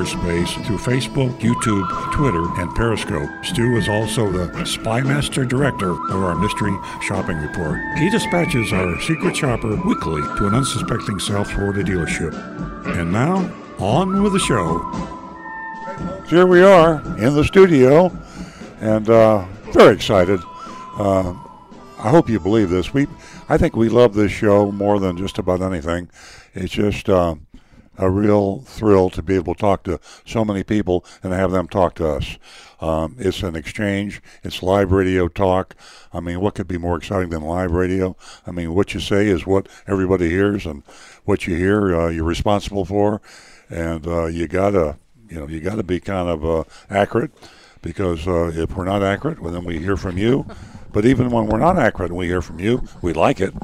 cyberspace through Facebook, YouTube, Twitter, and Periscope. Stu is also the Spymaster Director of our Mystery Shopping Report. He dispatches our secret shopper weekly to an unsuspecting South Florida dealership. And now, on with the show. Here we are in the studio, and uh, very excited. Uh, I hope you believe this. We, I think we love this show more than just about anything. It's just uh, a real thrill to be able to talk to so many people and have them talk to us. Um, it's an exchange. It's live radio talk. I mean, what could be more exciting than live radio? I mean, what you say is what everybody hears, and what you hear, uh, you're responsible for, and uh, you gotta, you know, you gotta be kind of uh, accurate, because uh, if we're not accurate, well, then we hear from you. But even when we're not accurate and we hear from you, we like it.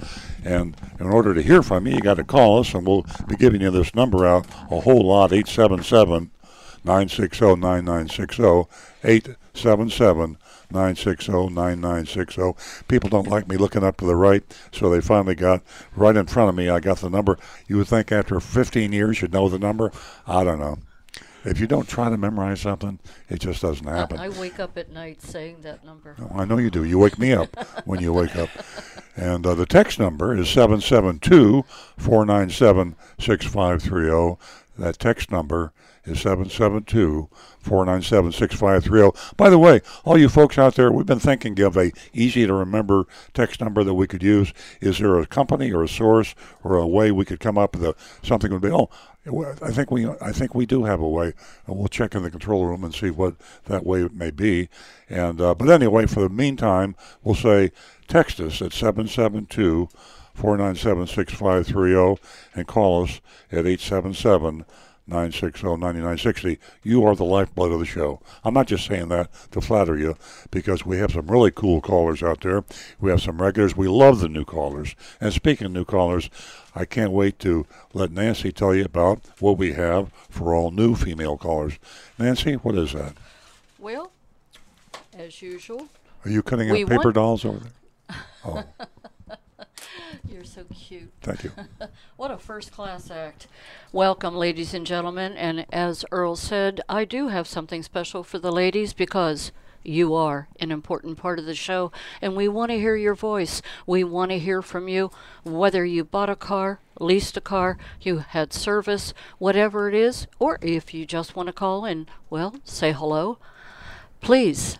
And in order to hear from you, you got to call us, and we'll be giving you this number out a whole lot 877 960 9960. 877 960 9960. People don't like me looking up to the right, so they finally got right in front of me. I got the number. You would think after 15 years you'd know the number. I don't know. If you don't try to memorize something, it just doesn't happen. I wake up at night saying that number. Oh, I know you do. You wake me up when you wake up. And uh, the text number is 772 497 6530. That text number is 772 497 6530. By the way, all you folks out there, we've been thinking of a easy to remember text number that we could use. Is there a company or a source or a way we could come up with a, something would be, oh, I think we I think we do have a way. And we'll check in the control room and see what that way may be. And uh, but anyway, for the meantime, we'll say text us at 772 497 6530 and call us at 877 960-9960. You are the lifeblood of the show. I'm not just saying that to flatter you because we have some really cool callers out there. We have some regulars. We love the new callers. And speaking of new callers, I can't wait to let Nancy tell you about what we have for all new female callers. Nancy, what is that? Well, as usual. Are you cutting out paper dolls over there? Oh. You're so cute. Thank you. what a first class act. Welcome, ladies and gentlemen. And as Earl said, I do have something special for the ladies because you are an important part of the show, and we want to hear your voice. We want to hear from you, whether you bought a car, leased a car, you had service, whatever it is, or if you just want to call and, well, say hello. Please,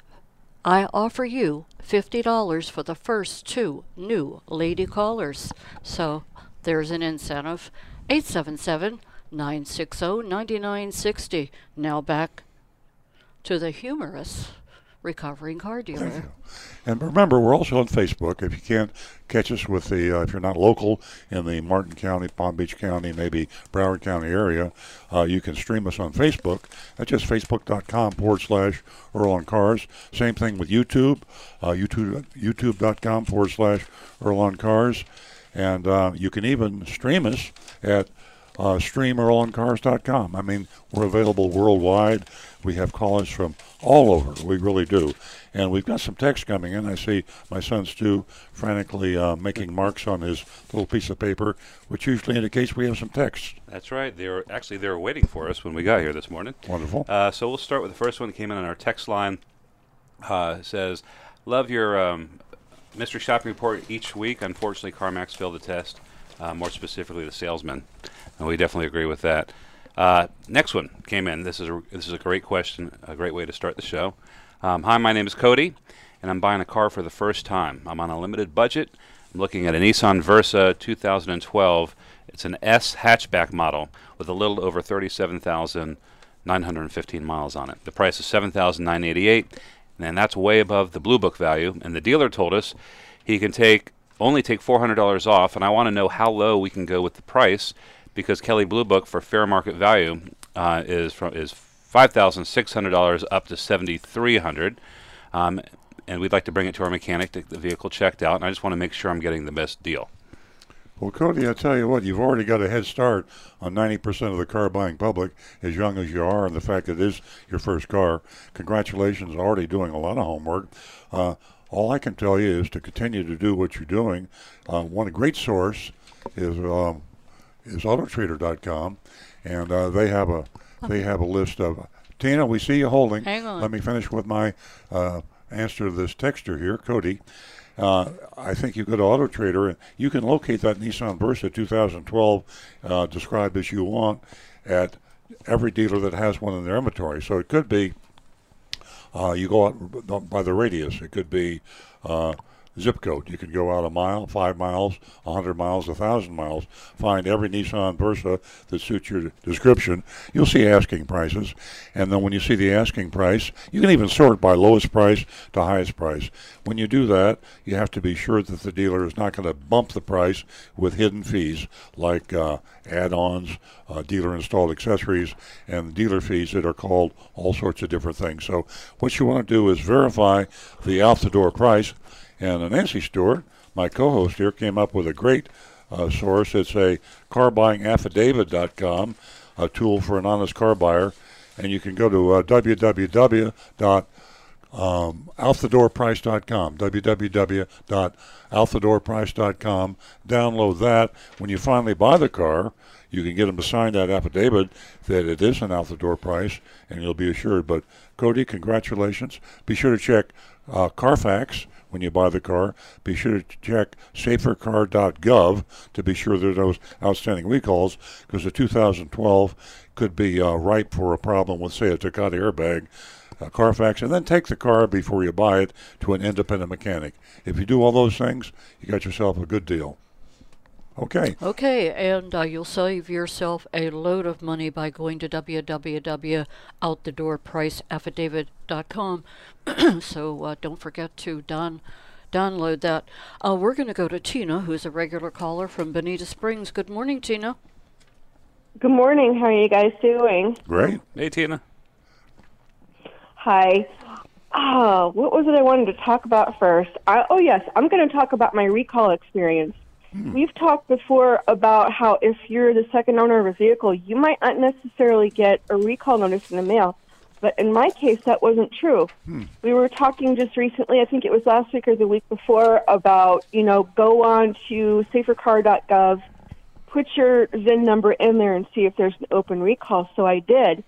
I offer you $50 for the first two new lady callers. So there's an incentive. 877 960 9960. Now back to the humorous recovering car dealer. And remember, we're also on Facebook. If you can't catch us with the, uh, if you're not local in the Martin County, Palm Beach County, maybe Broward County area, uh, you can stream us on Facebook. That's just facebook.com forward slash Earl on Cars. Same thing with YouTube, uh, YouTube youtube.com forward slash Earl on Cars. And uh, you can even stream us at uh, streamearloncars.com. I mean, we're available worldwide. We have callers from all over. We really do. And we've got some text coming in. I see my son Stu frantically uh, making marks on his little piece of paper, which usually indicates we have some text. That's right. They were actually they were waiting for us when we got here this morning. Wonderful. Uh, so we'll start with the first one that came in on our text line. Uh, says, "Love your um, mystery shopping report each week. Unfortunately, CarMax failed the test. Uh, more specifically, the salesman." And we definitely agree with that. Uh, next one came in. This is a, this is a great question, a great way to start the show. Um, hi, my name is Cody, and I'm buying a car for the first time. I'm on a limited budget. I'm looking at a Nissan Versa 2012. It's an S hatchback model with a little over 37,915 miles on it. The price is 7,988, and that's way above the Blue Book value. And the dealer told us he can take only take $400 off, and I want to know how low we can go with the price because Kelley Blue Book for fair market value uh, is from is five thousand six hundred dollars up to seventy three hundred. Um, and we'd like to bring it to our mechanic to get the vehicle checked out. And I just want to make sure I'm getting the best deal. Well, Cody, I tell you what, you've already got a head start on 90% of the car buying public, as young as you are, and the fact that it is your first car. Congratulations, already doing a lot of homework. Uh, all I can tell you is to continue to do what you're doing. Uh, one great source is um, is AutoTrader.com, and uh, they have a they have a list of. Tina, we see you holding. Hang on. Let me finish with my uh, answer to this texture here, Cody. Uh, I think you go to Auto Trader and you can locate that Nissan Versa 2012 uh, described as you want at every dealer that has one in their inventory. So it could be you go out by the radius. It could be uh, zip code. You can go out a mile, five miles, a hundred miles, a thousand miles. Find every Nissan Versa that suits your description. You'll see asking prices, and then when you see the asking price, you can even sort by lowest price to highest price. When you do that, you have to be sure that the dealer is not going to bump the price with hidden fees like uh, add-ons, uh, dealer-installed accessories, and dealer fees that are called all sorts of different things. So what you want to do is verify the out-the-door price and Nancy Stewart, my co-host here, came up with a great uh, source. It's a carbuyingaffidavit.com, a tool for an honest car buyer. And you can go to uh, www.outthedoorprice.com, www.outthedoorprice.com. Download that. When you finally buy the car, you can get them to sign that affidavit that it is an out the door price, and you'll be assured. But Cody, congratulations. Be sure to check uh, Carfax when you buy the car. Be sure to check safercar.gov to be sure there's no outstanding recalls because the 2012 could be uh, ripe for a problem with, say, a Takata airbag. Uh, Carfax, and then take the car before you buy it to an independent mechanic. If you do all those things, you got yourself a good deal. Okay. Okay, and uh, you'll save yourself a load of money by going to www.outthedoorpriceaffidavit.com. so uh, don't forget to don- download that. Uh, we're going to go to Tina, who's a regular caller from Bonita Springs. Good morning, Tina. Good morning. How are you guys doing? Great. Hey, Tina. Hi. Oh, what was it I wanted to talk about first? I, oh, yes, I'm going to talk about my recall experience. Hmm. We've talked before about how if you're the second owner of a vehicle, you might not necessarily get a recall notice in the mail. But in my case, that wasn't true. Hmm. We were talking just recently, I think it was last week or the week before, about, you know, go on to safercar.gov, put your VIN number in there and see if there's an open recall. So I did.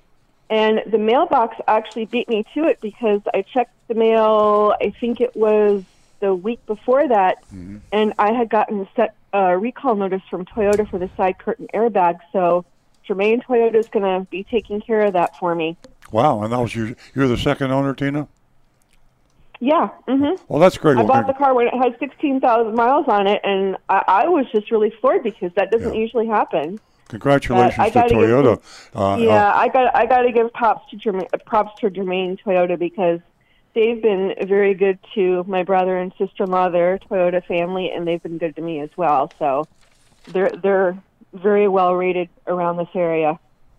And the mailbox actually beat me to it because I checked the mail, I think it was the week before that, and I had gotten a set uh, recall notice from Toyota for the side curtain airbag. So Germain Toyota is going to be taking care of that for me. Wow, and that was your, you're the second owner, Tina? Yeah. hmm Well, that's great. I Well, bought the car when it had 16,000 miles on it, and I, I was just really floored because that doesn't Yeah. usually happen. Congratulations But to gotta give Toyota. Uh, yeah, I got I got to give props to Germain, props to Germain Toyota because they've been very good to my brother and sister-in-law. They're Toyota family, and they've been good to me as well. So they're they're very well rated around this area.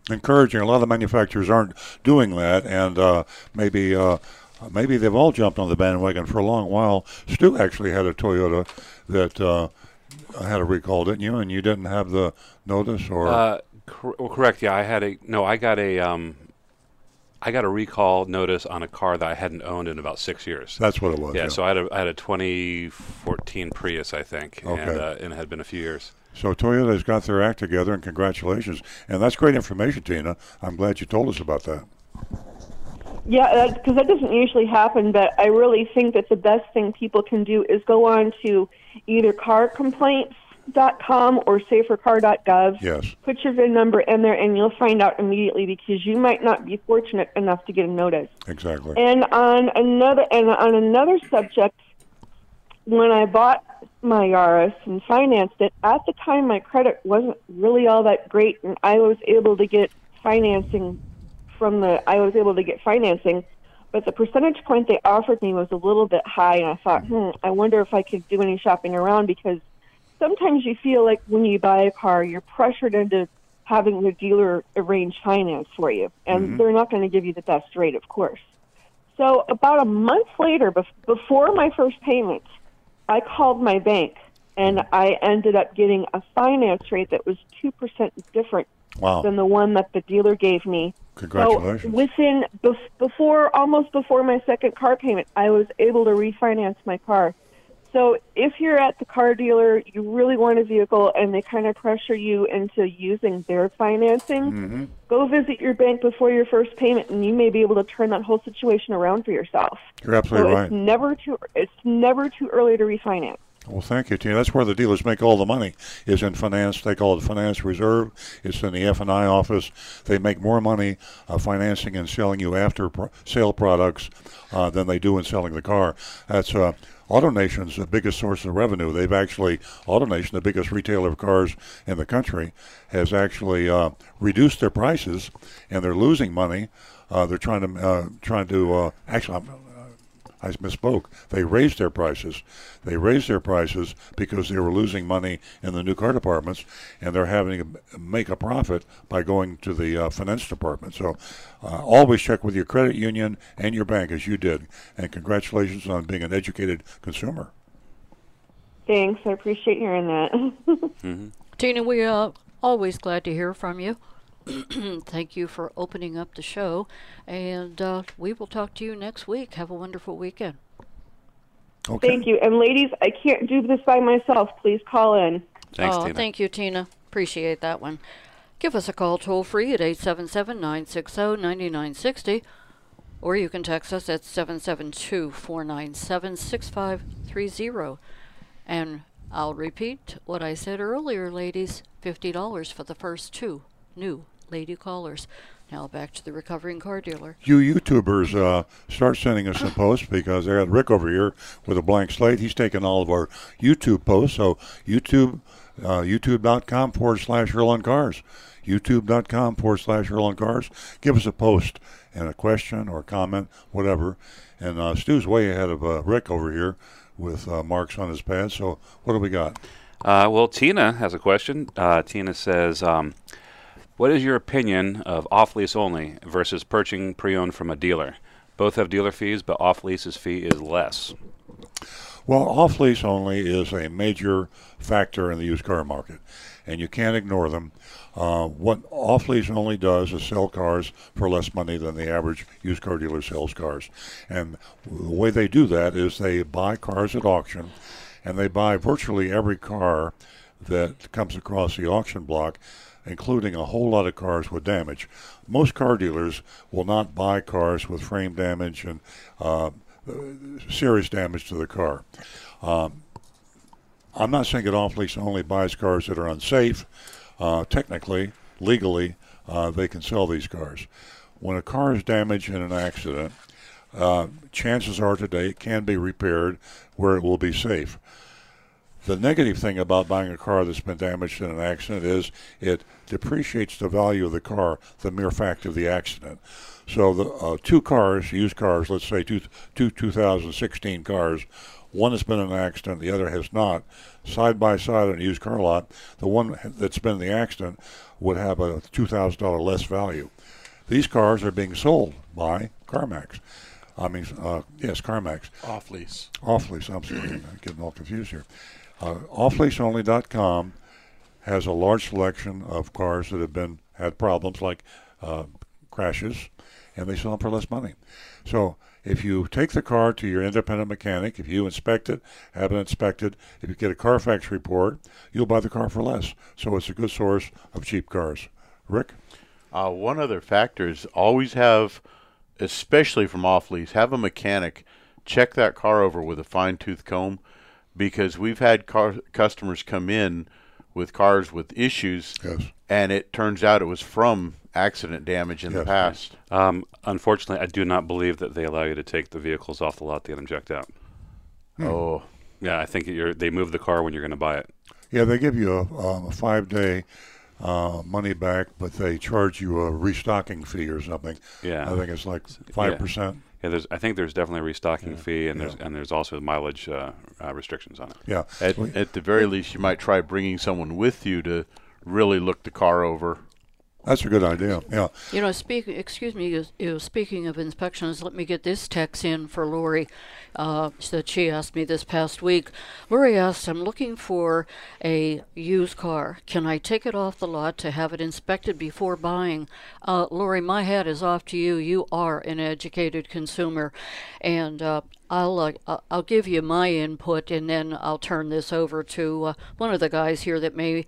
encouraging. A lot of manufacturers aren't doing that, and uh, maybe uh, maybe they've all jumped on the bandwagon for a long while. Stu actually had a Toyota that uh, had a recall, didn't you? And you didn't have the notice, or Uh, cor- well, correct. Yeah, I had a no. I got a um, I got a recall notice on a car that I hadn't owned in about six years. that's what it was. yeah, so I had a I had a 2014 Prius, I think, and uh, and it had been a few years. So Toyota's got their act together, and congratulations. And that's great information, Tina. I'm glad you told us about that. Yeah, because that doesn't usually happen, but I really think that the best thing people can do is go on to either carcomplaints.com or safercar.gov. Yes. Put your VIN number in there, and you'll find out immediately because you might not be fortunate enough to get a notice. Exactly. And on another and on another subject, when I bought my Yaris and financed it, at the time my credit wasn't really all that great, and I was able to get financing from the I was able to get financing, but the percentage point they offered me was a little bit high, and I thought, hmm, I wonder if I could do any shopping around because sometimes you feel like when you buy a car, you're pressured into having the dealer arrange finance for you, and mm-hmm. they're not going to give you the best rate, of course. So about a month later, bef- before my first payment, I called my bank, and I ended up getting a finance rate that was two percent different Wow. than the one that the dealer gave me. Congratulations. So within bef- before almost before my second car payment, I was able to refinance my car. So if you're at the car dealer, you really want a vehicle, and they kind of pressure you into using their financing. Mm-hmm. Go visit your bank before your first payment, and you may be able to turn that whole situation around for yourself. You're absolutely so right. it's never too it's never too early to refinance. Well, thank you, Tina. That's where the dealers make all the money is in finance. They call it finance reserve. It's in the F and I office. They make more money uh, financing and selling you after pro- sale products uh, than they do in selling the car. That's uh, AutoNation's the biggest source of revenue. They've actually AutoNation, the biggest retailer of cars in the country, has actually uh, reduced their prices, and they're losing money. Uh, they're trying to uh, trying to uh, actually. I'm, I misspoke. They raised their prices. They raised their prices because they were losing money in the new car departments, and they're having to make a profit by going to the uh, finance department. So, uh, always check with your credit union and your bank as you did. And congratulations on being an educated consumer. Thanks, I appreciate hearing that. Tina, we are always glad to hear from you. Thank you for opening up the show, and uh, we will talk to you next week. Have a wonderful weekend. Okay. Thank you. And ladies, I can't do this by myself. Please call in. Thanks, oh, Tina. thank you, Tina. Appreciate that one. Give us a call toll free at 877 960 9960, or you can text us at 772 497 6530. And I'll repeat what I said earlier, ladies $50 for the first two new lady callers. Now back to the recovering car dealer. You YouTubers uh, start sending us some posts because I got Rick over here with a blank slate. He's taking all of our YouTube posts. So YouTube, uh, YouTube.com forward slash Earl on Cars. YouTube.com forward slash Earl on Cars. Give us a post and a question or a comment, whatever. And uh, Stu's way ahead of uh, Rick over here with uh, marks on his pad. So what do we got? Uh, well, Tina has a question. Uh, Tina says, um, "What is your opinion of off lease only versus purchasing pre-owned from a dealer? Both have dealer fees, but off lease's fee is less." Well, off lease only is a major factor in the used car market, and you can't ignore them. Uh, what off lease only does is sell cars for less money than the average used car dealer sells cars. And the way they do that is they buy cars at auction, and they buy virtually every car that comes across the auction block including a whole lot of cars with damage. Most car dealers will not buy cars with frame damage and uh, serious damage to the car. Um, I'm not saying that off lease only buys cars that are unsafe. Uh, technically, legally, uh, they can sell these cars. When a car is damaged in an accident, uh, chances are today it can be repaired where it will be safe. The negative thing about buying a car that's been damaged in an accident is it depreciates the value of the car, the mere fact of the accident. So the uh, two cars, used cars, let's say two, two 2016 cars, one has been in an accident, the other has not. Side by side on a used car lot, the one that's been in the accident would have a $2,000 less value. These cars are being sold by CarMax. I mean, uh, yes, CarMax. Off lease. Off lease, I'm sorry, I'm getting all confused here. Uh, offleaseonly.com has a large selection of cars that have been had problems like uh, crashes, and they sell them for less money. So if you take the car to your independent mechanic, if you inspect it, have it inspected, if you get a Carfax report, you'll buy the car for less. So it's a good source of cheap cars. Rick? Uh, one other factor is always have, especially from off lease, have a mechanic check that car over with a fine tooth comb because we've had car customers come in with cars with issues Yes. and it turns out it was from accident damage in the past. Um, unfortunately, I do not believe that they allow you to take the vehicles off the lot to get them checked out. Oh, Yeah, I think you're, they move the car when you're going to buy it. Yeah, they give you a, um, a five day uh, money back, but they charge you a restocking fee or something. Yeah. I think it's like five percent. Yeah, there's. I think there's definitely a restocking fee, and there's yeah. and there's also mileage uh, uh, restrictions on it. Yeah. at, at the very least, you might try bringing someone with you to really look the car over. That's a good idea. Yeah. You know, speak. Excuse me. You, you speaking of inspections, let me get this text in for Lori. Uh, that she asked me this past week. Lori asked, "I'm looking for a used car. Can I take it off the lot to have it inspected before buying?" Uh, Lori, my hat is off to you. You are an educated consumer, and uh, I'll uh, I'll give you my input, and then I'll turn this over to uh, one of the guys here that may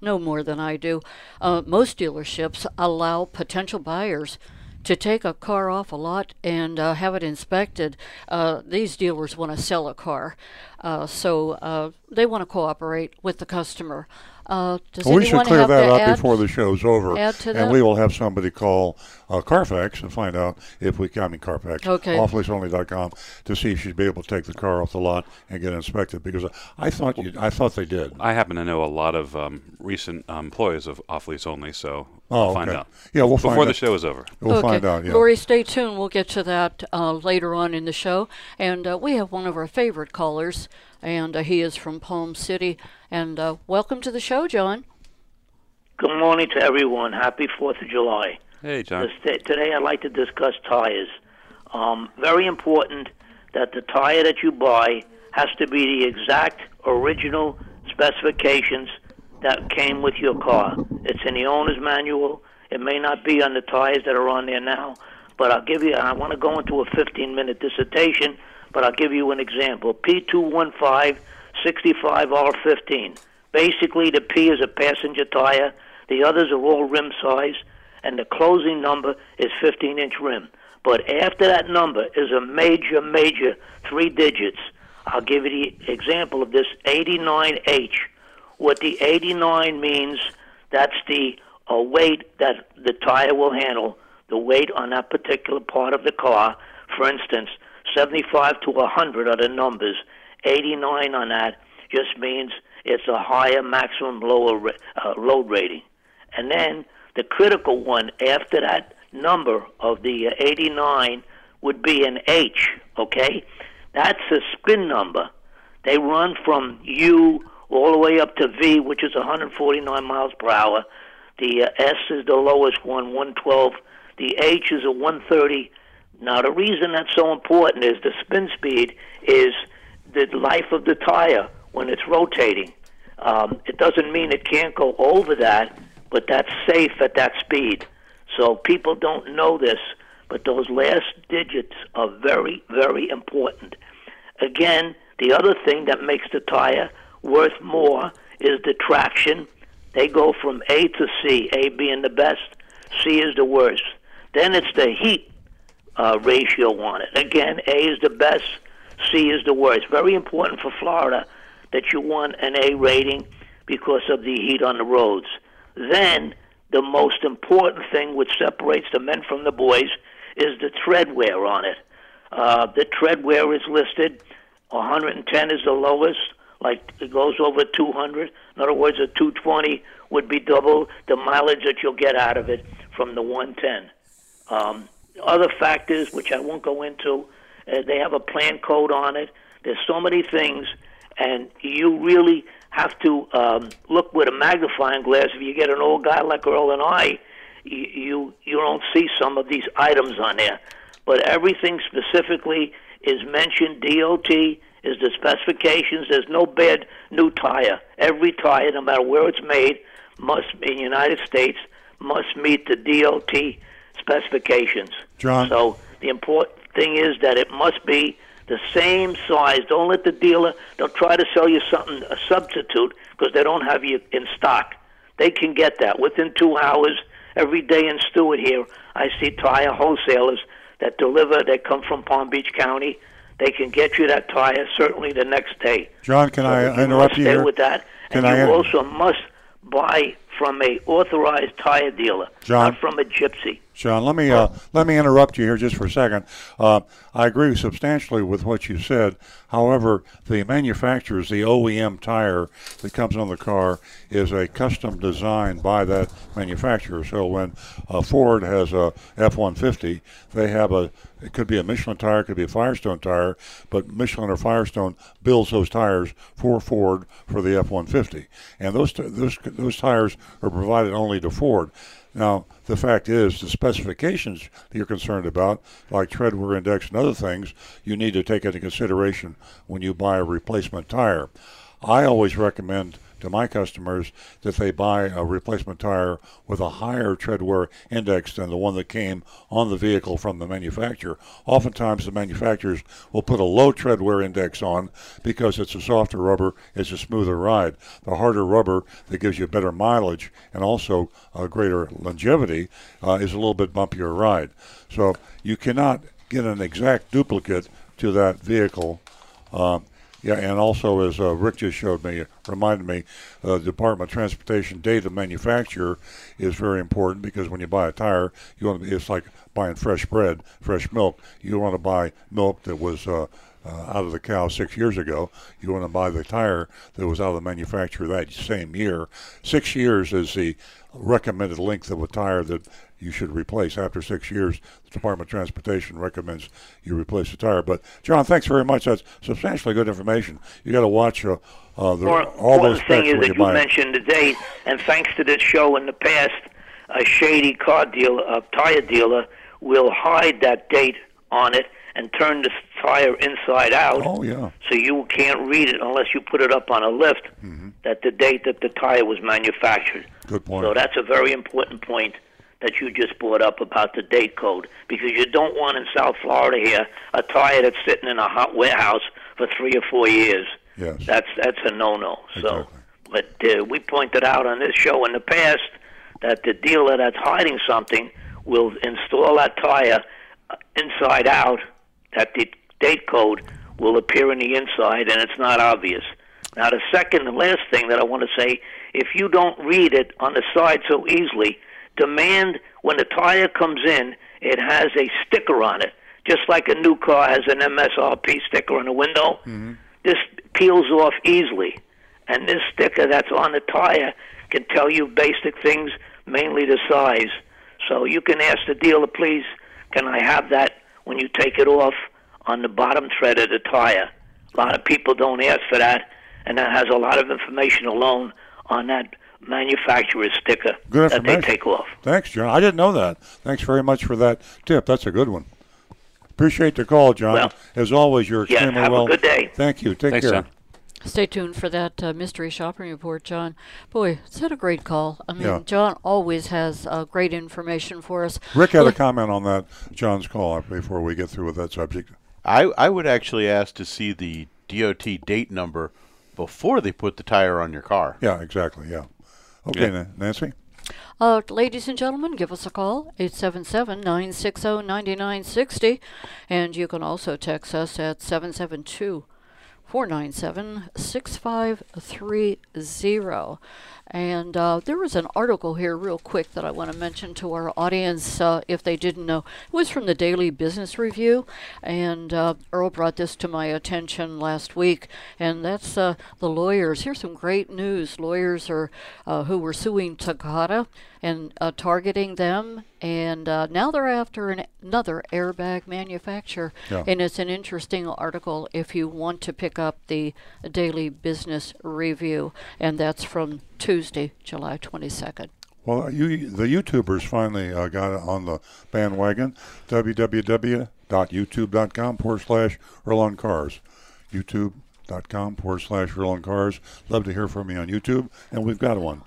know more than I do. Uh, most dealerships allow potential buyers to take a car off a lot and uh, have it inspected. Uh, these dealers want to sell a car, uh, so uh, they want to cooperate with the customer. Uh, does Well, we should clear that up add? before the show's over. and that? we will have somebody call uh, Carfax and find out if we can, I mean Carfax, Okay. offleaseonly.com, to see if she'd be able to take the car off the lot and get it inspected because I thought you, I thought they did. I happen to know a lot of um, recent um, employees of Off Lease Only, so Oh, I'll find okay. out. Yeah, we'll before find the show is over. We'll okay. find out. Yeah. Lori, stay tuned. We'll get to that uh, later on in the show. And uh, we have one of our favorite callers, and uh, he is from Palm City. And uh, welcome to the show, John. Good morning to everyone. Happy Fourth of July. Hey, John. Today, I'd like to discuss tires. Um, very important that the tire that you buy has to be the exact original specifications that came with your car. It's in the owner's manual. It may not be on the tires that are on there now, but I'll give you. I want to go into a 15-minute dissertation, but I'll give you an example. P215 65R15. Basically, the P is a passenger tire. The others are all rim size, and the closing number is 15-inch rim. But after that number is a major, major three digits. I'll give you the example of this 89H. What the 89 means, that's the uh, weight that the tire will handle, the weight on that particular part of the car. For instance, 75 to 100 are the numbers. 89 on that just means it's a higher maximum lower uh, load rating. And then the critical one after that number of the uh, 89 would be an H, okay? That's a spin number. They run from U all the way up to V, which is 149 miles per hour. The uh, S is the lowest one, 112. The H is a 130. Now, the reason that's so important is the spin speed is the life of the tire when it's rotating. Um, it doesn't mean it can't go over that, but that's safe at that speed. So people don't know this, but those last digits are very, very important. Again, the other thing that makes the tire worth more is the traction. They go from A to C, A being the best, C is the worst. Then it's the heat uh, ratio on it. Again, A is the best, C is the worst. Very important for Florida that you want an A rating because of the heat on the roads. Then, the most important thing which separates the men from the boys is the tread wear on it. Uh, the tread wear is listed. 110 is the lowest, like it goes over 200. In other words, a 220 would be double the mileage that you'll get out of it from the 110. Um, other factors, which I won't go into, uh, they have a plan code on it. There's so many things, and you really have to um, look with a magnifying glass. If you get an old guy like Earl and I, you you, you don't see some of these items on there. But everything specifically is mentioned. DOT is the specifications. There's no bad new tire. Every tire, no matter where it's made, must in the United States must meet the DOT specifications. John? So the important thing is that it must be the same size. Don't let the dealer. They'll try to sell you something a substitute because they don't have you in stock. They can get that within two hours. Every day in Stuart here, I see tire wholesalers that deliver. They come from Palm Beach County. They can get you that tire certainly the next day. John, can So I you interrupt you stay here? with that, Can and I you inter- also must buy from a authorized tire dealer, John? not from a gypsy. John, let me uh, let me interrupt you here just for a second. Uh, I agree substantially with what you said. However, the manufacturer's the OEM tire that comes on the car is a custom design by that manufacturer. So when uh, Ford has a F-150, they have a it could be a Michelin tire, it could be a Firestone tire, but Michelin or Firestone builds those tires for Ford for the F-150, and those those those tires are provided only to Ford. Now, the fact is, the specifications that you're concerned about, like tread wear index and other things, you need to take into consideration when you buy a replacement tire. I always recommend to my customers that they buy a replacement tire with a higher tread wear index than the one that came on the vehicle from the manufacturer. Oftentimes, the manufacturers will put a low tread wear index on because it's a softer rubber, it's a smoother ride. The harder rubber that gives you better mileage and also a greater longevity uh, is a little bit bumpier ride. So you cannot get an exact duplicate to that vehicle. Uh, yeah, and also as uh, Rick just showed me, reminded me, uh, the Department of Transportation data manufacturer is very important because when you buy a tire, you want to it's like buying fresh bread, fresh milk. You want to buy milk that was uh, uh, out of the cow six years ago. You want to buy the tire that was out of the manufacturer that same year. Six years is the recommended length of a tire that you should replace after six years. The Department of Transportation recommends you replace the tire. But John, thanks very much. That's substantially good information. You got to watch uh, uh, the, More all those thing is that you you mentioned the date, and thanks to this show in the past, a shady car dealer, a tire dealer, will hide that date on it and turn the tire inside out. Oh yeah. So you can't read it unless you put it up on a lift that the date that the tire was manufactured. Good point. So that's a very important point that you just brought up about the date code because you don't want in South Florida here a tire that's sitting in a hot warehouse for three or four years. Yes. That's that's a no-no. So, Exactly. but uh, we pointed out on this show in the past that the dealer that's hiding something will install that tire uh, inside out. That the date code will appear in the inside, and it's not obvious. Now, the second and last thing that I want to say: if you don't read it on the side so easily, demand when the tire comes in, it has a sticker on it, just like a new car has an MSRP sticker on the window. Mm-hmm. This peels off easily, and this sticker that's on the tire can tell you basic things, mainly the size. So you can ask the dealer, please, can I have that when you take it off on the bottom tread of the tire? A lot of people don't ask for that, and that has a lot of information alone on that manufacturer's sticker Good that they take off. Thanks, John. I didn't know that. Thanks very much for that tip. That's a good one. Appreciate the call, John. Well, As always, you're yes, extremely have a good day. Thank you. Take Thanks, care. John. Stay tuned for that uh, mystery shopping report, John. Boy, is that a great call? I mean, Yeah. John always has uh, great information for us. Rick had a comment on that John's call uh, before we get through with that subject. I, I would actually ask to see the DOT date number before they put the tire on your car. Yeah, exactly. Yeah. Okay, Yeah. Na- Nancy. Uh, ladies and gentlemen, give us a call, 877 960 9960. And you can also text us at 772 497 6530. And uh, there was an article here, real quick, that I want to mention to our audience uh, if they didn't know. It was from the Daily Business Review, and uh, Earl brought this to my attention last week. And that's uh, the lawyers. Here's some great news. Lawyers are uh, who were suing Takata and uh, targeting them, and uh, now they're after an, another airbag manufacturer. Yeah. And it's an interesting article if you want to pick up the Daily Business Review, and that's from Tuesday, July 22nd. Well, you the YouTubers finally uh, got on the bandwagon. www.youtube.com forward slash Earl on Cars. YouTube.com forward slash Earl on Cars. Love to hear from you on YouTube, and we've got one.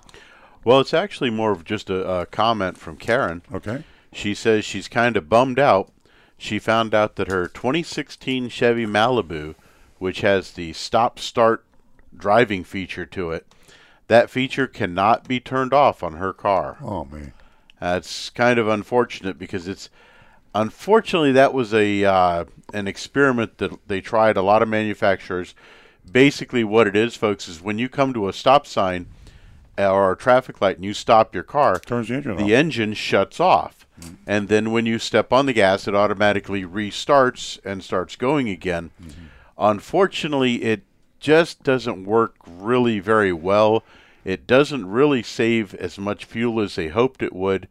Well, it's actually more of just a, a comment from Karen. Okay. She says she's kind of bummed out. She found out that her 2016 Chevy Malibu, which has the stop start driving feature to it, that feature cannot be turned off on her car. Oh, man. That's kind of unfortunate because it's unfortunately that was a uh, an experiment that they tried a lot of manufacturers. Basically, what it is, folks, is when you come to a stop sign or a traffic light and you stop your car, Turns the engine the off. engine shuts off. Mm-hmm. And then when you step on the gas, it automatically restarts and starts going again. Mm-hmm. Unfortunately, it just doesn't work really very well. It doesn't really save as much fuel as they hoped it would.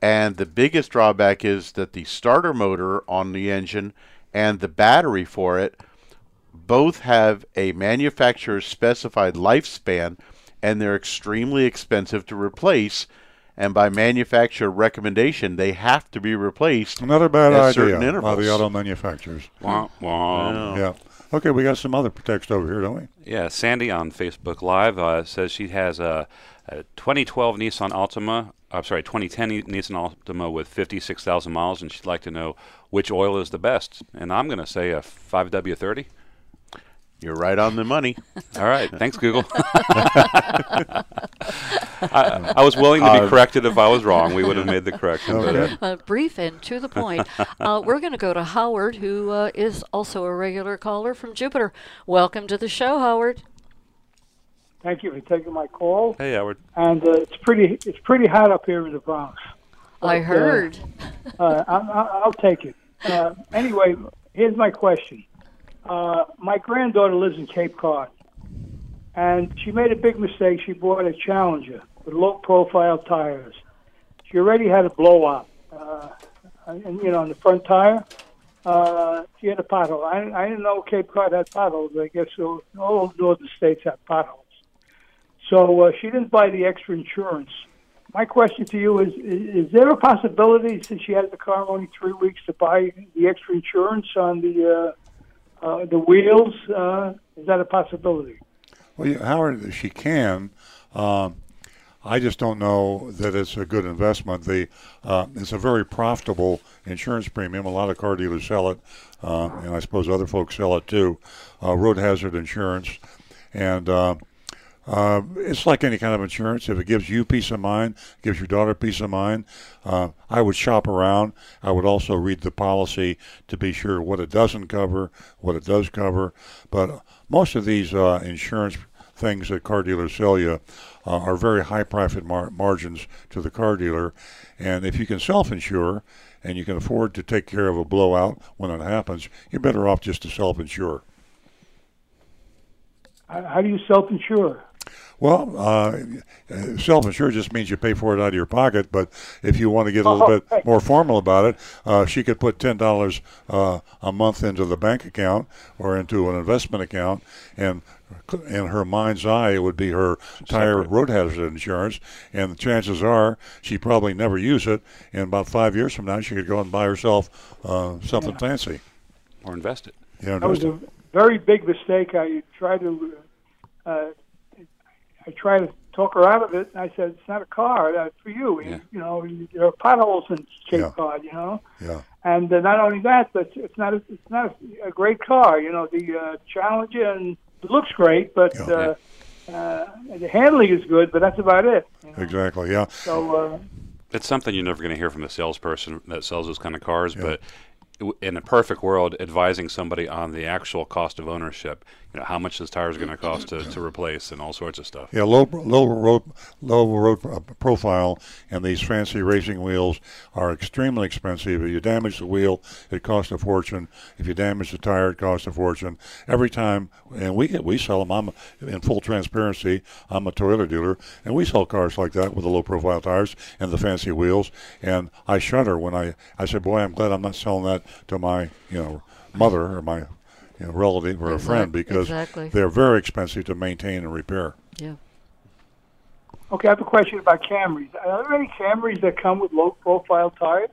And the biggest drawback is that the starter motor on the engine and the battery for it both have a manufacturer's specified lifespan and they're extremely expensive to replace. and by manufacturer recommendation, they have to be replaced. Another bad at idea certain by the auto manufacturers. Wah, wah. Yeah. Okay, we got some other text over here, don't we? Yeah, Sandy on Facebook Live uh, says she has a, a 2012 Nissan Altima. I'm sorry, 2010 Nissan Altima with 56,000 miles, and she'd like to know which oil is the best. And I'm going to say a 5W30. You're right on the money. All right, thanks, Google. I, I was willing to be Uh, corrected if I was wrong. We would have made the correction. But, uh, Okay. Uh, brief and to the point. Uh, we're going to go to Howard, who uh, is also a regular caller from Jupiter. Welcome to the show, Howard. Thank you for taking my call. hey, Howard. And uh, it's pretty it's pretty hot up here in the Bronx. I But, uh, heard. Uh, I, I, I'll take it. Uh, anyway, here's my question. Uh, my granddaughter lives in Cape Cod, and she made a big mistake. She bought a Challenger with low-profile tires. She already had a blowout, uh, and you know, on the front tire. Uh, she had a pothole. I, I didn't know Cape Cod had potholes. I guess so, all northern states have potholes. So uh, she didn't buy the extra insurance. My question to you is, is: Is there a possibility, since she has the car only three weeks, to buy the extra insurance on the uh, uh, the wheels? Uh, is that a possibility? Well, yeah, Howard, she can. Um, I just don't know that it's a good investment. The uh, it's a very profitable insurance premium. A lot of car dealers sell it, uh, and I suppose other folks sell it too. Uh, road hazard insurance, and uh, it's like any kind of insurance. If it gives you peace of mind, gives your daughter peace of mind, uh, I would shop around. I would also read the policy to be sure what it doesn't cover, what it does cover. But most of these uh, insurance things that car dealers sell you uh, are very high profit mar- margins to the car dealer. And if you can self insure and you can afford to take care of a blowout when it happens, you're better off just to self insure. How, how do you self-insure? Well, uh, self-insured just means you pay for it out of your pocket. But if you want to get a little Oh, bit right. more formal about it, uh, she could put ten dollars uh, a month into the bank account or into an investment account, and in her mind's eye, it would be her tire road hazard insurance. And the chances are she probably never use it. And about five years from now, she could go and buy herself uh, something fancy. Or invest it. You know, That was a very big mistake. I tried to, uh, I tried to talk her out of it. And I said, "It's not a car. That's for you. Yeah. You you know, there are potholes in Cape Yeah. Cod. You know." yeah. And uh, not only that, but it's not a, it's not a, a great car. You know, the uh, Challenger and it looks great, but Yeah. uh, uh, the handling is good, but that's about it. You know? Exactly. Yeah. So uh, It's something you're never going to hear from the salesperson that sells those kind of cars, but w- in a perfect world, advising somebody on the actual cost of ownership, you know, how much this tire is going to cost to, to replace and all sorts of stuff. Yeah, low low road low road uh, profile and these fancy racing wheels are extremely expensive. If you damage the wheel, it costs a fortune. If you damage the tire, it costs a fortune. Every time, and we we sell them. I'm in full transparency. I'm a Toyota dealer, and we sell cars like that with the low profile tires and the fancy wheels. And I shudder when I I say, boy, I'm glad I'm not selling that to my you know mother or my you know, relative or a friend because exactly. they're very expensive to maintain and repair. Yeah. okay, I have a question about Camrys. Are there any Camrys that come with low profile tires?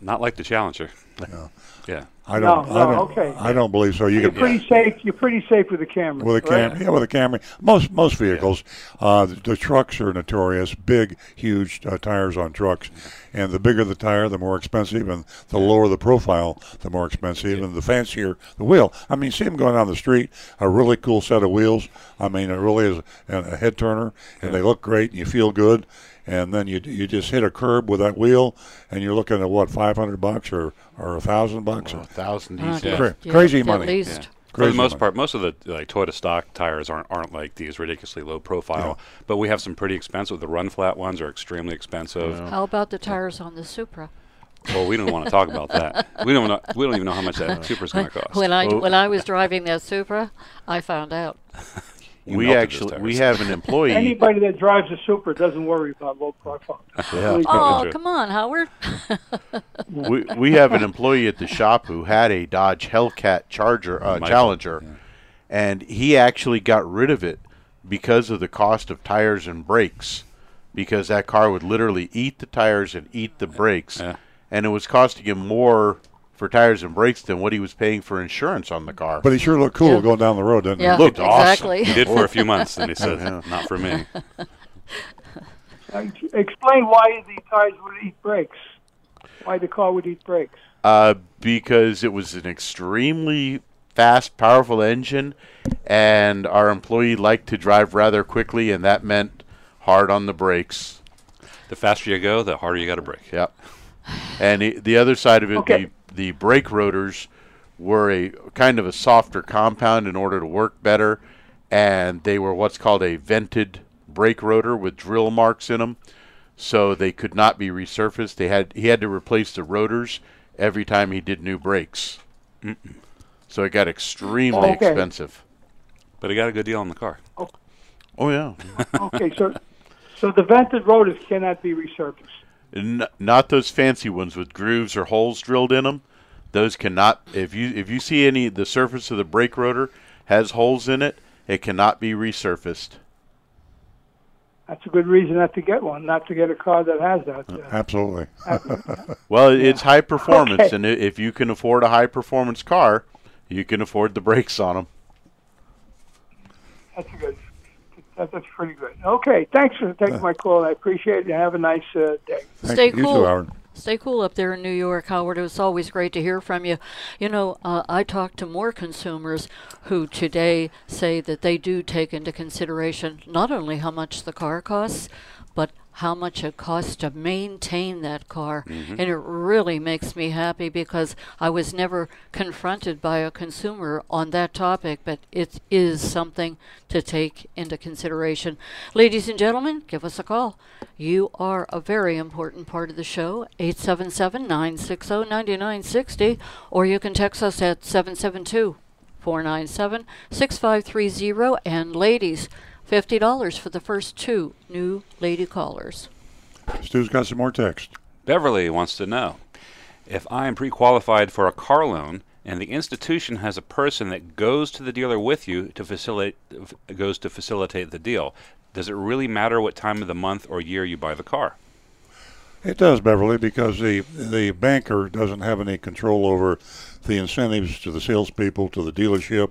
Not like the Challenger. Yeah. Yeah. I don't. No, I don't. okay. I don't believe so. You You're could pretty safe. You're pretty safe with a Camry. with a right? Yeah, with a Camry. Most most vehicles, uh, the, the trucks are notorious. Big, huge uh, tires on trucks, and the bigger the tire, the more expensive, and the lower the profile, the more expensive, and the fancier the wheel. I mean, see them going down the street, a really cool set of wheels. I mean, it really is a, a head turner, and they look great, and you feel good. And then you you just hit a curb with that wheel, and you're looking at what five hundred bucks or or a thousand bucks. or A Or, thousand Uh, these days. Cra- yeah, crazy at money. least. Yeah. For the most money. part, most of the like Toyota stock tires aren't aren't like these ridiculously low profile, but we have some pretty expensive. The run flat ones are extremely expensive. How about the tires on the Supra? Well, we don't want to talk about that. We don't know, we don't even know how much that Supra's going to cost. When I Well- when I was driving that Supra, I found out. You We actually we have an employee. Anybody that drives a Supra doesn't worry about low profile. Yeah. Oh, come on, Howard. we, we have an employee at the shop who had a Dodge Hellcat Charger uh, Michael, Challenger, and he actually got rid of it because of the cost of tires and brakes. because that car would literally eat the tires and eat the brakes, Yeah. and it was costing him more for tires and brakes than what he was paying for insurance on the car. But he sure looked cool Yeah. going down the road, didn't Yeah, looked awesome. exactly. He did for a few months, and he said, "Not for me." Explain why the tires would eat brakes. Why the car would eat brakes. Uh, because it was an extremely fast, powerful engine, and our employee liked to drive rather quickly, and that meant hard on the brakes. The faster you go, the harder you got to brake. Yep. And the, the other side of it, Okay. the, the brake rotors were a kind of a softer compound in order to work better, and they were what's called a vented brake rotor with drill marks in them, so they could not be resurfaced. They had he had to replace the rotors every time he did new brakes. So it got extremely Okay. expensive. But he got a good deal on the car. Oh, Oh yeah. Okay, so so the vented rotors cannot be resurfaced. N- not those fancy ones with grooves or holes drilled in them. Those cannot. If you if you see any the surface of the brake rotor has holes in it, it cannot be resurfaced. That's a good reason not to get one, not to get a car that has that. Uh, Absolutely. Well, it's high performance, Okay. and if you can afford a high performance car, you can afford the brakes on them. that's a good. That, that's pretty good. Okay, thanks for taking my call. I appreciate it. and Have a nice uh, day. Thank Stay you, you cool. too, Howard. Stay cool up there in New York, Howard. It was always great to hear from you. You know, uh, I talk to more consumers who today say that they do take into consideration not only how much the car costs, but how much it costs to maintain that car. Mm-hmm. And it really makes me happy because I was never confronted by a consumer on that topic, but it is something to take into consideration. Ladies and gentlemen, give us a call. You are a very important part of the show, 877 960 9960, or you can text us at 772 497 6530. And ladies, $50 for the first two new lady callers. Stu's got some more text. Beverly wants to know if I am pre qualified for a car loan and the institution has a person that goes to the dealer with you to facilitate goes to facilitate the deal. Does it really matter what time of the month or year you buy the car? It does, Beverly, because the the banker doesn't have any control over the incentives to the salespeople, to the dealership.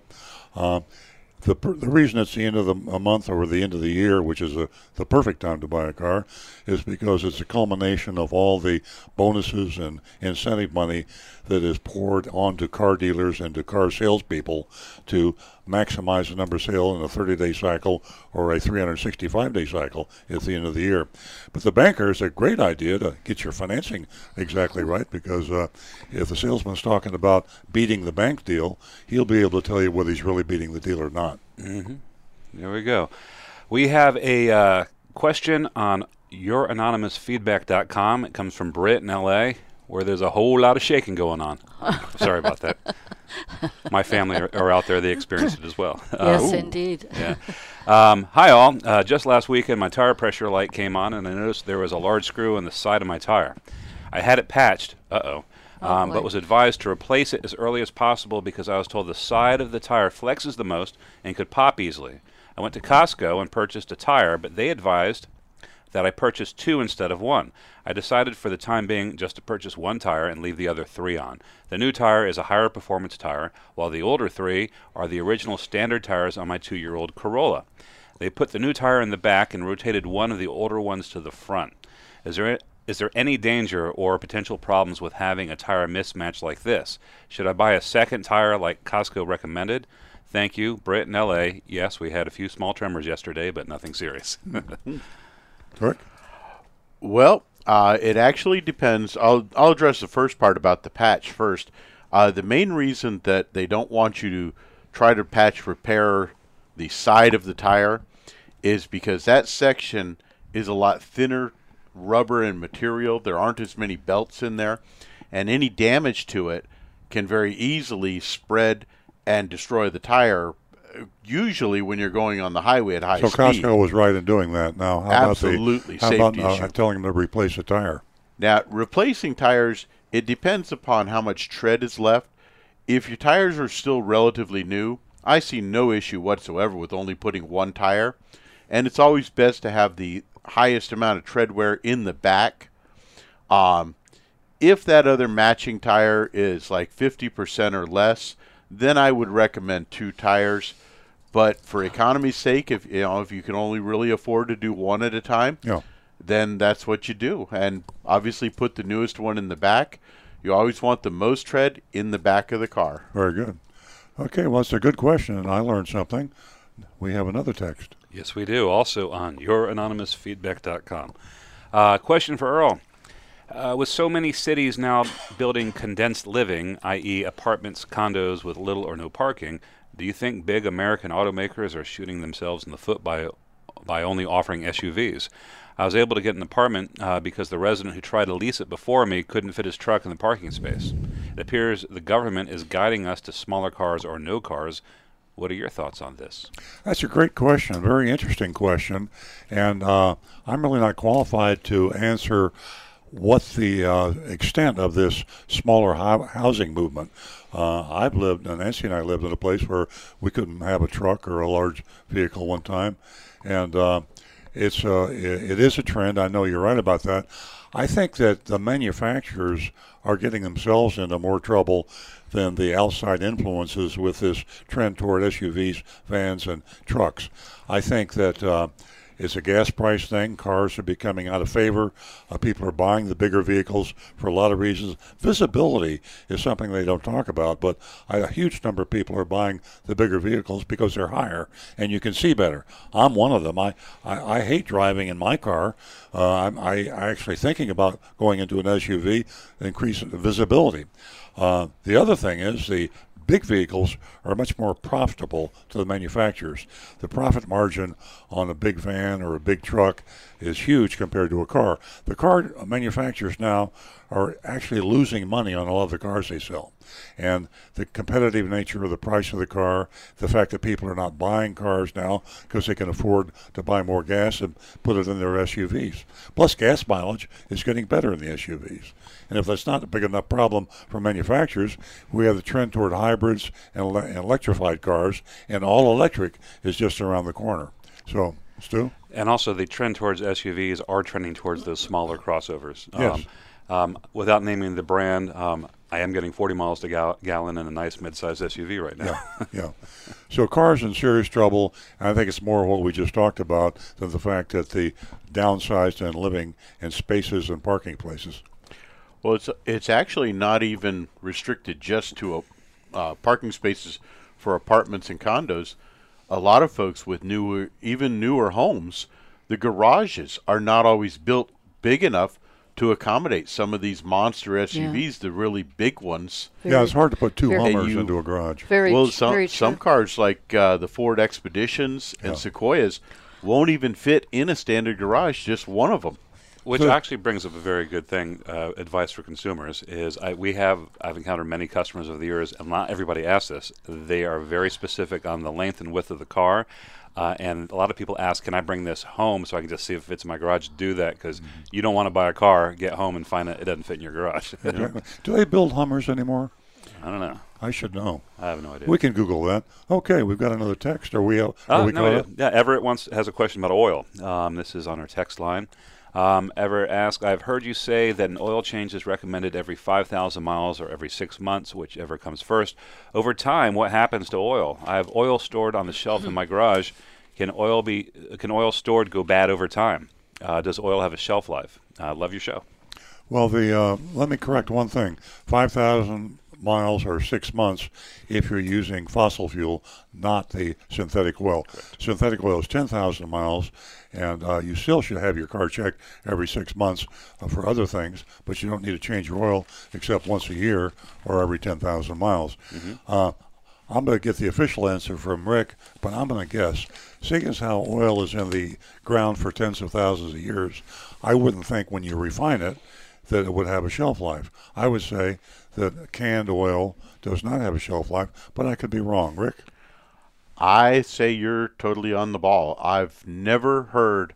Uh, the the reason it's the end of the a month or the end of the year, which is a, the perfect time to buy a car, is because it's a culmination of all the bonuses and incentive money that is poured onto car dealers and to car salespeople to maximize the number of sale in a 30-day cycle or a 365-day cycle at the end of the year. But the banker is a great idea to get your financing exactly right because uh, if the salesman's talking about beating the bank deal, he'll be able to tell you whether he's really beating the deal or not. There we go. We have a uh, question on youranonymousfeedback.com. It comes from Britt in LA, where there's a whole lot of shaking going on. Sorry about that. My family are, are out there; they experienced it as well. Yes, Uh, indeed. yeah. Um, hi, all. Uh, just last weekend, my tire pressure light came on, and I noticed there was a large screw in the side of my tire. I had it patched. Uh oh. Um, but was advised to replace it as early as possible because I was told the side of the tire flexes the most and could pop easily. I went to Costco and purchased a tire, but they advised that I purchase two instead of one. I decided for the time being just to purchase one tire and leave the other three on. The new tire is a higher performance tire, while the older three are the original standard tires on my two year old Corolla. They put the new tire in the back and rotated one of the older ones to the front. Is there is there any danger or potential problems with having a tire mismatch like this? Should I buy a second tire like Costco recommended? Thank you, Britt in LA. Yes, we had a few small tremors yesterday, but nothing serious. Rick? Well, uh, it actually depends. I'll I'll address the first part about the patch first. Uh, the main reason that they don't want you to try to patch repair the side of the tire is because that section is a lot thinner rubber and material. There aren't as many belts in there, and any damage to it can very easily spread and destroy the tire. Uh, Usually, when you're going on the highway at high So speed. So Costco was right in doing that. Now, how Absolutely, about the, how about safety uh, issue. telling them to replace a tire? Now, replacing tires, it depends upon how much tread is left. If your tires are still relatively new, I see no issue whatsoever with only putting one tire. And it's always best to have the highest amount of tread wear in the back. Um, if that other matching tire is like 50% or less, then I would recommend two tires. But for economy's sake, if you know if you can only really afford to do one at a time, Yeah. then that's what you do. And obviously, put the newest one in the back. You always want the most tread in the back of the car. Very good. Okay, well, it's a good question, and I learned something. We have another text. Yes, we do. Also on youranonymousfeedback.com. Uh, question for Earl. Uh, with so many cities now building condensed living, i.e., apartments, condos with little or no parking, do you think big American automakers are shooting themselves in the foot by by only offering SUVs? I was able to get an apartment uh, because the resident who tried to lease it before me couldn't fit his truck in the parking space. It appears the government is guiding us to smaller cars or no cars. What are your thoughts on this? That's a great question, a very interesting question, and uh, I'm really not qualified to answer what the uh, extent of this smaller hou- housing movement. Uh, I've lived, Nancy and I lived in a place where we couldn't have a truck or a large vehicle one time, and uh, it's uh, i it is a trend. I know you're right about that. I think that the manufacturers are getting themselves into more trouble than the outside influences with this trend toward SUVs, vans, and trucks. I think that uh, it's a gas price thing. Cars are becoming out of favor. Uh, people are buying the bigger vehicles for a lot of reasons. Visibility is something they don't talk about, but a huge number of people are buying the bigger vehicles because they're higher and you can see better. I'm one of them. I, I, I hate driving in my car. Uh, I'm I, I actually thinking about going into an SUV, increase the visibility. Uh, the other thing is the big vehicles are much more profitable to the manufacturers. The profit margin on a big van or a big truck is huge compared to a car. The car manufacturers now are actually losing money on a lot of the cars they sell. And the competitive nature of the price of the car, the fact that people are not buying cars now because they can afford to buy more gas and put it in their SUVs. Plus, gas mileage is getting better in the SUVs. And if that's not a big enough problem for manufacturers, we have the trend toward hybrids and, electrified cars, and all electric is just around the corner. So, Stu? And also, the trend towards SUVs are trending towards those smaller crossovers. Yes. Um, um, without naming the brand, um, I am getting 40 miles to gal- gallon in a nice mid-sized SUV right now. Yeah, yeah. So cars in serious trouble. And I think it's more what we just talked about than the fact that the downsized and living in spaces and parking places. Well, it's it's actually not even restricted just to uh, parking spaces for apartments and condos. A lot of folks with newer, even newer homes, the garages are not always built big enough to accommodate some of these monster SUVs, the really big ones. yeah, it's hard to put two very- Hummers you- into a garage. Very, well, some very some cars like uh, the Ford Expeditions and Yeah. Sequoias won't even fit in a standard garage. Just one of them. Which So- actually brings up a very good thing. Uh, advice for consumers is I, we have I've encountered many customers over the years, and not everybody asks this. They are very specific on the length and width of the car, uh, and a lot of people ask, "Can I bring this home so I can just see if it fits in my garage?" Do that because Mm-hmm. you don't want to buy a car, get home, and find that it doesn't fit in your garage. Do they build Hummers anymore? I don't know. I should know. I have no idea. We can Google that. Okay, we've got another text. Are we? Are Oh, we no Yeah, Everett wants has a question about oil. Um, this is on our text line. Um, Everett asks, I've heard you say that an oil change is recommended every 5,000 miles or every six months, whichever comes first. Over time, what happens to oil? I have oil stored on the shelf in my garage. Can oil be? Can oil stored go bad over time? Uh, does oil have a shelf life? Uh, love your show. Well, the uh, let me correct one thing: five thousand miles or six months if you're using fossil fuel, not the synthetic oil. Synthetic oil is ten thousand miles, and uh, you still should have your car checked every six months uh, for other things, but you don't need to change your oil except once a year or every ten thousand miles. Uh, I'm going to get the official answer from Rick, but I'm going to guess. Seeing as how oil is in the ground for tens of thousands of years, I wouldn't think when you refine it that it would have a shelf life. I would say that canned oil does not have a shelf life, but I could be wrong. Rick? I say you're totally on the ball. I've never heard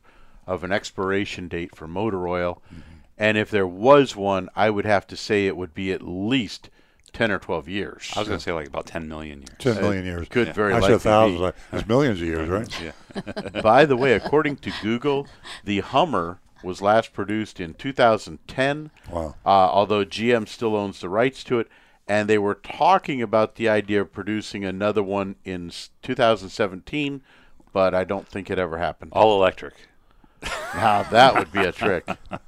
of an expiration date for motor oil, mm-hmm. and if there was one, I would have to say it would be at least ten or twelve years. I was going to say like about 10 million years. 10 million years. Could very I likely said thousands. be. like, It's millions of years, right? Yeah. By the way, according to Google, the Hummer was last produced in 2010. Wow. Uh, although GM still owns the rights to it, and they were talking about the idea of producing another one in 2017, but I don't think it ever happened. All electric. Now that would be a trick.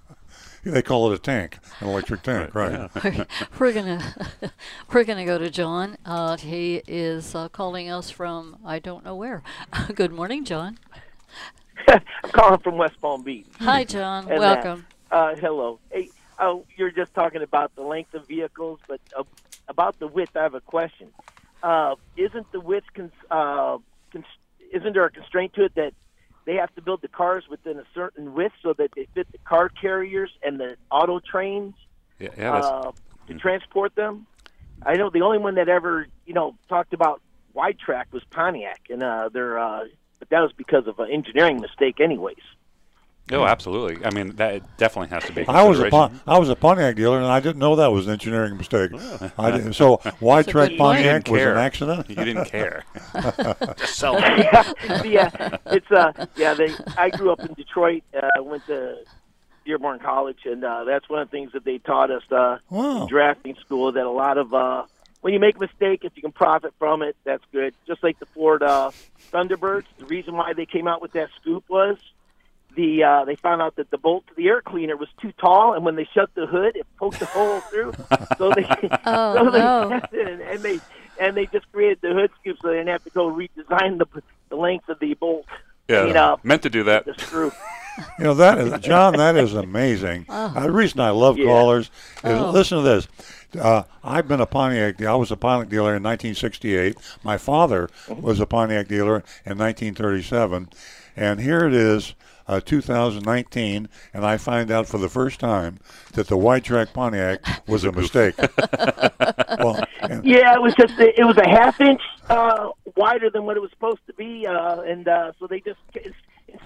They call it a tank, an electric tank, right? Yeah. we're gonna we're gonna go to John. Uh, he is uh, calling us from I don't know where. Good morning, John. I'm calling from West Palm Beach. Hi, John. And, uh, Welcome. Uh, hello. Hey, uh, you're just talking about the length of vehicles, but uh, about the width, I have a question. Uh, isn't the width cons- uh, cons- isn't there a constraint to it that they have to build the cars within a certain width so that they fit the car carriers and the auto trains Yeah, yeah that's, uh, to transport them? I know the only one that ever you know talked about wide track was Pontiac, and uh, they're uh, but that was because of an engineering mistake, anyways. oh, absolutely. I mean, that definitely has to be. I was a. Pon- I was a Pontiac dealer, and I didn't know that was an engineering mistake. I didn't, so wide That's a track. Pontiac You was an accident. You didn't care. Just sell it. yeah, yeah, it's uh, yeah. They, I grew up in Detroit. Uh, went to Dearborn College, and uh, that's one of the things that they taught us uh, Wow. in drafting school. That a lot of uh, when you make a mistake, if you can profit from it, that's good. Just like the Florida Thunderbirds, the reason why they came out with that scoop was the uh, they found out that the bolt to the air cleaner was too tall, and when they shut the hood, it poked a hole through. So they Oh, so they no. tested it, and they and they just created the hood scoop, so they didn't have to go redesign the the length of the bolt. Yeah, clean up meant to do that. the screw. You know that is John. That is amazing. Uh, the reason I love Yeah. callers is Oh. listen to this. Uh, I've been a Pontiac. Dealer. I was a Pontiac dealer in 1968. My father was a Pontiac dealer in 1937, and here it is, uh, 2019, and I find out for the first time that the wide track Pontiac was a mistake. well, Yeah, it was just it was a half inch uh, wider than what it was supposed to be, uh, and uh, so they just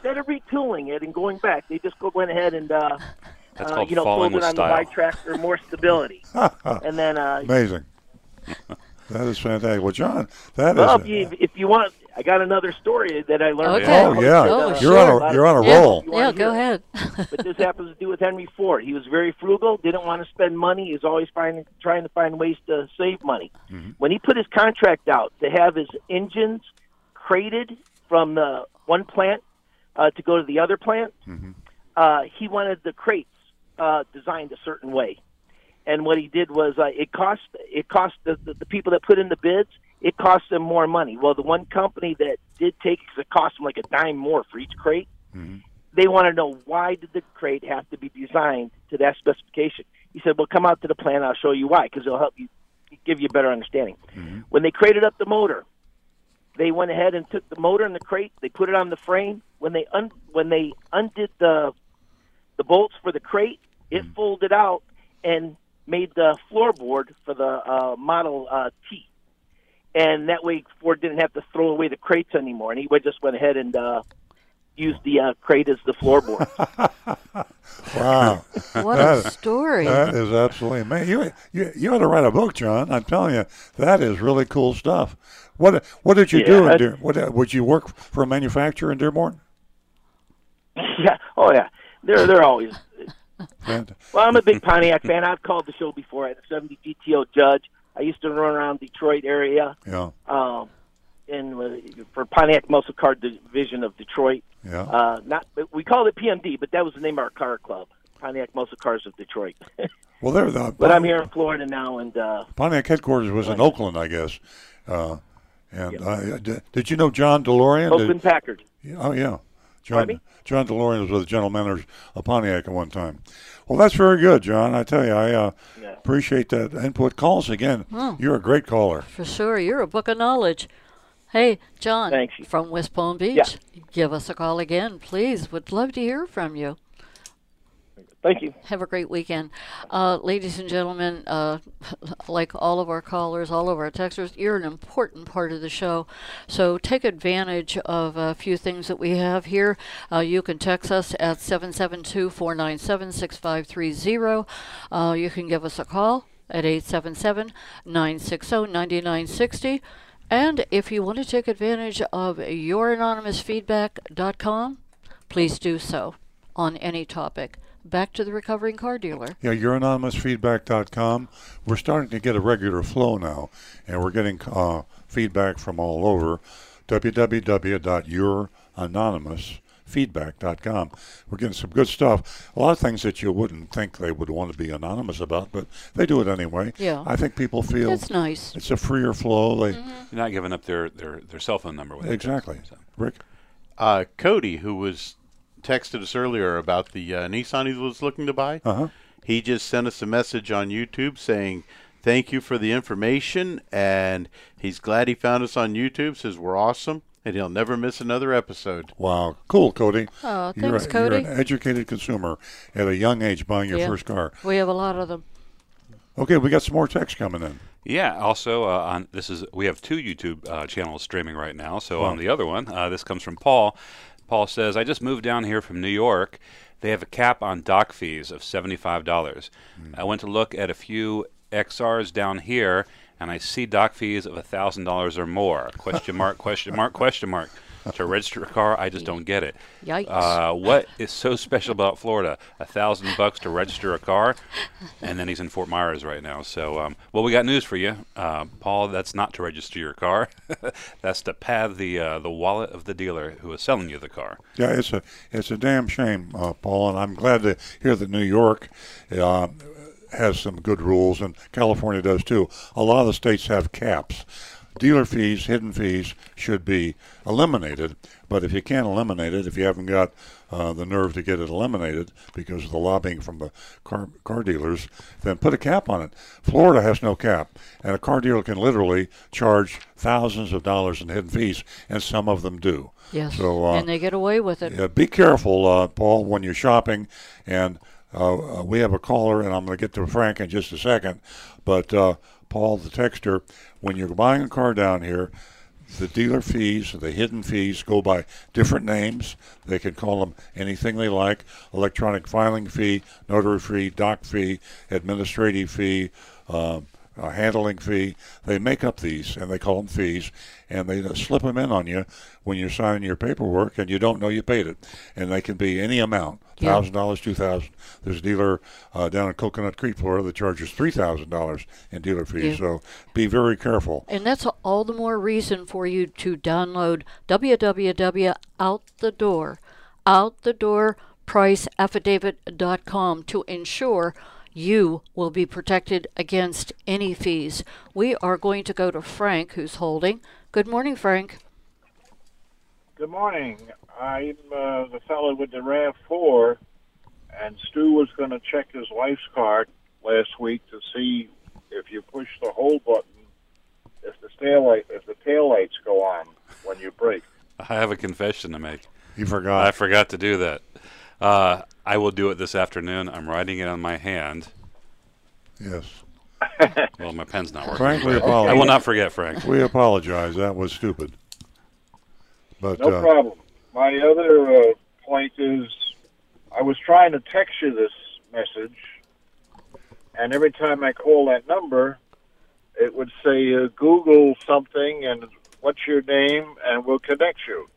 instead of retooling it and going back, they just go went ahead and uh, That's uh, called you know falling it on style. the wide track for more stability, and then uh, amazing. That is fantastic. Well, John, that is. well, a- if you, if you want, I got another story that I learned. Okay. Oh, yeah. Oh, you're sure. on a you're on a yeah, roll. Yeah, go it? ahead. but this happens to do with Henry Ford. He was very frugal, didn't want to spend money. He was always finding, trying to find ways to save money. When he put his contract out to have his engines crated from the one plant uh, to go to the other plant, uh, he wanted the crates uh, designed a certain way. And what he did was uh, it cost it cost the, the, the people that put in the bids it cost them more money. Well, the one company that did take it cost them like a dime more for each crate. They want to know why did the crate have to be designed to that specification. He said, "Well, come out to the plant. I'll show you why, because it'll help you give you a better understanding." When they crated up the motor, they went ahead and took the motor and the crate. They put it on the frame. When they un- when they undid the the bolts for the crate, it folded out and made the floorboard for the uh, Model uh, T. And that way, Ford didn't have to throw away the crates anymore, and he would just went ahead and uh, used the uh, crate as the floorboard. Wow. What That- a story. That is absolutely amazing. You, you you ought to write a book, John. I'm telling you, that is really cool stuff. What what did you Yeah, do? In I- Dear, what uh, would you work for a manufacturer in Dearborn? yeah, oh yeah, they're they're always. Well, I'm a big Pontiac fan. I've called the show before. I had a 70 GTO Judge. I used to run around Detroit area. Yeah, um, in uh, for Pontiac Muscle Car Division of Detroit. yeah. Uh, not we called it PMD, but that was the name of our car club, Pontiac Muscle Cars of Detroit. Well, there. The, but I'm here in Florida now, and uh, Pontiac headquarters was in Oakland, I guess. Uh, and uh, did, did you know John DeLorean? Did- Packard. Oh yeah, John John DeLorean was with the general manager of Pontiac at one time. Well, that's very good, John. I tell you, I uh, Yeah. appreciate that input. Call us again. You're a great caller. For sure. You're a book of knowledge. Hey, John Thanks. from West Palm Beach, Yeah. give us a call again, please. Would love to hear from you. Thank you. Have a great weekend. Uh, ladies and gentlemen, uh, like all of our callers, all of our texters, you're an important part of the show. So take advantage of a few things that we have here. Uh, you can text us at 772 497 6530. Uh, You can give us a call at 877 960 9960. And if you want to take advantage of youranonymousfeedback.com, please do so on any topic. Back to the recovering car dealer. Yeah, youranonymousfeedback.com. We're starting to get a regular flow now, and we're getting uh, feedback from all over. www.youranonymousfeedback.com. We're getting some good stuff. A lot of things that you wouldn't think they would want to be anonymous about, but they do it anyway. Yeah. I think people feel it's nice. it's a freer flow. They Mm-hmm. You're not giving up their, their, their cell phone number with it. exactly. So. Rick. Uh, Cody, who was texted us earlier about the uh, Nissan he was looking to buy, Uh huh. he just sent us a message on YouTube saying thank you for the information, and he's glad he found us on YouTube. Says we're awesome, and he'll never miss another episode. Wow, cool, Cody. Oh, you're, thanks, a, you're Cody. an educated consumer at a young age buying your Yeah. first car. We have a lot of them. Okay, we got some more text coming in. Yeah. Also, uh, on this is we have two YouTube uh, channels streaming right now. So on the other one, uh, this comes from Paul. Paul says, "I just moved down here from New York. They have a cap on doc fees of seventy-five dollars. Hmm. I went to look at a few XRs down here, and I see doc fees of thousand dollars or more. Question mark? Question mark? Question mark." To register a car, I just don't get it. Yikes. Uh, what is so special about Florida? A thousand bucks to register a car, and then he's in Fort Myers right now. So, um, well, we got news for you, uh, Paul. That's not to register your car. that's to pad the uh, the wallet of the dealer who is selling you the car. Yeah, it's a it's a damn shame, uh, Paul, and I'm glad to hear that New York uh, has some good rules, and California does too. A lot of the states have caps. Dealer fees, hidden fees, should be eliminated. But if you can't eliminate it, if you haven't got uh, the nerve to get it eliminated because of the lobbying from the car car dealers, then put a cap on it. Florida has no cap, and a car dealer can literally charge thousands of dollars in hidden fees, and some of them do. Yes. So, uh, and they get away with it. yeah, be careful, uh, Paul, when you're shopping. And uh, uh, we have a caller, and I'm going to get to Frank in just a second. But uh, Paul, the texter, when you're buying a car down here, the dealer fees, the hidden fees, go by different names. They can call them anything they like: electronic filing fee, notary fee, doc fee, administrative fee. Um, a handling fee. They make up these and they call them fees, and they slip them in on you when you're signing your paperwork, and you don't know you paid it. And they can be any amount. Thousand dollars, two thousand. There's a dealer uh, down in Coconut Creek, Florida, that charges three thousand dollars in dealer fees. Yeah. So be very careful. And that's all the more reason for you to download www.outthedoor, outthedoor priceaffidavit.com to ensure you will be protected against any fees. We are going to go to Frank, who's holding. Good morning, Frank. Good morning. I'm uh, the fellow with the RAV4, and Stu was going to check his wife's car last week to see if you push the hold button, if the tail light, if the tail lights go on when you brake. I have a confession to make. You forgot. I forgot to do that. Uh, I will do it this afternoon. I'm writing it on my hand. yes. Well, my pen's not working. Frank, we I will not forget, Frank. We apologize. That was stupid. But No uh, problem. My other uh, point is, I was trying to text you this message, and every time I call that number, it would say uh, Google something and what's your name, and we'll connect you.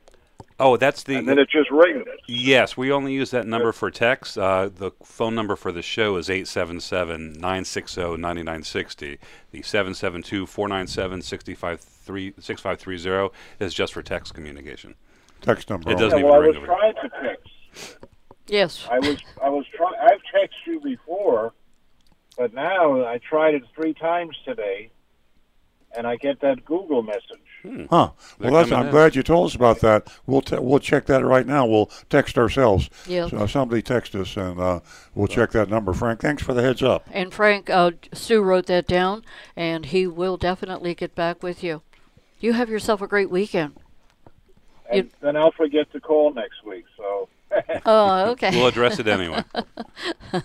Oh, that's the. And then it just rings. Yes, we only use that number for text. Uh, the phone number for the show is 877-960-9960. The 772-497-6530 is just for text communication. Text number. It doesn't Yeah, even well, I ring was trying to text. Yes. I was I was trying. I've texted you before, but now I tried it three times today, and I get that Google message. Huh. They're Well, that's, I'm in. glad you told us about that. We'll te- we'll check that right now. We'll text ourselves. Yeah. So somebody text us, and uh, we'll check that number. Frank, thanks for the heads up. And Frank, uh, Stu wrote that down, and he will definitely get back with you. You have yourself a great weekend. And then I'll forget to call next week. So. Oh, okay. We'll address it anyway. No,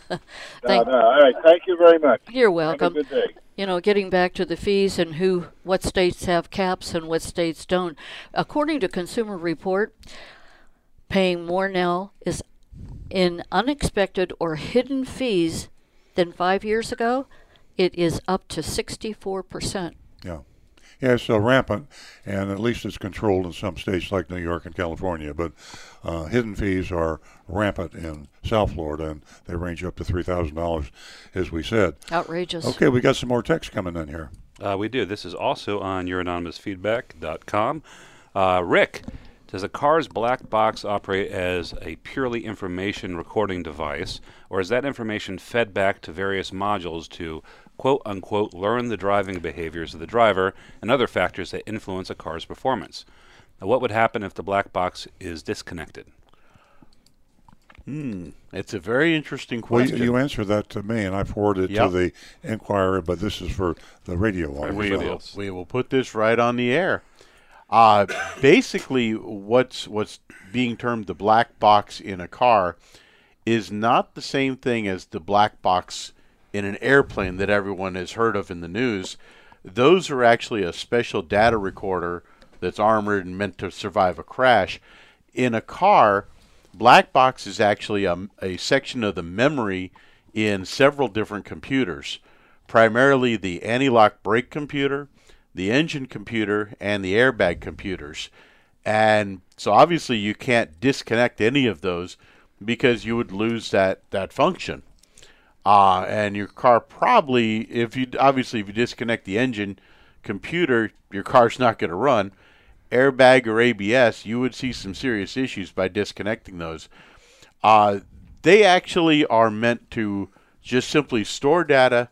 Thank- no. All right. Thank you very much. You're Have welcome. a good day. you know, getting back to the fees and who, what states have caps and what states don't. According to Consumer Report, paying more now is in unexpected or hidden fees than five years ago it is up to 64%. Yeah. Yeah, it's uh, rampant, and at least it's controlled in some states like New York and California. But uh, hidden fees are rampant in South Florida, and they range up to three thousand dollars, as we said. Outrageous. Okay, we got some more text coming in here. Uh, we do. This is also on youranonymousfeedback.com. Uh, Rick, does a car's black box operate as a purely information recording device, or is that information fed back to various modules to quote unquote learn the driving behaviors of the driver and other factors that influence a car's performance? Now, what would happen if the black box is disconnected? Hmm. It's a very interesting Well, question. you, you answered that to me, and I forwarded it Yep. to the Inquirer, but this is for the radio audience. we, will, we will put this right on the air. Uh, basically, what's what's being termed the black box in a car is not the same thing as the black box in an airplane that everyone has heard of in the news. Those are actually a special data recorder that's armored and meant to survive a crash. In a car, black box is actually a, a section of the memory in several different computers, primarily the anti-lock brake computer, the engine computer, and the airbag computers. And so obviously you can't disconnect any of those because you would lose that, that function. Uh, and your car probably, if you obviously if you disconnect the engine computer, your car's not going to run. Airbag or ABS, you would see some serious issues by disconnecting those. Uh, they actually are meant to just simply store data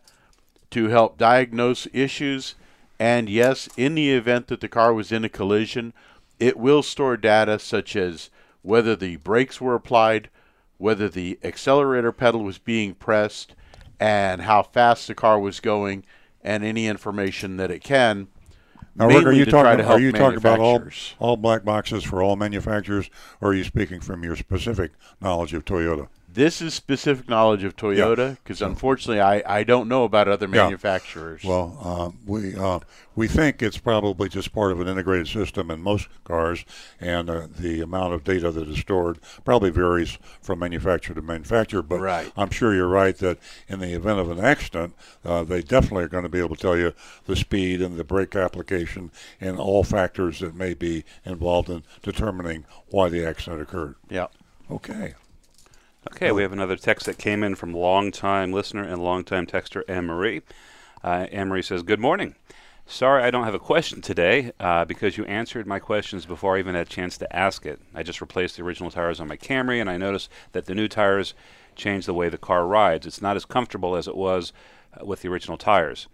to help diagnose issues. And yes, in the event that the car was in a collision, it will store data such as whether the brakes were applied, whether the accelerator pedal was being pressed, and how fast the car was going, and any information that it can. Now, Rick, are you talking? Are you talking about all all black boxes for all manufacturers, or are you speaking from your specific knowledge of Toyota? This is specific knowledge of Toyota because unfortunately I, I don't know about other Yeah. manufacturers. Well, uh, we uh, we think it's probably just part of an integrated system in most cars, and uh, the amount of data that is stored probably varies from manufacturer to manufacturer. But Right. I'm sure you're right that in the event of an accident, uh, they definitely are going to be able to tell you the speed and the brake application and all factors that may be involved in determining why the accident occurred. yeah. Okay. Okay, we have another text that came in from longtime listener and longtime texter Anne Marie. Uh, Anne Marie says, Good morning. Sorry, I don't have a question today uh, because you answered my questions before I even had a chance to ask it. I just replaced the original tires on my Camry, and I noticed that the new tires changed the way the car rides. It's not as comfortable as it was uh, with the original tires.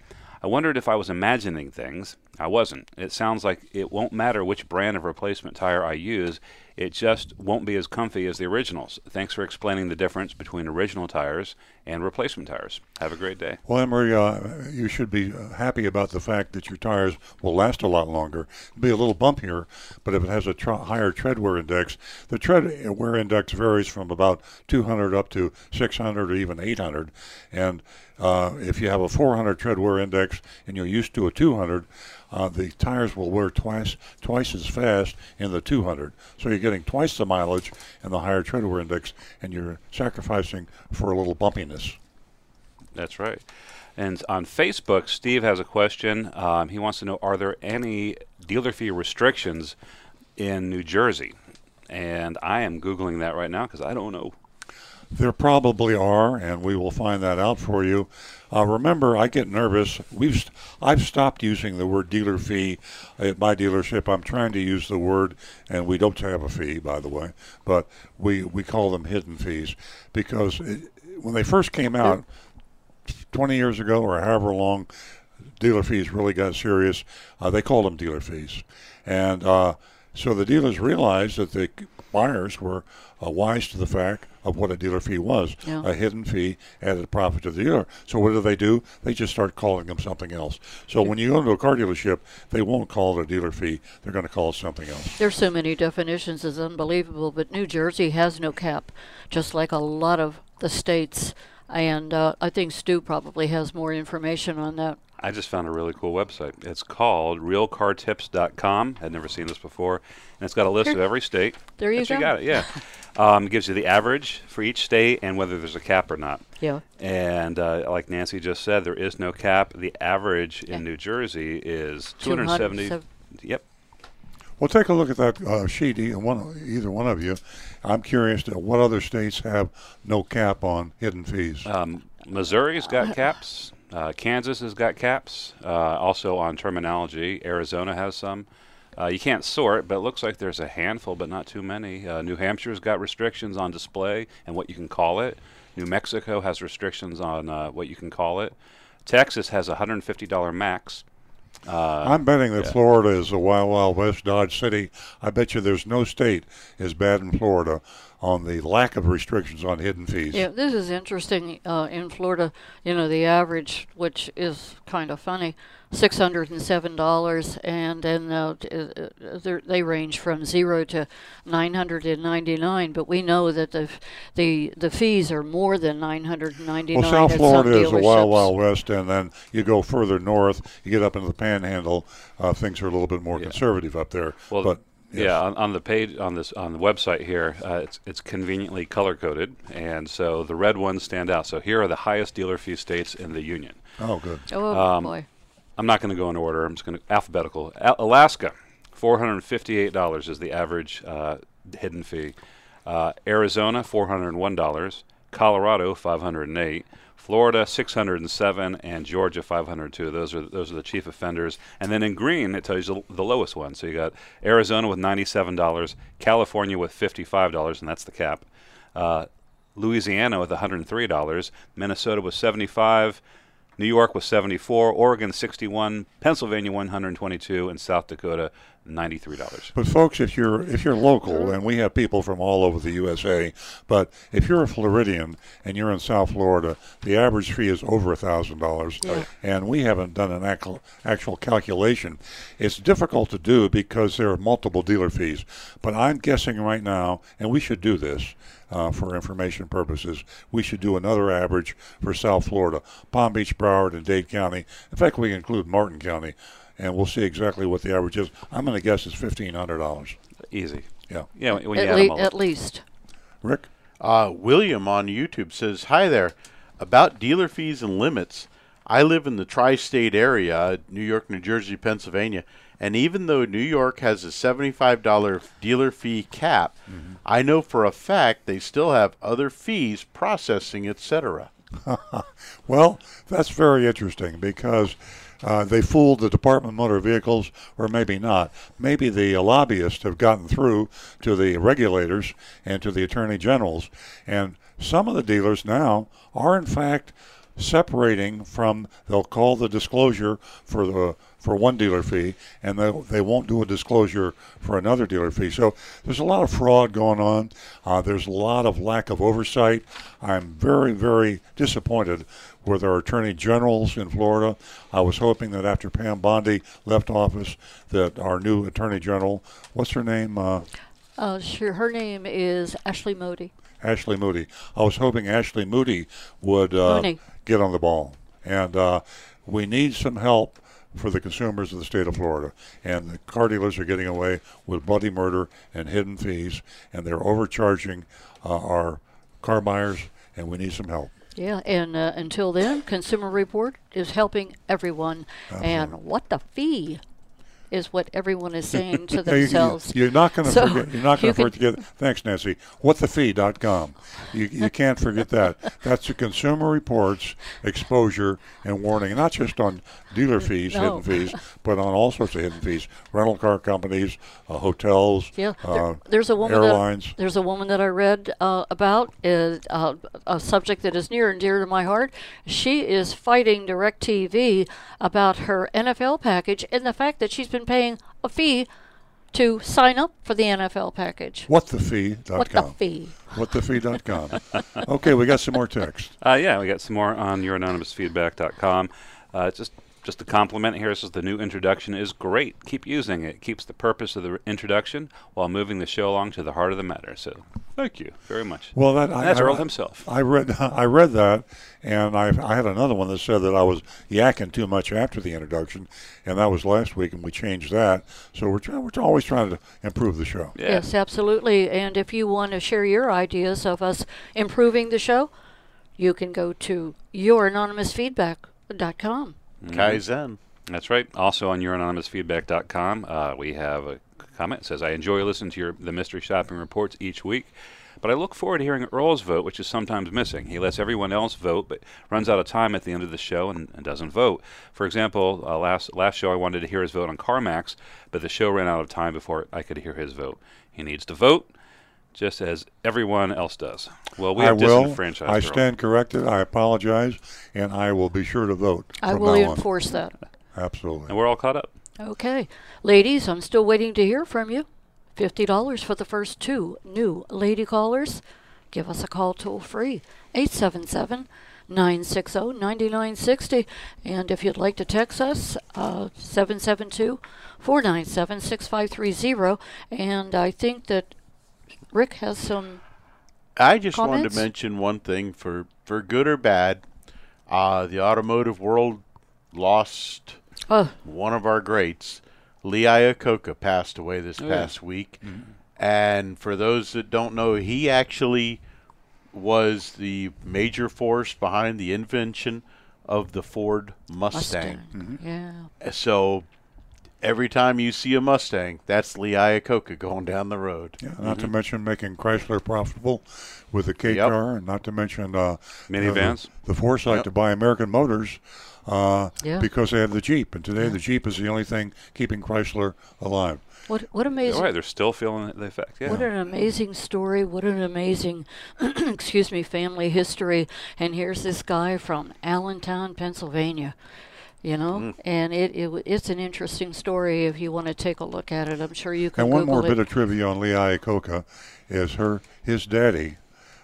I wondered if I was imagining things. I wasn't. It sounds like it won't matter which brand of replacement tire I use, it just won't be as comfy as the originals. Thanks for explaining the difference between original tires and replacement tires. Have a great day. Well, Anne Marie, uh, you should be happy about the fact that your tires will last a lot longer. It'll be a little bumpier, but if it has a tr- higher tread wear index, the tread wear index varies from about 200 up to 600 or even 800. And uh, if you have a 400 tread wear index and you're used to a 200, uh, the tires will wear twice twice as fast in the 200. So you're getting twice the mileage and the higher tread wear index, and you're sacrificing for a little bumpiness. That's right. And on Facebook, Steve has a question. Um, he wants to know Are there any dealer fee restrictions in New Jersey? And I am Googling that right now because I don't know. There probably are, and we will find that out for you. Uh, remember, I get nervous. We've I've stopped using the word dealer fee at my dealership. I'm trying to use the word, and we don't have a fee, by the way, but we we call them hidden fees because it, when they first came out, 20 years ago or however long, dealer fees really got serious. Uh, they called them dealer fees, and uh, so the dealers realized that the buyers were uh, wise to the fact of what a dealer fee was Yeah. a hidden fee added profit to the dealer. So what do they do? They just start calling them something else. So when you go into a car dealership, they won't call it a dealer fee. They're going to call it something else. There's so many definitions, it's unbelievable. But New Jersey has no cap, just like a lot of the states. And uh, I think Stu probably has more information on that. I just found a really cool website. It's called realcartips.com. I'd never seen this before. And it's got a list of every state. There you go. You got it, yeah. um, gives you the average for each state and whether there's a cap or not. Yeah. And uh, like Nancy just said, there is no cap. The average in New Jersey is 270. 270. Yep. Well, take a look at that uh, sheet, e- one, either one of you. I'm curious to what other states have no cap on hidden fees. Um, Missouri's got caps. Uh, Kansas has got caps. Uh, also on terminology, Arizona has some. Uh, you can't sort, but it looks like there's a handful, but not too many. Uh, New Hampshire's got restrictions on display and what you can call it. New Mexico has restrictions on uh, what you can call it. Texas has a $150 max. Uh, I'm betting that yeah. Florida is a wild, wild west Dodge City. I bet you there's no state as bad in Florida on the lack of restrictions on hidden fees. Yeah, this is interesting. Uh, in Florida, you know, the average, which is kind of funny, six hundred and seven dollars, and then uh, t- uh, uh, they're- range from zero to nine hundred and ninety nine. But we know that the the the fees are more than nine hundred and ninety nine. Well, South Florida is a wild, wild west, and then you go further north, you get up into the Panhandle. Uh, things are a little bit more conservative up there. Well, but yes. yeah, on, on the page on this on the website here, uh, it's it's conveniently color coded, and so the red ones stand out. So here are the highest dealer fee states in the union. Oh, good. Oh Um, boy. I'm not going to go in order. I'm just going to alphabetical. Al- Alaska, four hundred fifty-eight dollars is the average uh, hidden fee. Uh, Arizona, four hundred one dollars. Colorado, five hundred and eight. Florida, six hundred and seven, and Georgia, five hundred two. Those are those are the chief offenders. And then in green, it tells you the, the lowest one. So you got Arizona with ninety-seven dollars, California with fifty-five dollars, and that's the cap. Uh, Louisiana with $103, Minnesota with 75, New York was 74, Oregon 61, Pennsylvania 122, and South Dakota $93. But folks, if you're if you're local, and we have people from all over the USA, but if you're a Floridian and you're in South Florida, the average fee is over a thousand dollars, Yeah. and we haven't done an actual actual calculation. It's difficult to do because there are multiple dealer fees. But I'm guessing right now, and we should do this. Uh, for information purposes, we should do another average for South Florida, Palm Beach, Broward, and Dade County. In fact, we include Martin County, and we'll see exactly what the average is. I'm going to guess it's fifteen hundred dollars. Easy. Yeah. Yeah, when when you At, add le- them all at up. least. Rick? Uh, William on YouTube says, Hi there. About dealer fees and limits, I live in the tri state area New York, New Jersey, Pennsylvania. And even though New York has a $75 dealer fee cap, I know for a fact they still have other fees, processing, etc. Well, that's very interesting because uh, they fooled the Department of Motor Vehicles, or maybe not. Maybe the lobbyists have gotten through to the regulators and to the attorney generals, and some of the dealers now are in fact separating from. They'll call the disclosure for the for one dealer fee, and they they won't do a disclosure for another dealer fee. So there's a lot of fraud going on. Uh, there's a lot of lack of oversight. I'm very very disappointed with our attorney generals in Florida. I was hoping that after Pam Bondi left office, that our new attorney general, what's her name? Uh, Uh, sure. Her name is Ashley Moody. Ashley Moody. I was hoping Ashley Moody would uh, get on the ball, and uh, we need some help for the consumers of the state of Florida. And the car dealers are getting away with bloody murder and hidden fees, and they're overcharging uh, our car buyers, and we need some help. Yeah, and uh, until then, Consumer Report is helping everyone. And what the fee is what everyone is saying to Now, you- themselves. You're not going to So, forget. You're not going to forget. Thanks, Nancy. Whatthefee.com. You you can't forget that. That's the Consumer Reports exposure and warning, not just on dealer fees, No. hidden fees, but on all sorts of hidden fees. Rental car companies, uh, hotels, Yeah, there- uh, there's a woman. airlines. That, there's a woman that I read uh, about is, uh, a subject that is near and dear to my heart. She is fighting Directv about her NFL package and the fact that she's been paying a fee to sign up for the NFL package. Whatthefee.com. What the fee? Whatthefee.com. okay, we got some more text. Uh, yeah, we got some more on youranonymousfeedback.com. Uh, just just a compliment here. Says the new introduction is great. Keep using it. Keeps the purpose of the introduction while moving the show along to the heart of the matter. So, thank you very much. Well, that And that's I, Earl I, himself. I read I read that, and I I had another one that said that I was yakking too much after the introduction, and that was last week, and we changed that. So we're trying, we're always trying to improve the show. Yeah. Yes, absolutely. And if you want to share your ideas of us improving the show, you can go to youranonymousfeedback.com. Kaizen. That's right. Also on youranonymousfeedback.com, uh, we have a comment that says, I enjoy listening to your the mystery shopping reports each week, but I look forward to hearing Earl's vote, which is sometimes missing. He lets everyone else vote, but runs out of time at the end of the show and, and doesn't vote. For example, uh, last last show I wanted to hear his vote on CarMax, but the show ran out of time before I could hear his vote. He needs to vote, just as everyone else does. Well, we I have will. disenfranchised I stand corrected. I apologize, and I will be sure to vote. I will now on. enforce that. Absolutely. And we're all caught up. Okay. Ladies, I'm still waiting to hear from you. $50 for the first two new lady callers. Give us a call toll free. 877 960 9960. And if you'd like to text us, uh, 772 497 6530. And I think that Rick has some. I just wanted to mention one thing for for good or bad. Uh, the automotive world lost Oh, one of our greats. Lee Iacocca passed away this Oh, yeah. past week. And for those that don't know, he actually was the major force behind the invention of the Ford Mustang. Mustang. Yeah. So every time you see a Mustang, that's Lee Iacocca going down the road. Yeah, not to mention making Chrysler profitable with the K Yep. car, and not to mention uh, Minivans. uh, the, the foresight Yep. to buy American Motors uh, Yeah. because they have the Jeep, and today the Jeep is the only thing keeping Chrysler alive. What, what amazing. All right, they're still feeling the effect. Yeah. What an amazing story. What an amazing, excuse me, family history. And here's this guy from Allentown, Pennsylvania. You know, Mm. and it, it it's an interesting story if you want to take a look at it. I'm sure you can And one Google more it. bit of trivia on Lee Iacocca is her his daddy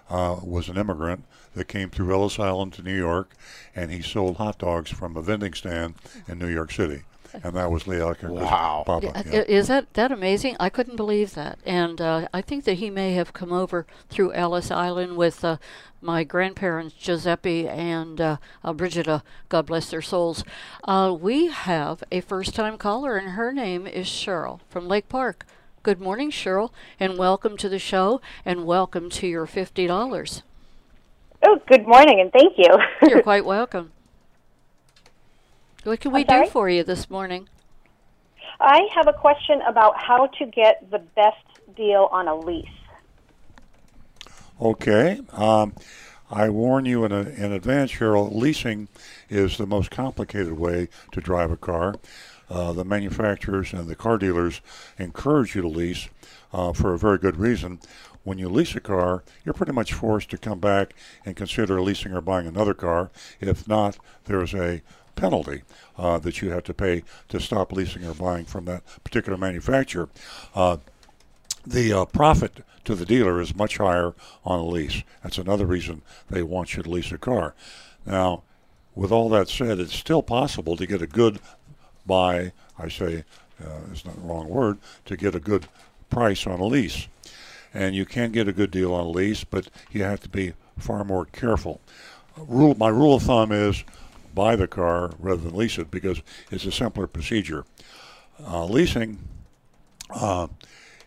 uh, was an immigrant that came through Ellis Island to New York, and he sold hot dogs from a vending stand in New York City, and that was Lee Iacocca's Wow. papa. Yeah, yeah. Is that that amazing? I couldn't believe that, and uh, I think that he may have come over through Ellis Island with uh, my grandparents Giuseppe and uh, uh, Brigida. God bless their souls. Uh, we have a first-time caller, and her name is Cheryl from Lake Park. Good morning, Cheryl, and welcome to the show, and welcome to your fifty dollars. Oh, good morning, and thank you. You're quite welcome. What can we do for you this morning? I have a question about how to get the best deal on a lease. Okay. Um, I warn you in, a, in advance, Cheryl, leasing is the most complicated way to drive a car. Uh, the manufacturers and the car dealers encourage you to lease uh, for a very good reason. When you lease a car, you're pretty much forced to come back and consider leasing or buying another car. If not, there's a penalty uh, that you have to pay to stop leasing or buying from that particular manufacturer. Uh, the uh, profit to the dealer is much higher on a lease. That's another reason they want you to lease a car. Now, with all that said, it's still possible to get a good buy. I say, uh, it's not the wrong word, to get a good price on a lease. And you can get a good deal on a lease, but you have to be far more careful. Rule, my rule of thumb is buy the car rather than lease it because it's a simpler procedure. Uh, leasing uh,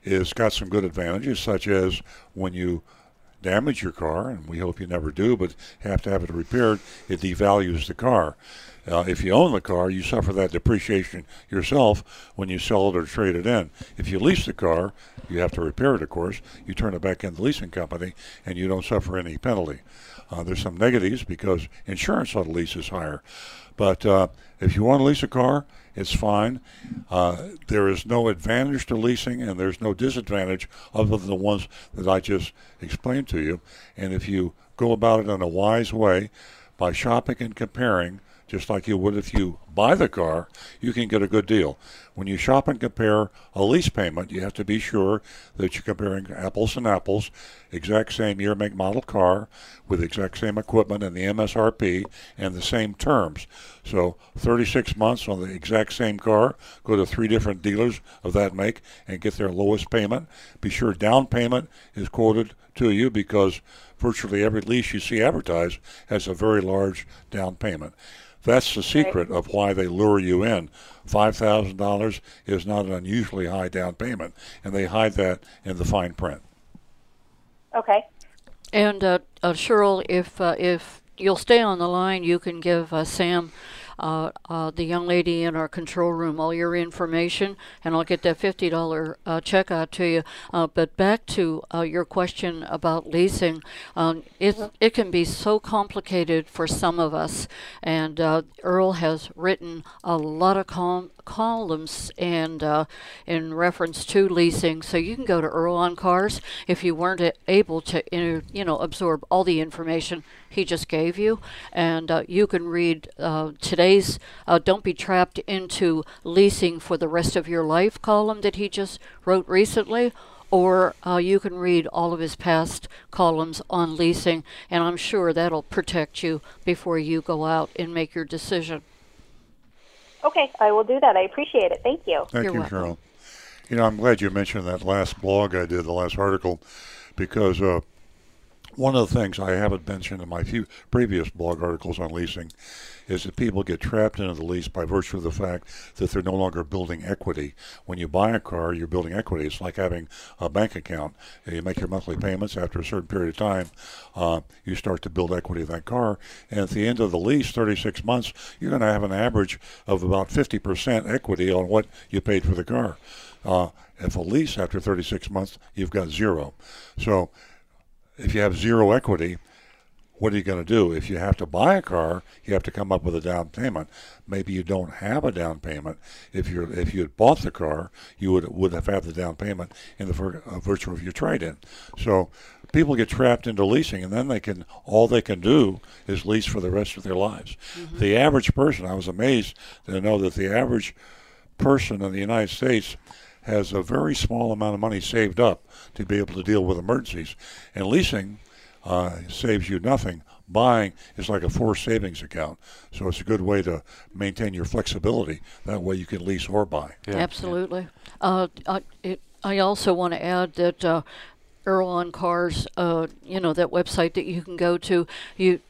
is got some good advantages, such as when you damage your car, and we hope you never do, but have to have it repaired, it devalues the car. Uh, if you own the car, you suffer that depreciation yourself when you sell it or trade it in. If you lease the car, you have to repair it, of course. You turn it back in the leasing company, and you don't suffer any penalty. Uh, there's some negatives because insurance on a lease is higher. But uh, if you want to lease a car, it's fine. Uh, there is no advantage to leasing, and there's no disadvantage other than the ones that I just explained to you. And if you go about it in a wise way by shopping and comparing, just like you would if you buy the car, you can get a good deal. When you shop and compare a lease payment, you have to be sure that you're comparing apples and apples, exact same year, make, model car with exact same equipment and the MSRP and the same terms. So 36 months on the exact same car, go to three different dealers of that make and get their lowest payment. Be sure down payment is quoted to you because virtually every lease you see advertised has a very large down payment. That's the secret of why they lure you in. $5,000 is not an unusually high down payment, and they hide that in the fine print. Okay. And uh, uh, Cheryl, if uh, if you'll stay on the line, you can give uh, Sam, uh, uh, the young lady in our control room, all your information, and I'll get that fifty dollar uh, check out to you. Uh, but back to uh, your question about leasing, um, it it can be so complicated for some of us, and uh, Earl has written a lot of com- columns and uh, in reference to leasing. So you can go to Earl on Cars if you weren't able to, you know, absorb all the information he just gave you, and uh, you can read uh, today's uh, "Don't Be Trapped into Leasing for the Rest of Your Life" column that he just wrote recently. Or uh, you can read all of his past columns on leasing, and I'm sure that'll protect you before you go out and make your decision. Okay, I will do that. I appreciate it. Thank you. Thank You're you, welcome. Cheryl. You know, I'm glad you mentioned that last blog I did, the last article, because uh, one of the things I haven't mentioned in my few previous blog articles on leasing is that people get trapped into the lease by virtue of the fact that they're no longer building equity. When you buy a car, you're building equity. It's like having a bank account. You make your monthly payments after a certain period of time. Uh, you start to build equity in that car, and at the end of the lease, 36 months, you're going to have an average of about 50% equity on what you paid for the car. Uh, if a lease after 36 months, you've got zero. So if you have zero equity, what are you going to do? If you have to buy a car, you have to come up with a down payment. Maybe you don't have a down payment. If you're if you had bought the car, you would would have had the down payment in the uh, virtue of your trade-in. So people get trapped into leasing, and then they can all they can do is lease for the rest of their lives. The average person, I was amazed to know that the average person in the United States has a very small amount of money saved up to be able to deal with emergencies. And leasing uh, saves you nothing. Buying is like a forced savings account, so it's a good way to maintain your flexibility. That way, you can lease or buy. Absolutely. Uh, I, it, I also want to add that uh, Earl on Cars, uh, you know, that website that you can go to, you.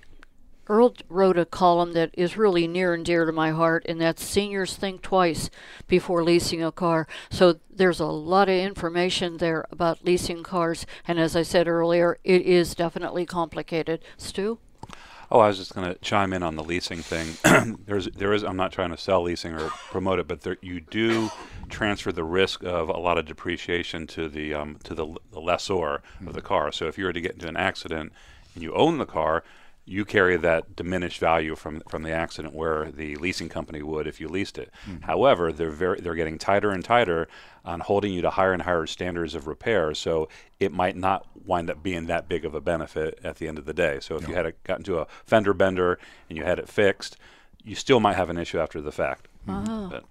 Earl wrote a column that is really near and dear to my heart, and that's seniors think twice before leasing a car. So there's a lot of information there about leasing cars, and as I said earlier, it is definitely complicated. Stu? Oh, I was just going to chime in on the leasing thing. There's, there is. I'm not trying to sell leasing or promote it, but there, you do transfer the risk of a lot of depreciation to the um, to the, the lessor of the car. So if you were to get into an accident and you own the car, you carry that diminished value from from the accident where the leasing company would if you leased it. Hmm. However, they're very they're getting tighter and tighter on holding you to higher and higher standards of repair. So it might not wind up being that big of a benefit at the end of the day. So if you had a, got into a fender bender and you had it fixed, you still might have an issue after the fact. Oh. But,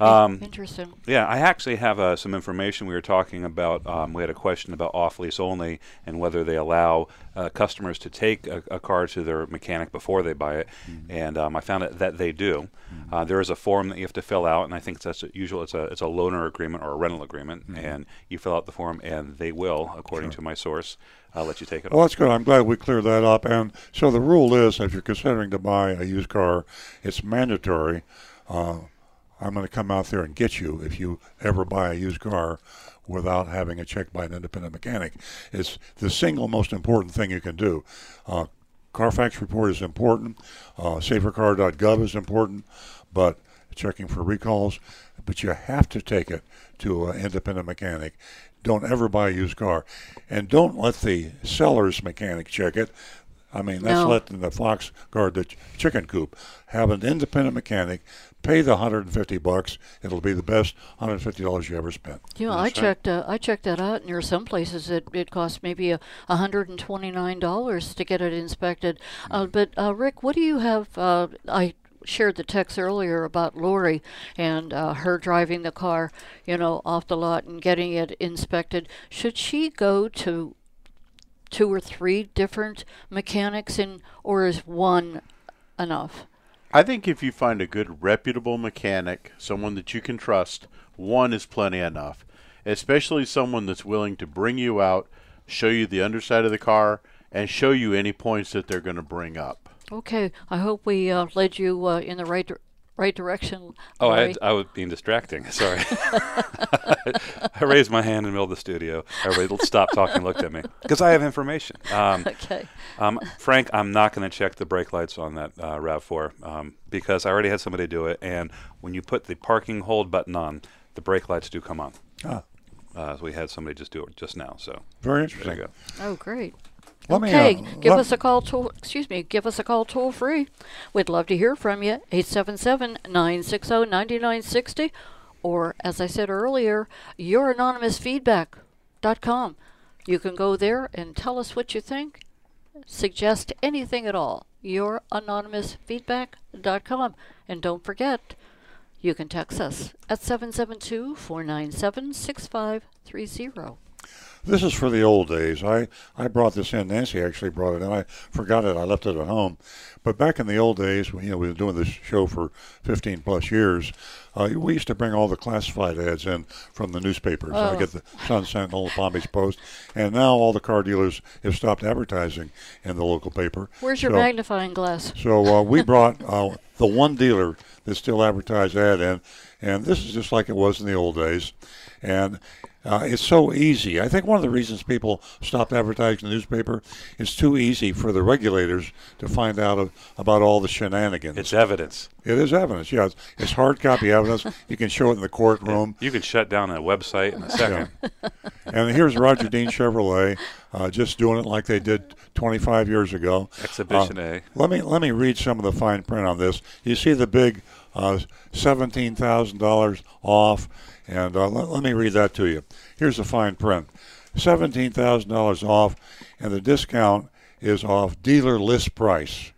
um, Interesting. yeah, I actually have uh, some information. We were talking about. Um, we had a question about off lease only and whether they allow uh, customers to take a, a car to their mechanic before they buy it. And um, I found out that they do. Uh, there is a form that you have to fill out, and I think that's a, usual. It's a it's a loaner agreement or a rental agreement, and you fill out the form, and they will, according to my source, uh, let you take it Well, off. that's good. I'm glad we cleared that up. And so the rule is, if you're considering to buy a used car, it's mandatory. Uh, I'm going to come out there and get you if you ever buy a used car without having it checked by an independent mechanic. It's the single most important thing you can do. Uh, Carfax report is important. Uh, SaferCar.gov is important, but checking for recalls. But you have to take it to an independent mechanic. Don't ever buy a used car, and don't let the seller's mechanic check it. I mean, that's No. letting the fox guard the ch- chicken coop. Have an independent mechanic. Pay the 150 bucks. It'll be the best 150 dollars you ever spent. You know, I checked. Uh, I checked that out, and there are some places it it costs maybe a hundred and twenty nine dollars to get it inspected. Uh, but uh, Rick, what do you have? Uh, I shared the text earlier about Lori and uh, her driving the car, you know, off the lot and getting it inspected. Should she go to two or three different mechanics, in, or is one enough? I think if you find a good, reputable mechanic, someone that you can trust, one is plenty enough. Especially someone that's willing to bring you out, show you the underside of the car, and show you any points that they're going to bring up. Okay, I hope we uh, led you uh, in the right right direction. Oh, I, Larry. I was being distracting. Sorry. I raised my hand in the middle of the studio. Everybody stopped talking and looked at me because I have information. Um, okay. um, Frank, I'm not going to check the brake lights on that uh, RAV4 um, because I already had somebody do it. And when you put the parking hold button on, the brake lights do come on. Ah. Uh, so we had somebody just do it just now. So Very there interesting. you go. Oh, great. Let me, okay, uh, give let- us a call toll. Excuse me, give us a call toll free. We'd love to hear from you. 877-960-9960, or as I said earlier, youranonymousfeedback.com. You can go there and tell us what you think. Suggest anything at all. Youranonymousfeedback.com, and don't forget, you can text us at 772-497-6530. This is for the old days. I, I brought this in. Nancy actually brought it in. I forgot it. I left it at home. But back in the old days, when you know we were doing this show for 15 plus years, uh, we used to bring all the classified ads in from the newspapers. I Oh. get the Sun Sentinel, Palm Beach Post, and now all the car dealers have stopped advertising in the local paper. Where's your magnifying glass? so uh, we brought uh, the one dealer that still advertised ad in, and this is just like it was in the old days. And uh, it's so easy. I think one of the reasons people stopped advertising in the newspaper is too easy for the regulators to find out of, about all the shenanigans. It's evidence. It is evidence, yes. It's hard copy evidence. You can show it in the courtroom. You can shut down a website in a second. And here's Roger Dean Chevrolet, uh, just doing it like they did 25 years ago. Exhibition Uh, A. Let me let me read some of the fine print on this. You see the big uh, seventeen thousand dollars off, and uh, let, let me read that to you. Here's the fine print: seventeen thousand dollars off, and the discount is off dealer list price.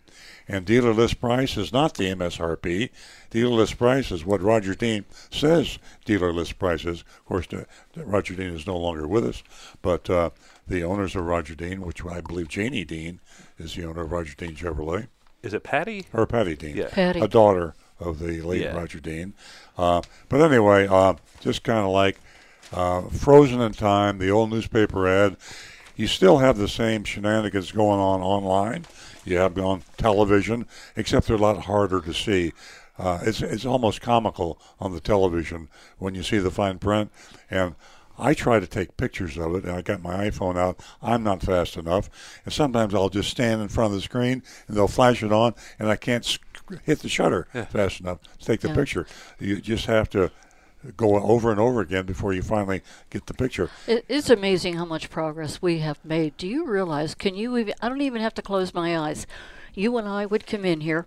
And dealer list price is not the MSRP. Dealer list price is what Roger Dean says dealer list price is. Of course, the, the Roger Dean is no longer with us, but uh, the owners of Roger Dean, which I believe Janie Dean is the owner of Roger Dean Chevrolet, Is it Patty? or Patty Dean, Yeah. Patty. a daughter of the late Yeah. Roger Dean. Uh, but anyway, uh, just kind of like uh, frozen in time, the old newspaper ad. You still have the same shenanigans going on online. You have on television, except they're a lot harder to see. Uh, it's it's almost comical on the television when you see the fine print, and I try to take pictures of it, and I got my iPhone out. I'm not fast enough, and sometimes I'll just stand in front of the screen and they'll flash it on, and I can't hit the shutter fast enough to take the Yeah. picture. You just have to go over and over again before you finally get the picture. It is amazing how much progress we have made. Do you realize? Can you even? I don't even have to close my eyes. You and I would come in here,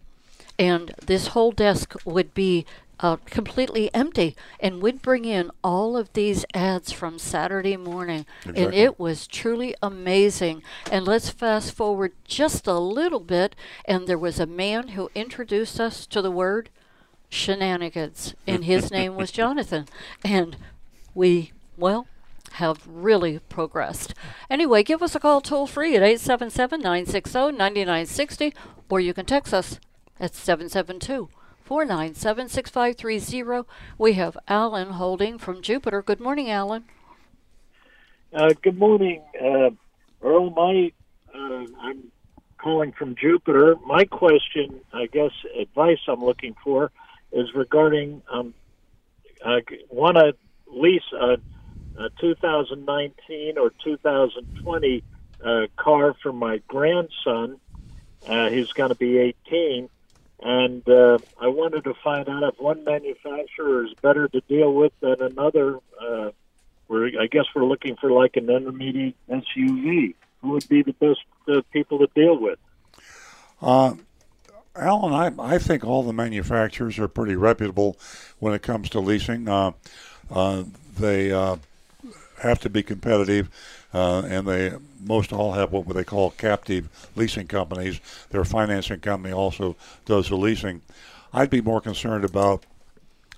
and this whole desk would be uh, completely empty, and we'd bring in all of these ads from Saturday morning, and it was truly amazing. And let's fast forward just a little bit, and there was a man who introduced us to the word shenanigans, and his name was Jonathan. And we, well, have really progressed. Anyway, give us a call toll free at 877 960 9960, or you can text us at 772 497 6530. We have Alan holding from Jupiter. Good morning, Alan. Uh, good morning, uh, Earl. My, uh, I'm calling from Jupiter. My question, I guess, advice I'm looking for is regarding um, I want to lease a, a 2019 or 2020 uh, car for my grandson. Uh, he's going to be 18, and uh, I wanted to find out if one manufacturer is better to deal with than another. Uh, we're, I guess we're looking for like an intermediate SUV. Who would be the best uh, people to deal with? Uh, Alan, I, I think all the manufacturers are pretty reputable when it comes to leasing. Uh, uh, they uh, have to be competitive, uh, and they most all have what they call captive leasing companies. Their financing company also does the leasing. I'd be more concerned about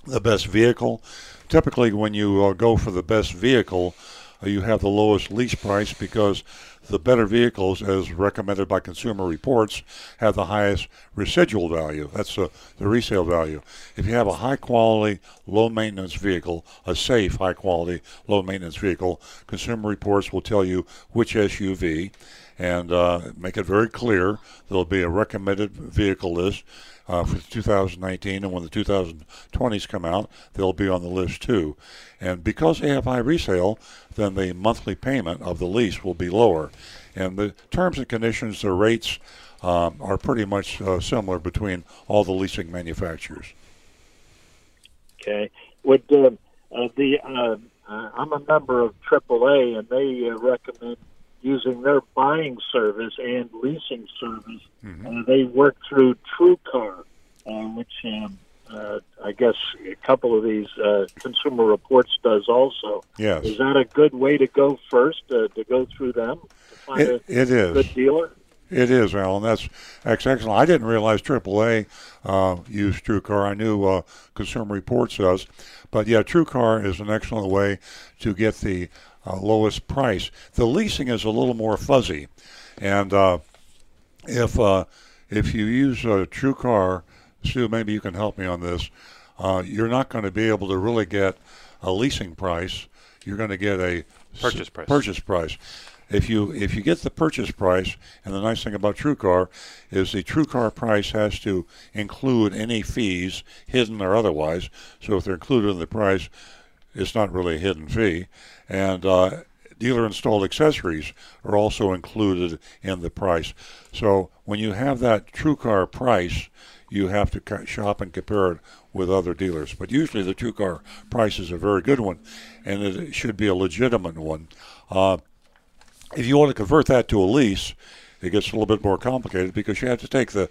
the best vehicle. Typically, when you uh, go for the best vehicle, you have the lowest lease price because the better vehicles, as recommended by Consumer Reports, have the highest residual value. That's uh, the resale value. If you have a high quality, low maintenance vehicle, a safe, high quality, low maintenance vehicle, Consumer Reports will tell you which SUV and uh, make it very clear. There'll be a recommended vehicle list uh, for 2019, and when the 2020s come out, they'll be on the list too. And because they have high resale, then the monthly payment of the lease will be lower. And the terms and conditions, the rates um, are pretty much uh, similar between all the leasing manufacturers. Okay. Would uh, uh, the uh, uh, I'm a member of AAA, and they uh, recommend using their buying service and leasing service. Mm-hmm. Uh, they work through TrueCar, uh, which um, uh, I guess a couple of these uh, Consumer Reports does also. Yes. Is that a good way to go first, uh, to go through them to find It, a it is. good dealer? It is, Alan. That's, that's excellent. I didn't realize AAA uh, used TrueCar. I knew uh, Consumer Reports does. But yeah, TrueCar is an excellent way to get the uh, lowest price. The leasing is a little more fuzzy. And uh, if, uh, if you use a TrueCar, Sue, maybe you can help me on this, uh, you're not going to be able to really get a leasing price. You're going to get a Purchase price. Purchase price. If you if you get the purchase price, and the nice thing about TrueCar is the TrueCar price has to include any fees, hidden or otherwise. So if they're included in the price, it's not really a hidden fee. And uh, dealer installed accessories are also included in the price. So when you have that TrueCar price, you have to shop and compare it with other dealers. But usually the TrueCar price is a very good one, and it should be a legitimate one. Uh, if you want to convert that to a lease, it gets a little bit more complicated because you have to take the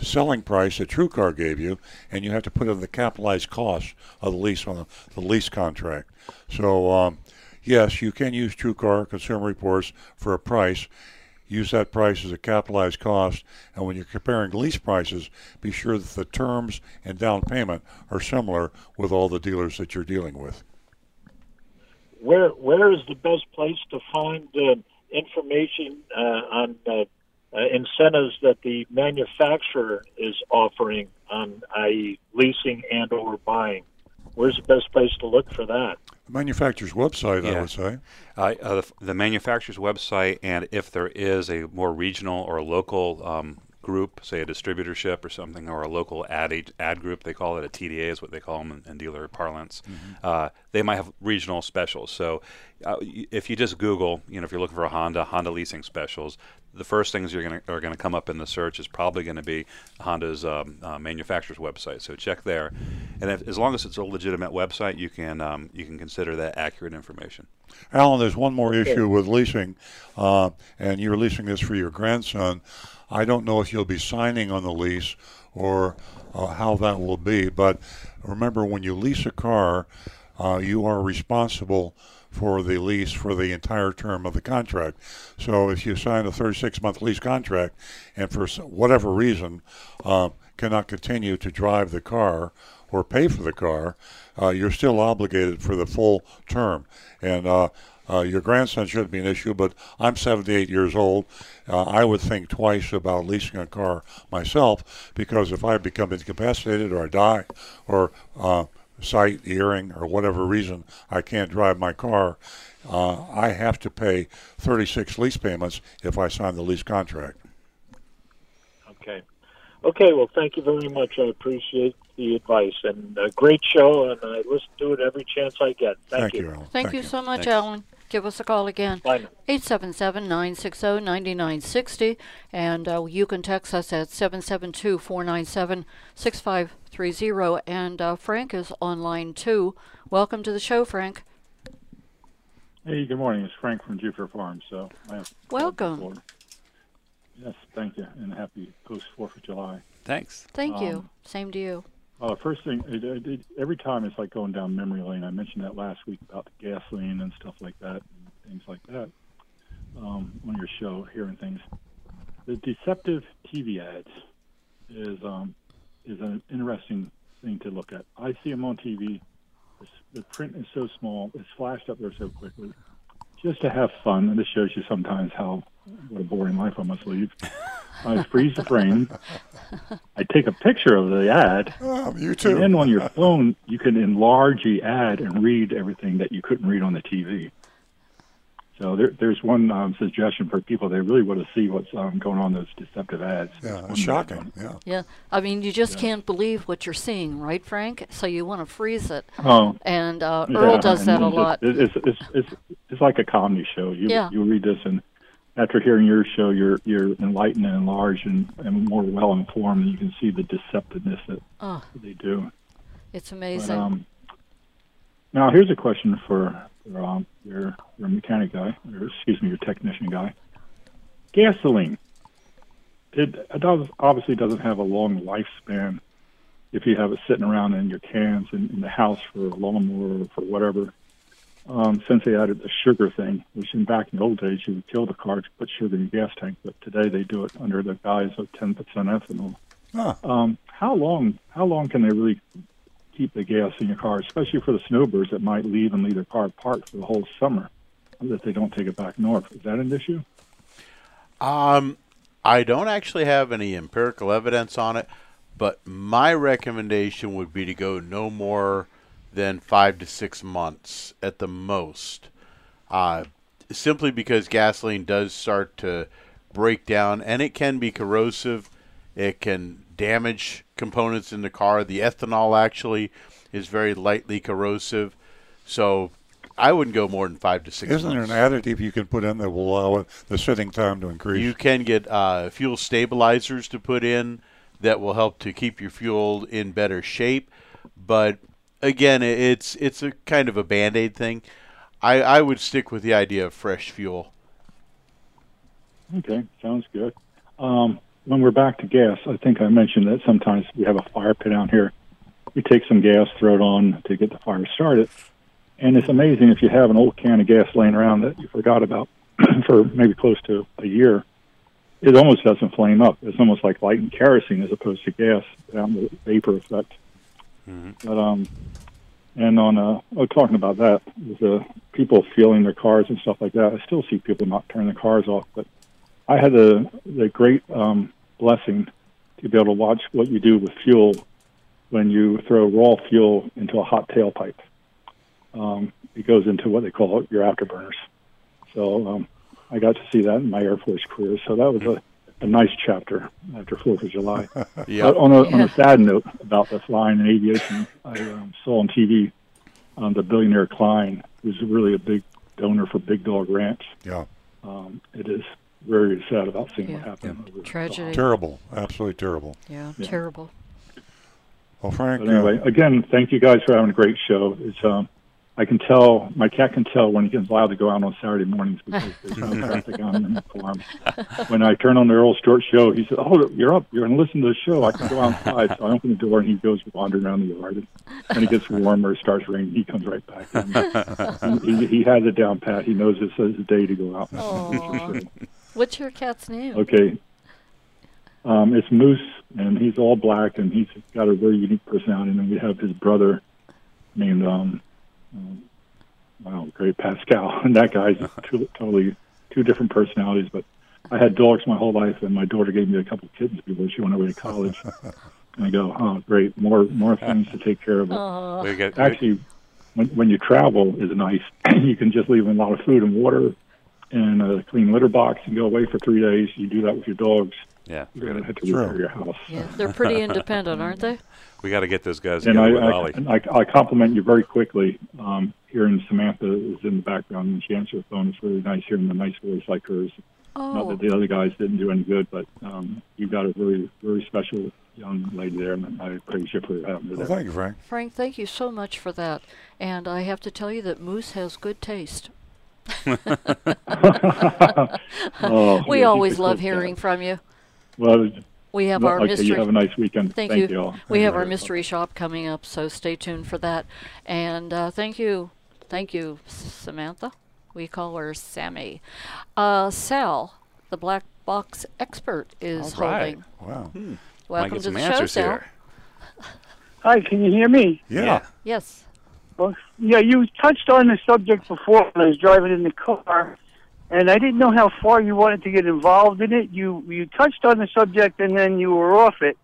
selling price that TrueCar gave you, and you have to put in the capitalized cost of the lease on the, the lease contract. So, um, yes, you can use TrueCar Consumer Reports for a price. Use that price as a capitalized cost, and when you're comparing lease prices, be sure that the terms and down payment are similar with all the dealers that you're dealing with. Where Where is the best place to find uh, information uh, on uh, uh, incentives that the manufacturer is offering on, i.e., leasing and or buying? Where's the best place to look for that? The manufacturer's website, I would say. Uh, uh, the, the manufacturer's website, and if there is a more regional or local um, group, say a distributorship or something, or a local ad ag- ad group, they call it a TDA, is what they call them in, in dealer parlance. Uh, they might have regional specials. So, uh, if you just Google, you know, if you're looking for a Honda, Honda leasing specials, the first things you're going to are going to come up in the search is probably going to be Honda's um, uh, manufacturer's website. So check there, and if, as long as it's a legitimate website, you can um, you can consider that accurate information. Alan, there's one more issue with leasing, uh, and you're leasing this for your grandson. I don't know if you'll be signing on the lease or uh, how that will be, but remember when you lease a car, uh, you are responsible for the lease for the entire term of the contract. So if you sign a 36 month lease contract and for whatever reason uh, cannot continue to drive the car or pay for the car, uh, you're still obligated for the full term. And uh, uh, your grandson shouldn't be an issue, but I'm 78 years old. Uh, I would think twice about leasing a car myself because if I become incapacitated or I die or uh, sight, hearing, or whatever reason I can't drive my car, uh, I have to pay 36 lease payments if I sign the lease contract. Okay. Okay, well, thank you very much. I appreciate the advice and a great show, and I listen to it every chance I get. Thank, Thank you, Alan. Thank, you so much, Alan. Give us a call again. Bye 877 960 9960. And uh, you can text us at 772 497 6530. And uh, Frank is online too. Welcome to the show, Frank. Hey, good morning. It's Frank from Jupiter Farms. So, Welcome. Yes, thank you, and happy post Fourth of July. Thanks. Thank you. Um, Same to you. Uh, first thing, every time it's like going down memory lane. I mentioned that last week about the gasoline and stuff like that, and things like that um, on your show, hearing things. The deceptive TV ads is um, is an interesting thing to look at. I see them on TV. The, the print is so small; it's flashed up there so quickly. Just to have fun, and this shows you sometimes how what a boring life I must lead. I freeze the frame. I take a picture of the ad. Oh, you And then on your phone, you can enlarge the ad and read everything that you couldn't read on the TV. So there, there's one um, suggestion for people they really want to see what's um, going on those deceptive ads. Yeah, it's shocking. Yeah. Yeah, I mean, you just can't believe what you're seeing, right, Frank? So you want to freeze it. Oh, and uh, Yeah, Earl does and that a it's- lot. It's, it's it's it's like a comedy show. You Yeah. you read this and after hearing your show, you're you're enlightened and enlarged and, and more well informed, and you can see the deceptiveness that Oh, they do. it's But, amazing. um, now here's a question for, for um, your your mechanic guy, or excuse me, your technician guy. Gasoline. It, it does, obviously doesn't have a long lifespan if you have it sitting around in your cans in, in the house for a lawnmower or for whatever. Um, since they added the sugar thing, which in back in the old days you would kill the car to put sugar in your gas tank, but today they do it under the guise of 10% ethanol. Huh. Um, how long? How long can they really keep the gas in your car, especially for the snowbirds that might leave and leave their car parked for the whole summer, that they don't take it back north? Is that an issue? Um, I don't actually have any empirical evidence on it, but my recommendation would be to go no more than five to six months at the most. Uh, simply because gasoline does start to break down and it can be corrosive. It can damage components in the car. The ethanol actually is very lightly corrosive. So I wouldn't go more than five to 6 Isn't there an additive you can put in that will allow the sitting time to increase? You can get uh, fuel stabilizers to put in that will help to keep your fuel in better shape. But again, it's it's a kind of a band aid thing. I, I would stick with the idea of fresh fuel. Okay, sounds good. Um, when we're back to gas, I think I mentioned that sometimes we have a fire pit out here. We take some gas, throw it on to get the fire started. And it's amazing if you have an old can of gas laying around that you forgot about for maybe close to a year, it almost doesn't flame up. It's almost like lighting kerosene as opposed to gas, down the vapor effect. But um, and on uh, oh, talking about that, uh, people fueling their cars and stuff like that, I still see people not turning their cars off. But I had the the great um, blessing to be able to watch what you do with fuel when you throw raw fuel into a hot tailpipe. Um, it goes into what they call your afterburners. So um, I got to see that in my Air Force career. So that was a, a nice chapter after Fourth of July. Yeah. But on a on a sad note about the flying and aviation, I um, saw on TV um, the billionaire Cline, who's really a big donor for Big Dog Ranch. Yeah. Um, it is very sad about seeing what Yeah. happened. over the Tragedy. Terrible. Absolutely terrible. Yeah, Yeah. terrible. Well, Frank. But anyway, again, thank you guys for having a great show. It's um, I can tell my cat can tell when he gets allowed to go out on Saturday mornings because there's no traffic on in the farm. When I turn on the Earl Stewart show, he says, "Oh, you're up. You're going to listen to the show. I can go outside." So I open the door and he goes wandering around the yard. And when it gets warmer, it starts raining. He comes right back. And he, he, he has it down pat. He knows it's his day to go out. Aw. What's your cat's name? Okay. Um, it's Moose, and he's all black, and he's got a very unique personality. And then we have his brother named, um, um, wow, great Pascal. And that guy's two, totally two different personalities. But I had dogs my whole life, and my daughter gave me a couple of kittens before she went away to college. and I go, oh, great, more more things to take care of. Aw. Actually, when when you travel is nice. you can just leave them a lot of food and water and a clean litter box and go away for three days. You do that with your dogs. Yeah, You're going to have to True. repair your house. Yeah, they're pretty independent, aren't they? We got to get those guys And together I, with I, Ollie. and I, I compliment you very quickly. Um, hearing Samantha is in the background and she answers the phone. It's really nice hearing a nice voice like hers. Not Oh, that the other guys didn't do any good, but um, you've got a very, very special young lady there, and I praise you for having her Well, thank you, Frank. Frank, thank you so much for that. And I have to tell you that Moose has good taste. Oh, we yeah, always love hearing cat. from you. Well, We have well, our okay, mystery. You have a nice weekend. Thank, Thank you. all. We have our mystery shop coming up, so stay tuned for that. And uh, thank you, thank you, Samantha. We call her Sammy. Uh, Sal, the black box expert, is All right. holding. Wow. Might Welcome get to some the show, answers Sal. here. Hi, can you hear me? Yeah. Yes. Well, yeah, you touched on the subject before when I was driving in the car, and I didn't know how far you wanted to get involved in it. You you touched on the subject and then you were off it.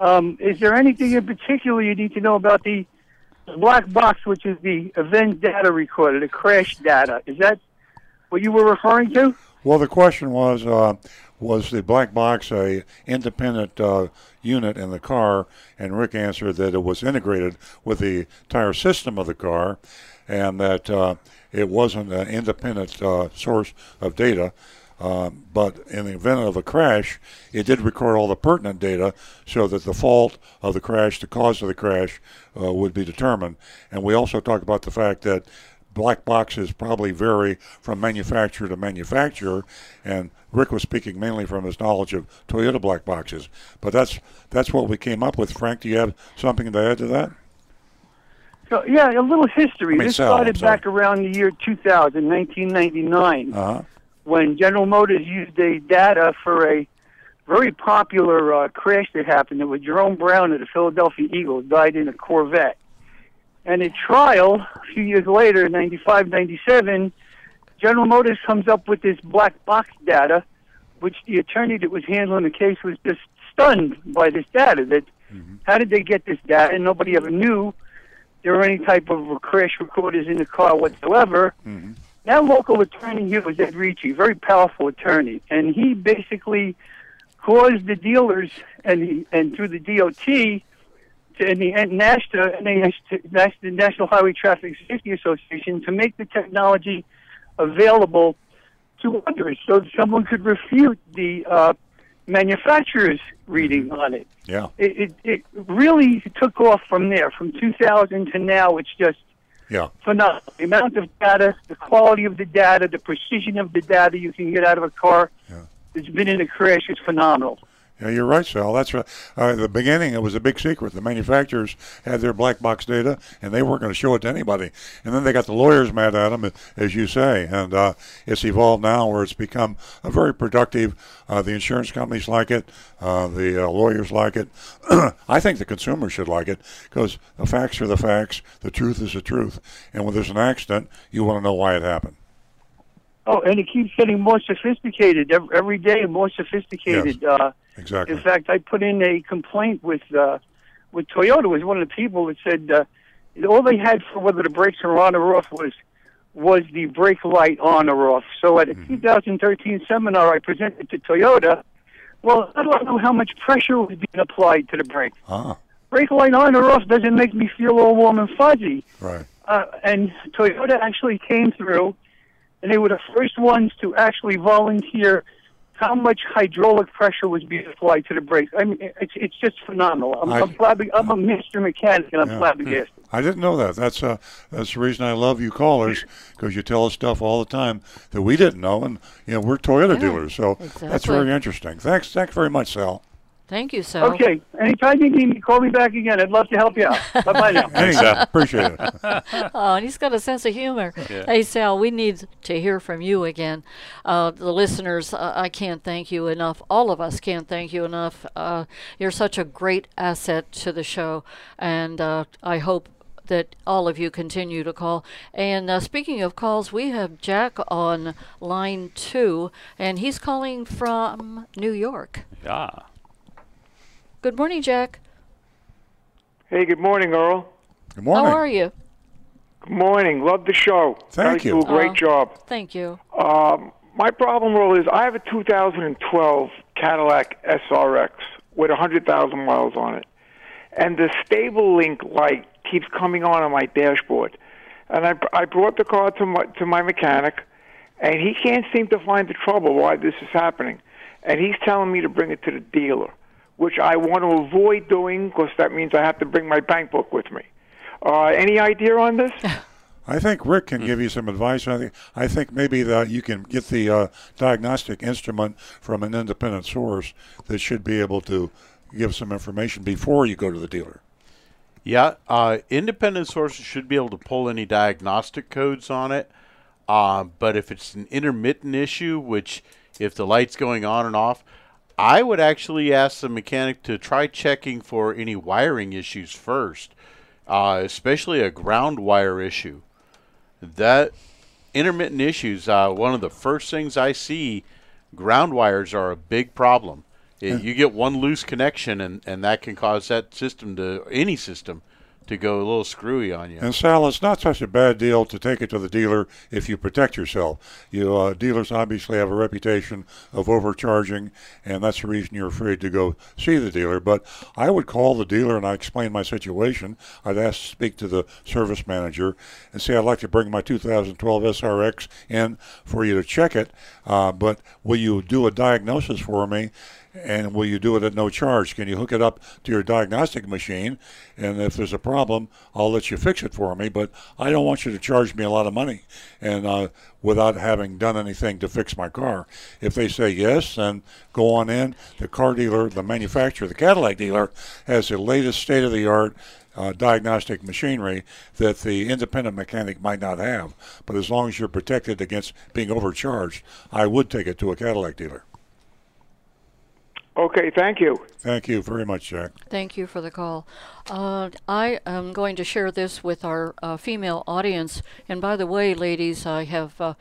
Um, is there anything in particular you need to know about the black box, which is the event data recorder, the crash data? Is that what you were referring to? Well, the question was, uh, was the black box a independent uh, unit in the car? And Rick answered that it was integrated with the entire system of the car, and that uh, it wasn't an independent uh, source of data. Uh, but in the event of a crash, it did record all the pertinent data so that the fault of the crash, the cause of the crash, uh, would be determined. And we also talked about the fact that black boxes probably vary from manufacturer to manufacturer, and Rick was speaking mainly from his knowledge of Toyota black boxes. But that's that's what we came up with. Frank, do you have something to add to that? So, yeah, a little history. I mean, this I'm started back around the year 2000, 1999. Uh-huh. when General Motors used a data for a very popular uh, crash that happened. It was Jerome Brown of the Philadelphia Eagles died in a Corvette. And at trial, a few years later, 95, 97, General Motors comes up with this black box data, which the attorney that was handling the case was just stunned by this data. That how did they get this data? And nobody ever knew there were any type of crash recorders in the car whatsoever. That local attorney here was Ed Ricci, very powerful attorney, and he basically caused the dealers and the, and through the DOT to, and the and NASTA, NAS the National Highway Traffic Safety Association, to make the technology available to others, so that someone could refute the uh, manufacturer's mm-hmm. reading on it. Yeah. It, it it really took off from there. From 2000 to now, it's just Yeah. phenomenal. The amount of data, the quality of the data, the precision of the data you can get out of a car that's been in a crash is phenomenal. Yeah, you're right, Sal. That's right. Uh, at the beginning, it was a big secret. The manufacturers had their black box data, and they weren't going to show it to anybody. And then they got the lawyers mad at them, as you say. And uh, it's evolved now where it's become a very productive. Uh, the insurance companies like it. Uh, the uh, lawyers like it. I think the consumers should like it because the facts are the facts. The truth is the truth. And when there's an accident, you want to know why it happened. Oh, and it keeps getting more sophisticated ev- every day, more sophisticated. Uh, Exactly. in fact, I put in a complaint with uh, with Toyota. Was one of the people that said uh, all they had for whether the brakes were on or off was was the brake light on or off. So at a 2013 seminar I presented to Toyota, well, I don't know how much pressure was being applied to the brake. Ah, Brake light on or off doesn't make me feel all warm and fuzzy. right. Uh, and Toyota actually came through, and they were the first ones to actually volunteer how much hydraulic pressure was being applied to the brakes. I mean, it's it's just phenomenal. I'm, I- I'm, flabby, I'm a master mechanic, and I'm Yeah. flabbergasted. I didn't know that. That's uh, that's the reason I love you callers because you tell us stuff all the time that we didn't know, and you know we're Toyota Yeah, dealers, so that's very interesting. Thanks, thanks very much, Sal. Thank you, Sal. Okay, anytime you need me, call me back again. I'd love to help you out. bye bye now. Thanks, Sal. Appreciate it. oh, and he's got a sense of humor. Yeah. Hey, Sal, we need to hear from you again. Uh, the listeners, uh, I can't thank you enough. All of us can't thank you enough. Uh, you're such a great asset to the show, and uh, I hope that all of you continue to call. And uh, speaking of calls, we have Jack on line two, and he's calling from New York. Yeah. Good morning, Jack. Hey, good morning, Earl. Good morning. How are you? Good morning. Love the show. Thank Guys you. Do a great Oh, job. Thank you. Um, my problem, Earl, is I have a 2012 Cadillac SRX with 100,000 miles on it, and the StabiliTrak light keeps coming on on my dashboard. And I, I brought the car to my to my mechanic, and he can't seem to find the trouble why this is happening. And he's telling me to bring it to the dealer, which I want to avoid doing because that means I have to bring my bank book with me. Uh, any idea on this? I think Rick can give you some advice. I think I think maybe that you can get the uh, diagnostic instrument from an independent source that should be able to give some information before you go to the dealer. Yeah, uh, independent sources should be able to pull any diagnostic codes on it. Uh, but if it's an intermittent issue, which if the light's going on and off, I would actually ask the mechanic to try checking for any wiring issues first, uh, especially a ground wire issue. That intermittent issues, uh, one of the first things I see, ground wires are a big problem. It- you get one loose connection, and, and that can cause that system to any system to go a little screwy on you. And Sal, it's not such a bad deal to take it to the dealer if you protect yourself. You uh, dealers obviously have a reputation of overcharging, and that's the reason you're afraid to go see the dealer. But I would call the dealer and I explain my situation. I'd ask to speak to the service manager and say I'd like to bring my 2012 SRX in for you to check it, uh, but will you do a diagnosis for me? And will you do it at no charge? Can you hook it up to your diagnostic machine? And if there's a problem, I'll let you fix it for me. But I don't want you to charge me a lot of money, and uh, without having done anything to fix my car. If they say yes, then go on in. The car dealer, the manufacturer, the Cadillac dealer, has the latest state-of-the-art. Uh, diagnostic machinery that the independent mechanic might not have, but as long as you're protected against being overcharged, I would take it to a Cadillac dealer. Okay, thank you. Thank you very much, Jack. Thank you for the call. Uh, I am going to share this with our uh, female audience. And by the way, ladies, I have. Uh,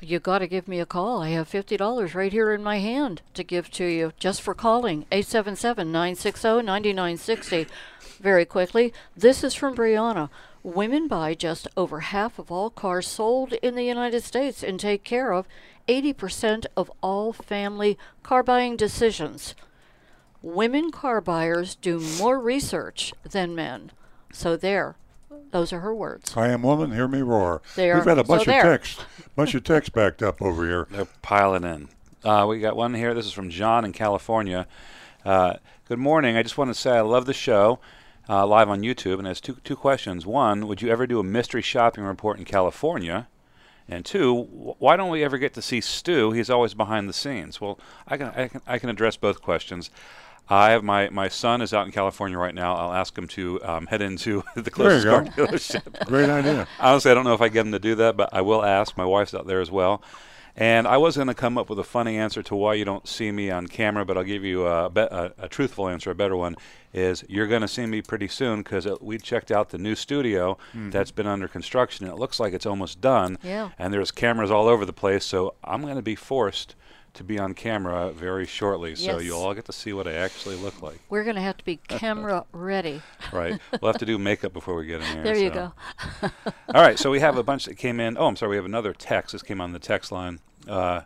you got to give me a call. I have $50 right here in my hand to give to you just for calling 877 960 9960. Very quickly, this is from Brianna. Women buy just over half of all cars sold in the United States and take care of 80% of all family car buying decisions. Women car buyers do more research than men. So there. Those are her words. I am woman, hear me roar. They We've are- got a so bunch of there. text, bunch of text backed up over here. They're piling in. Uh, we got one here. This is from John in California. Uh, good morning. I just want to say I love the show uh, live on YouTube, and it has two two questions. One, would you ever do a mystery shopping report in California? And two, why don't we ever get to see Stu? He's always behind the scenes. Well, I can I can, I can address both questions. I have my, my son is out in California right now. I'll ask him to um, head into the closest car dealership. Great idea. Honestly, I don't know if I get him to do that, but I will ask. My wife's out there as well. And I was going to come up with a funny answer to why you don't see me on camera, but I'll give you a, be- a, a truthful answer. A better one is you're going to see me pretty soon because we checked out the new studio Mm-hmm. Mhm. that's been under construction. It looks like it's almost done. Yeah. And there's cameras all over the place, so I'm going to be forced to be on camera very shortly. So Yes. you'll all get to see what I actually look like. We're going to have to be camera ready. Right. We'll have to do makeup before we get in here. There you so. go. All right. So we have a bunch that came in. Oh, I'm sorry. We have another text. This came on the text line. Uh,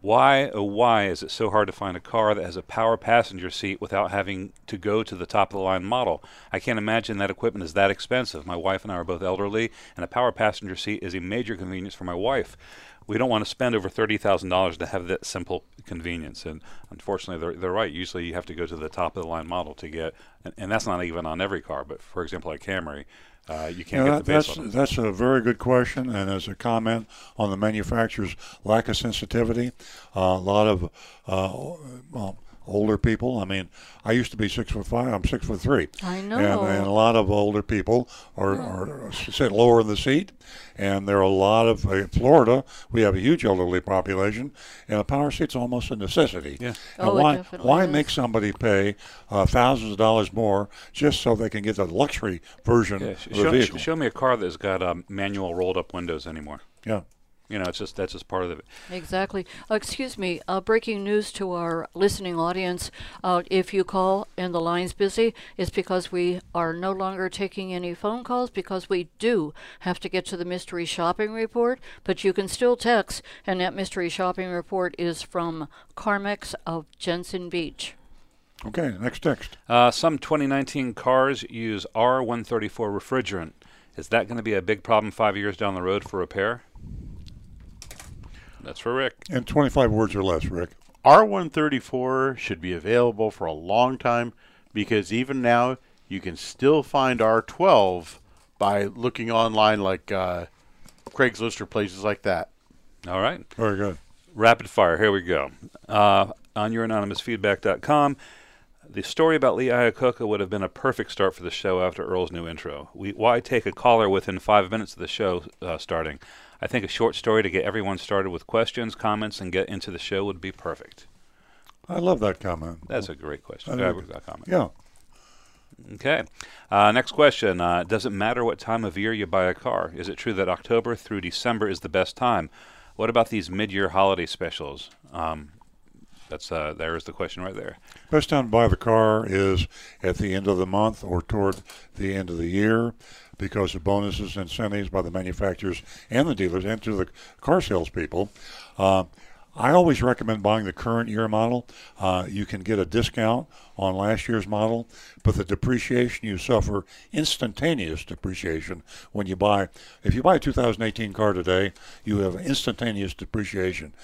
why, oh, why is it so hard to find a car that has a power passenger seat without having to go to the top of the line model? I can't imagine that equipment is that expensive. My wife and I are both elderly, and a power passenger seat is a major convenience for my wife. We don't want to spend over thirty thousand dollars to have that simple convenience, and unfortunately, they're, they're right. Usually, you have to go to the top of the line model to get, and, and that's not even on every car. But for example, like Camry, uh, you can't Yeah, get the that- base that's that's a very good question, and as a comment on the manufacturer's lack of sensitivity, uh, a lot of uh, well, older people. I mean, I used to be six foot five. I'm six foot three. I know. And, and a lot of older people are, are sit lower in the seat, and there are a lot of uh, in Florida. We have a huge elderly population, and a power seat's almost a necessity. Yeah. And Oh, why definitely why is. make somebody pay uh, thousands of dollars more just so they can get the luxury version Yeah, sh- of the show, vehicle? sh- show me a car that's got um, manual rolled up windows anymore. Yeah. You know, it's just that's just part of it. Exactly. Uh, excuse me. Uh, breaking news to our listening audience. Uh, if you call and the line's busy, it's because we are no longer taking any phone calls because we do have to get to the mystery shopping report. But you can still text, and that mystery shopping report is from CarMax of Jensen Beach. Okay, next text. Uh, some 2019 cars use R134 refrigerant. Is that going to be a big problem five years down the road for repair? That's for Rick. And 25 words or less, Rick. R134 should be available for a long time because even now you can still find R12 by looking online like uh, Craigslist or places like that. All right. Very good. Rapid fire. Here we go. Uh, on youranonymousfeedback.com, the story about Lee Iacocca would have been a perfect start for the show after Earl's new intro. We, why take a caller within five minutes of the show uh, starting? I think a short story to get everyone started with questions, comments, and get into the show would be perfect. I love that comment. That's a great question. I think- uh, comment. Yeah. Okay. Uh, next question. Uh, does it matter what time of year you buy a car? Is it true that October through December is the best time? What about these mid-year holiday specials? Um, that's uh, there is the question right there. Best time to buy the car is at the end of the month or toward the end of the year because of bonuses and incentives by the manufacturers and the dealers and to the car salespeople. Uh, I always recommend buying the current year model. Uh, you can get a discount on last year's model, but the depreciation you suffer, instantaneous depreciation, when you buy, if you buy a 2018 car today, you have instantaneous depreciation.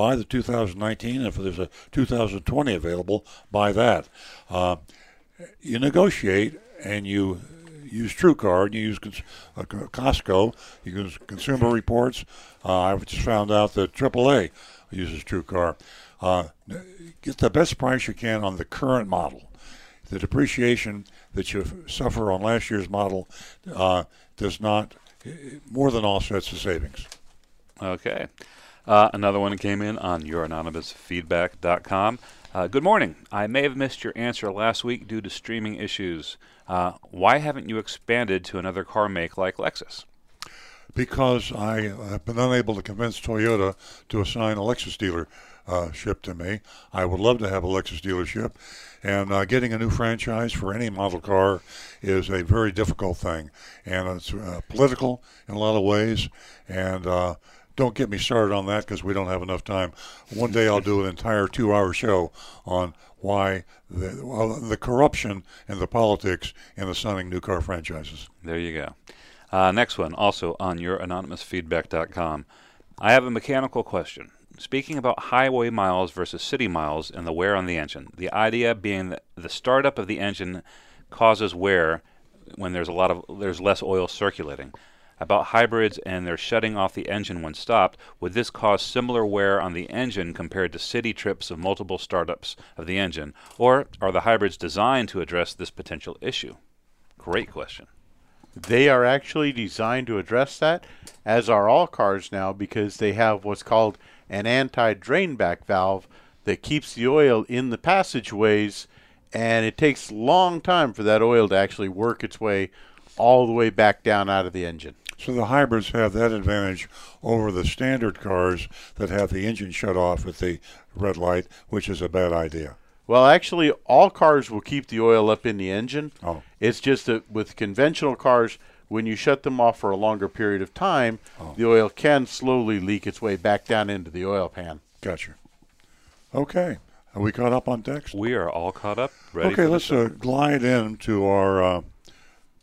Buy the 2019, if there's a 2020 available, buy that. Uh, you negotiate and you use TrueCar, you use uh, Costco, you use Consumer Reports. Uh, I've just found out that AAA uses TrueCar. Uh, get the best price you can on the current model. The depreciation that you suffer on last year's model uh, does not more than offsets the savings. Okay. Uh, another one came in on youranonymousfeedback.com. Uh, good morning. I may have missed your answer last week due to streaming issues. Uh, why haven't you expanded to another car make like Lexus? because I have been unable to convince Toyota to assign a Lexus dealership to me. I would love to have a Lexus dealership, and uh, getting a new franchise for any model car is a very difficult thing, and it's uh, political in a lot of ways. And uh, don't get me started on that because we don't have enough time. One day I'll do an entire two-hour show on why the, well, the corruption and the politics in assigning new car franchises. There you go. Uh, next one, also on youranonymousfeedback.com. I have a mechanical question. Speaking about highway miles versus city miles and the wear on the engine, the idea being that the startup of the engine causes wear when there's a lot of there's less oil circulating. About hybrids and their shutting off the engine when stopped, would this cause similar wear on the engine compared to city trips of multiple startups of the engine, or are the hybrids designed to address this potential issue? Great question. They are actually designed to address that, as are all cars now, because they have what's called an anti drain back valve that keeps the oil in the passageways, and it takes long time for that oil to actually work its way all the way back down out of the engine. So the hybrids have that advantage over the standard cars that have the engine shut off at the red light, which is a bad idea. Well, actually, all cars will keep the oil up in the engine. Oh. It's just that with conventional cars, when you shut them off for a longer period of time, Oh. the oil can slowly leak its way back down into the oil pan. Gotcha. Okay. Are we caught up on text? We are all caught up. Ready okay, for the let's show. uh, glide into our uh,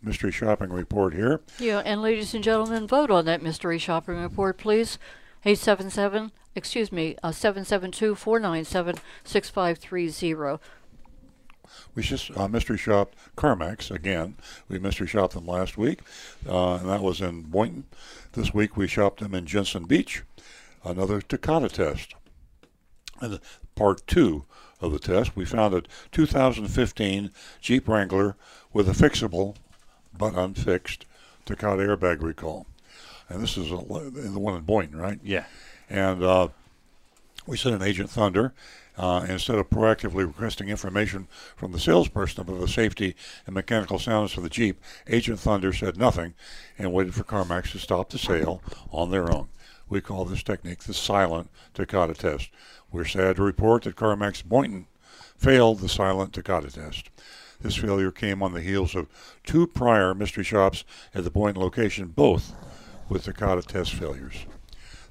mystery shopping report here. Yeah, and ladies and gentlemen, vote on that mystery shopping report, please. 877, excuse me, uh, 772 497 6530. We just uh, mystery shopped CarMax again. We mystery shopped them last week, uh, and that was in Boynton. This week we shopped them in Jensen Beach. Another Takata test. And part two of the test, we found a 2015 Jeep Wrangler with a fixable but unfixed Takata airbag recall. And this is a, the one in Boynton, right? Yeah. And uh, we sent an Agent Thunder. Uh, instead of proactively requesting information from the salesperson about the safety and mechanical soundness of the Jeep, Agent Thunder said nothing and waited for CarMax to stop the sale on their own. We call this technique the silent Takata test. We're sad to report that CarMax Boynton failed the silent Takata test. This failure came on the heels of two prior mystery shops at the Boynton location, both with Takata test failures.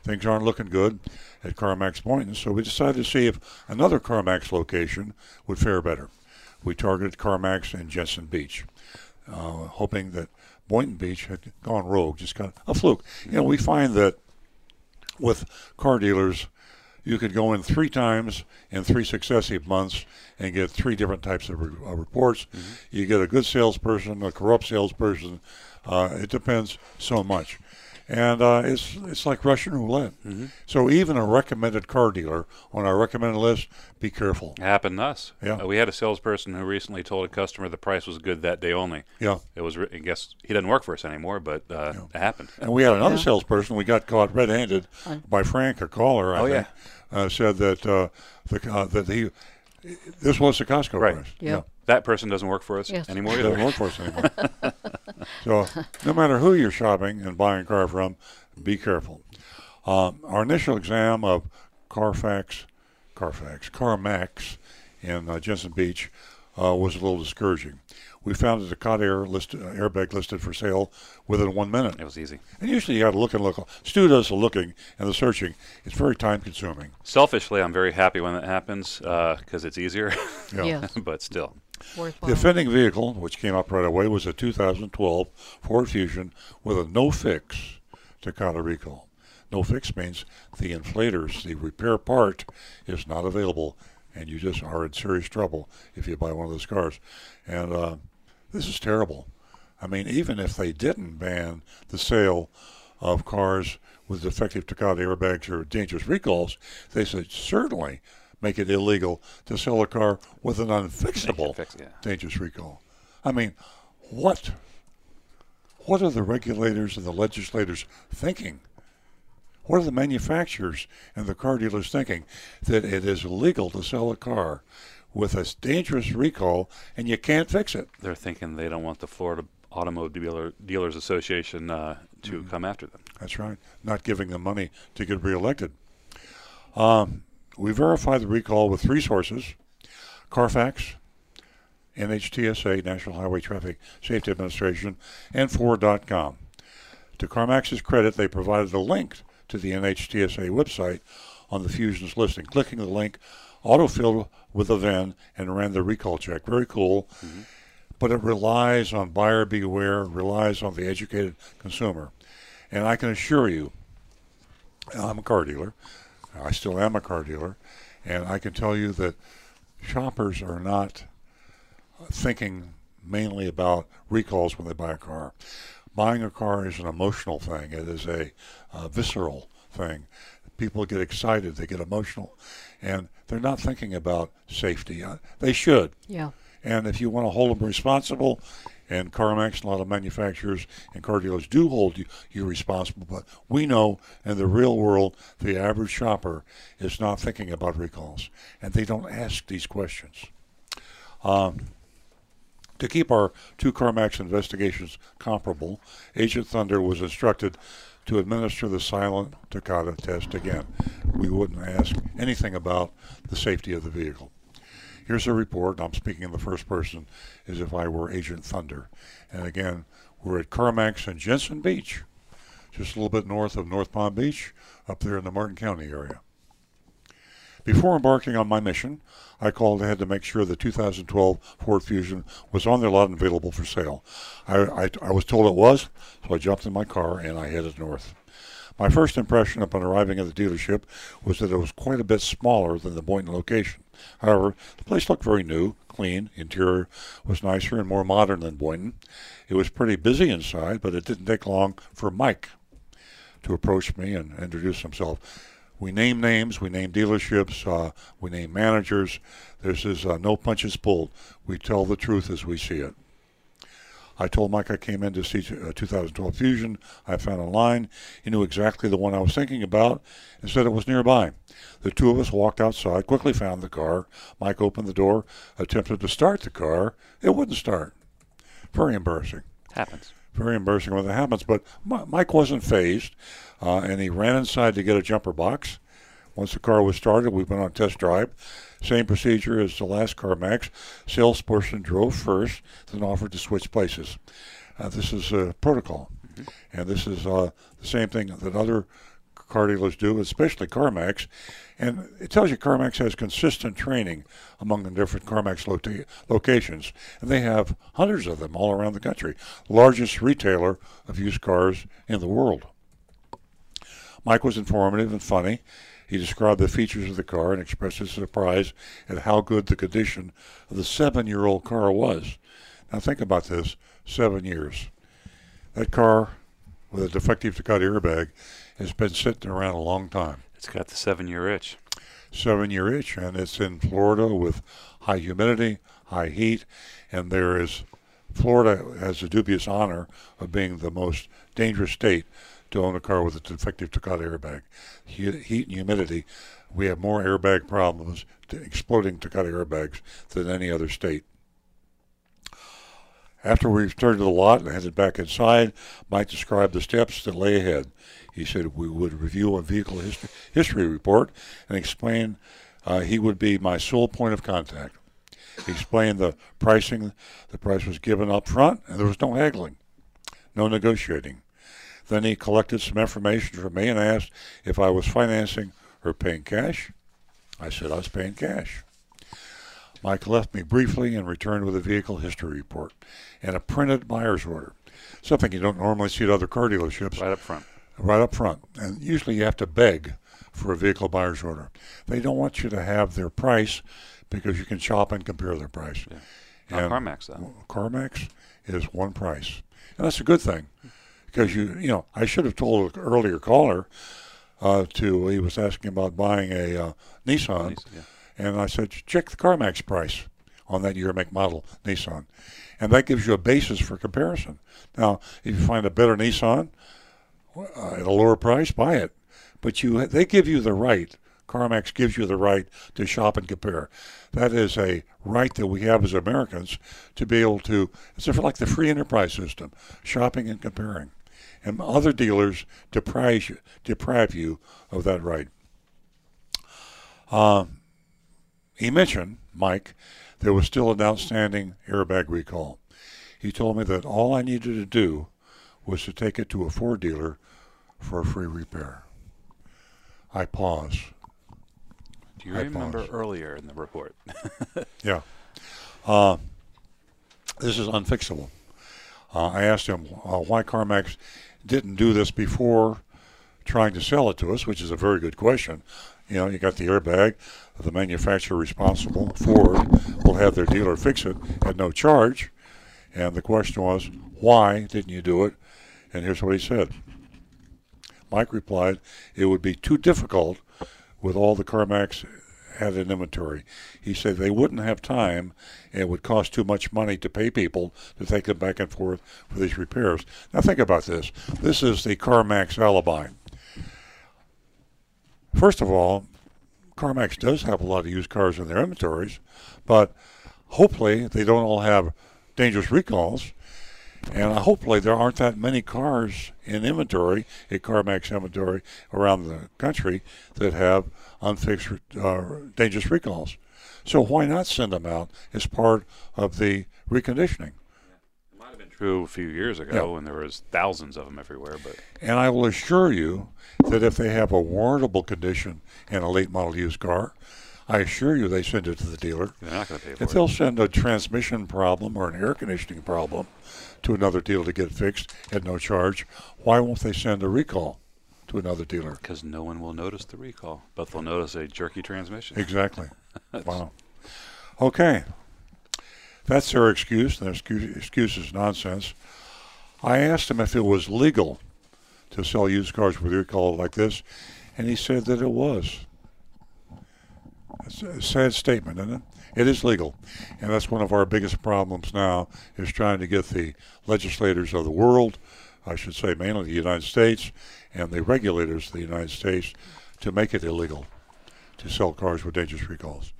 Things aren't looking good at CarMax Boynton, so we decided to see if another CarMax location would fare better. We targeted CarMax in Jensen Beach, uh, hoping that Boynton Beach had gone rogue, just kind of a fluke. You know, we find that with car dealers, you could go in three times in three successive months and get three different types of re- uh, reports. You get a good salesperson, a corrupt salesperson. Uh, it depends so much. And uh, it's it's like Russian roulette. So even a recommended car dealer on our recommended list, be careful. It happened to us. Yeah. Uh, we had a salesperson who recently told a customer the price was good that day only. Yeah. It was. Re- I guess he doesn't work for us anymore, but uh, it happened. And we had another salesperson. We got caught red-handed by Frank, a caller. I Oh, think, uh, said that uh, the uh, that he This was the Costco Right. price. Yeah. That person doesn't work for us Yes. anymore either. doesn't work for us anymore. so, no matter who you're shopping and buying a car from, be careful. Um, our initial exam of Carfax, Carfax, CarMax in uh, Jensen Beach uh, was a little discouraging. We found a Takata air list, uh, airbag listed for sale within one minute. It was easy. And usually you got to look and look. Stu does the looking and the searching. It's very time consuming. Selfishly, I'm very happy when that happens because it's easier. Yeah. Yes. but still, Worthwhile. The offending vehicle, which came up right away, was a 2012 Ford Fusion with a no fix Takata recall. No fix means the inflators, the repair part, is not available, and you just are in serious trouble if you buy one of those cars. And uh, this is terrible. I mean, even if they didn't ban the sale of cars with defective Takata airbags or dangerous recalls, they should certainly make it illegal to sell a car with an unfixable fix, yeah. dangerous recall. I mean, what what are the regulators and the legislators thinking? What are the manufacturers and the car dealers thinking that it is illegal to sell a car with a dangerous recall and you can't fix it? they're thinking they don't want the Florida Automobile Dealer, Dealers Association uh, to Mm-hmm. come after them. That's right. Not giving them money to get reelected. Um, we verified the recall with three sources Carfax, NHTSA, National Highway Traffic Safety Administration, and Ford.com. To CarMax's credit, they provided a link to the NHTSA website on the Fusion's listing. Clicking the link autofilled with a VIN and ran the recall check. Very cool. But it relies on buyer beware, relies on the educated consumer. And I can assure you, I'm a car dealer. I still am a car dealer. And I can tell you that shoppers are not thinking mainly about recalls when they buy a car. Buying a car is an emotional thing. It is a uh, visceral thing. People get excited, they get emotional, and they're not thinking about safety. Uh, They should. Yeah. And if you want to hold them responsible, and CarMax and a lot of manufacturers and car dealers do hold you, you responsible, but we know in the real world, the average shopper is not thinking about recalls, and they don't ask these questions. Um, to keep our two CarMax investigations comparable, Agent Thunder was instructed to administer the silent Takata test again. We wouldn't ask anything about the safety of the vehicle. Here's a report. I'm speaking in the first person as if I were Agent Thunder. And again, we're at CarMax in Jensen Beach, just a little bit north of North Palm Beach, up there in the Martin County area. Before embarking on my mission, I called ahead to make sure the 2012 Ford Fusion was on their lot and available for sale. I, I, I was told it was, so I jumped in my car and I headed north. My first impression upon arriving at the dealership was that it was quite a bit smaller than the Boynton location. However, the place looked very new, clean, interior was nicer and more modern than Boynton. It was pretty busy inside, but it didn't take long for Mike to approach me and introduce himself. We name names, we name dealerships, uh, we name managers. This is uh, no punches pulled. We tell the truth as we see it. I told Mike I came in to see uh, 2012 Fusion. I found online. He knew exactly the one I was thinking about and said it was nearby. The two of us walked outside, quickly found the car. Mike opened the door, attempted to start the car. It wouldn't start. Very embarrassing. Happens. Very embarrassing when that happens. But Mike wasn't phased, uh, and he ran inside to get a jumper box. Once the car was started, we went on test drive. Same procedure as the last car, CarMax. Salesperson drove first, then offered to switch places. Uh, this is a protocol, and this is uh, the same thing that other car dealers do, especially CarMax. And it tells you CarMax has consistent training among the different CarMax lota- locations, and they have hundreds of them all around the country. Largest retailer of used cars in the world. Mike was informative and funny. He described the features of the car and expressed his surprise at how good the condition of the seven year old car was. Now, think about this seven years. That car with a defective Takata airbag has been sitting around a long time. It's got the seven year itch. Seven year itch, and it's in Florida with high humidity, high heat, and there is Florida has the dubious honor of being the most dangerous state to own a car with a defective Takata airbag. Heat, heat and humidity, we have more airbag problems, exploding Takata airbags, than any other state. After we returned to the lot and headed back inside, Mike described the steps that lay ahead. He said we would review a vehicle history, history report and explain uh, he would be my sole point of contact. He explained the pricing. The price was given up front, and there was no haggling, no negotiating. Then he collected some information from me and asked if I was financing or paying cash. I said I was paying cash. Mike left me briefly and returned with a vehicle history report and a printed buyer's order, something you don't normally see at other car dealerships. Right up front. Right up front. And usually you have to beg for a vehicle buyer's order. They don't want you to have their price because you can shop and compare their price. Yeah. Not CarMax, though. CarMax is one price. And that's a good thing because you, you know, I should have told an earlier caller uh, to, he was asking about buying a uh, Nissan. yeah. And I said, check the CarMax price on that year make model Nissan. And that gives you a basis for comparison. Now, if you find a better Nissan uh, at a lower price, buy it. But you, they give you the right. CarMax gives you the right to shop and compare. That is a right that we have as Americans to be able to. It's like the free enterprise system, shopping and comparing. And other dealers deprive you, deprive you of that right. Um, he mentioned, Mike, there was still an outstanding airbag recall. He told me that all I needed to do was to take it to a Ford dealer for a free repair. I pause. Do you I remember pause. earlier in the report? Yeah. Uh, this is unfixable. Uh, I asked him uh, why CarMax didn't do this before trying to sell it to us, which is a very good question. You know, you got the airbag, the manufacturer responsible, Ford, will have their dealer fix it at no charge. And the question was, why didn't you do it? And here's what he said. Mike replied, it would be too difficult with all the CarMax had an inventory. He said they wouldn't have time and it would cost too much money to pay people to take them back and forth for these repairs. Now think about this. This is the CarMax alibi. First of all, CarMax does have a lot of used cars in their inventories, but hopefully they don't all have dangerous recalls. And hopefully there aren't that many cars in inventory, at CarMax inventory around the country that have unfixed uh, dangerous recalls. So why not send them out as part of the reconditioning? It might have been true, a few years ago Yeah. when there was thousands of them everywhere, but And I will assure you that if they have a warrantable condition in a late model used car, I assure you they send it to the dealer. they're not going to pay for If it. they'll send a transmission problem or an air conditioning problem to another dealer to get fixed at no charge, why won't they send a recall to another dealer? Because no one will notice the recall, but they'll notice a jerky transmission. Exactly. wow. Okay. That's their excuse. Their excuse, excuse is nonsense. I asked him if it was legal to sell used cars with recall like this, and he said that it was. It's a sad statement, isn't it? It is legal, and that's one of our biggest problems now is trying to get the legislators of the world, I should say mainly the United States, and the regulators of the United States to make it illegal to sell cars with dangerous recalls.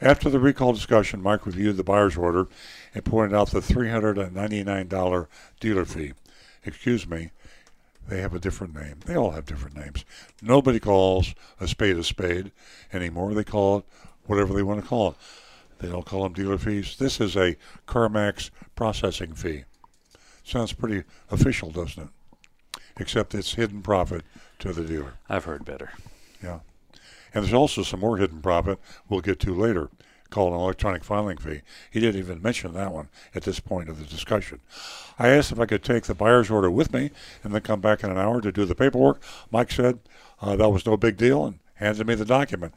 After the recall discussion, Mike reviewed the buyer's order and pointed out the $399 dealer fee. Excuse me, they have a different name. They all have different names. Nobody calls a spade a spade anymore. They call it whatever they want to call it. They don't call them dealer fees. This is a CarMax processing fee. Sounds pretty official, doesn't it? Except it's hidden profit to the dealer. I've heard better. Yeah. And there's also some more hidden profit we'll get to later called an electronic filing fee. He didn't even mention that one at this point of the discussion. I asked if I could take the buyer's order with me and then come back in an hour to do the paperwork. Mike said uh, that was no big deal and handed me the document.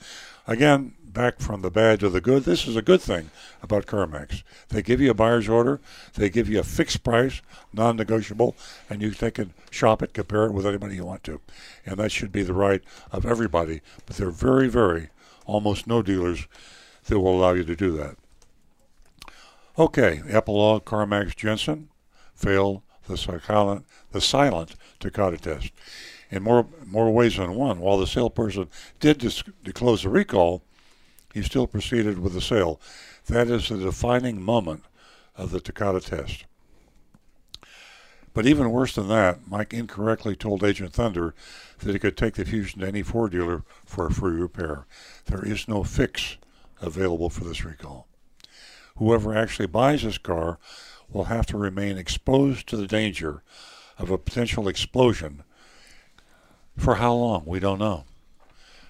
Again, back from the bad to the good. This is a good thing about CarMax. They give you a buyer's order, they give you a fixed price, non negotiable, and you they can shop it, compare it with anybody you want to. And that should be the right of everybody. But there are very, very almost no dealers that will allow you to do that. Okay, epilogue CarMax Jensen failed the silent, the silent Takata test. In more more ways than one, while the salesperson did dis- disclose the recall, he still proceeded with the sale. That is the defining moment of the Takata test. But even worse than that, Mike incorrectly told Agent Thunder that he could take the Fusion to any Ford dealer for a free repair. There is no fix available for this recall. Whoever actually buys this car will have to remain exposed to the danger of a potential explosion. For how long? We don't know.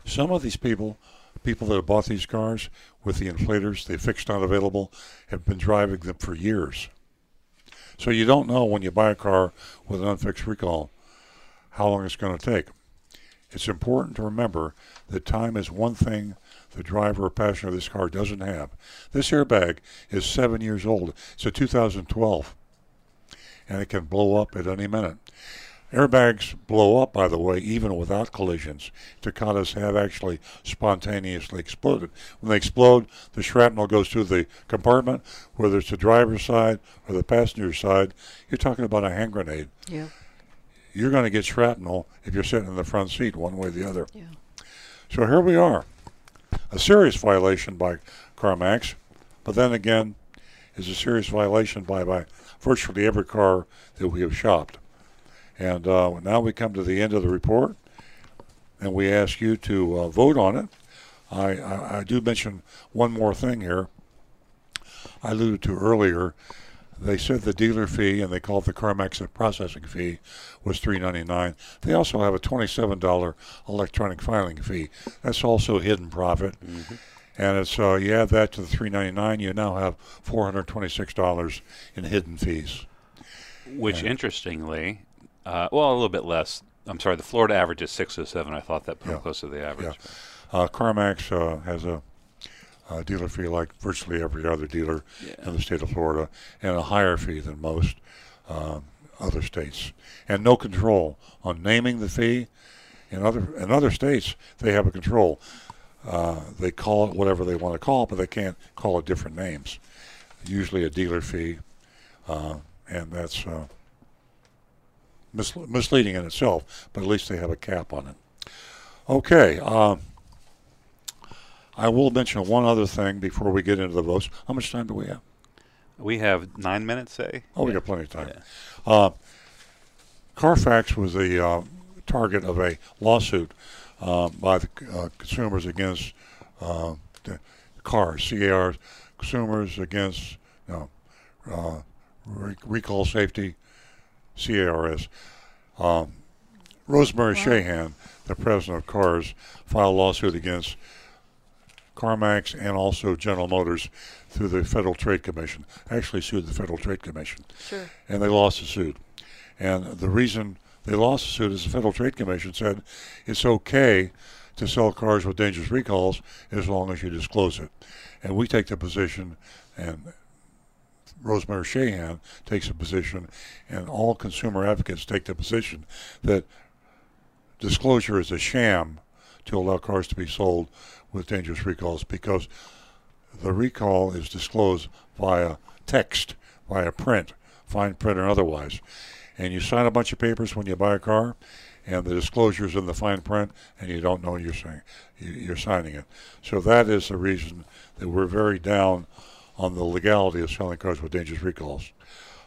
Some of these people, people that have bought these cars with the inflators, the fixed not available, have been driving them for years. So you don't know when you buy a car with an unfixed recall how long it's going to take. It's important to remember that time is one thing the driver or passenger of this car doesn't have. This airbag is seven years old. It's a 2012, and it can blow up at any minute. Airbags blow up, by the way, even without collisions. Takatas have actually spontaneously exploded. When they explode, the shrapnel goes through the compartment, whether it's the driver's side or the passenger side. You're talking about a hand grenade. Yeah. You're going to get shrapnel if you're sitting in the front seat, one way or the other. Yeah. So here we are. A serious violation by CarMax, but then again, is a serious violation by, by virtually every car that we have shopped. And uh, now we come to the end of the report, and we ask you to uh, vote on it. I, I, I do mention one more thing here. I alluded to earlier. They said the dealer fee, and they call it the CarMax processing fee, was three ninety nine. They also have a twenty seven dollar electronic filing fee. That's also hidden profit. Mm-hmm. And it's uh, you add that to the three ninety nine, you now have four hundred twenty six dollars in hidden fees. Which, Yeah. interestingly, uh, well, a little bit less. I'm sorry, the Florida average is six to seven. I thought that put Yeah. close to the average. Yeah. Uh, CarMax uh, has a, a dealer fee like virtually every other dealer in the state of Florida, and a higher fee than most uh, other states, and no control on naming the fee. In other in other states, they have a control. Uh, they call it whatever they want to call it, but they can't call it different names. Usually a dealer fee, uh, and that's misle- misleading in itself. But at least they have a cap on it. Okay. Um, I will mention one other thing before we get into the votes. How much time do we have? We have nine minutes, say. Oh, we got plenty of time. Uh, Carfax was the uh, target of a lawsuit uh, by the uh, consumers against uh, the cars, CAR, consumers against you know, uh, re- recall safety, CARS. Um, Rosemary Shahan, the president of CARS, filed a lawsuit against CarMax and also General Motors through the Federal Trade Commission. Actually sued the Federal Trade Commission. Sure. And they lost the suit. And the reason they lost the suit is the Federal Trade Commission said it's okay to sell cars with dangerous recalls as long as you disclose it. And we take the position, and Rosemary Shahan takes a position, and all consumer advocates take the position that disclosure is a sham to allow cars to be sold with dangerous recalls because the recall is disclosed via text, via print, fine print or otherwise. And you sign a bunch of papers when you buy a car, and the disclosure is in the fine print, and you don't know you're you're signing it. So that is the reason that we're very down on the legality of selling cars with dangerous recalls.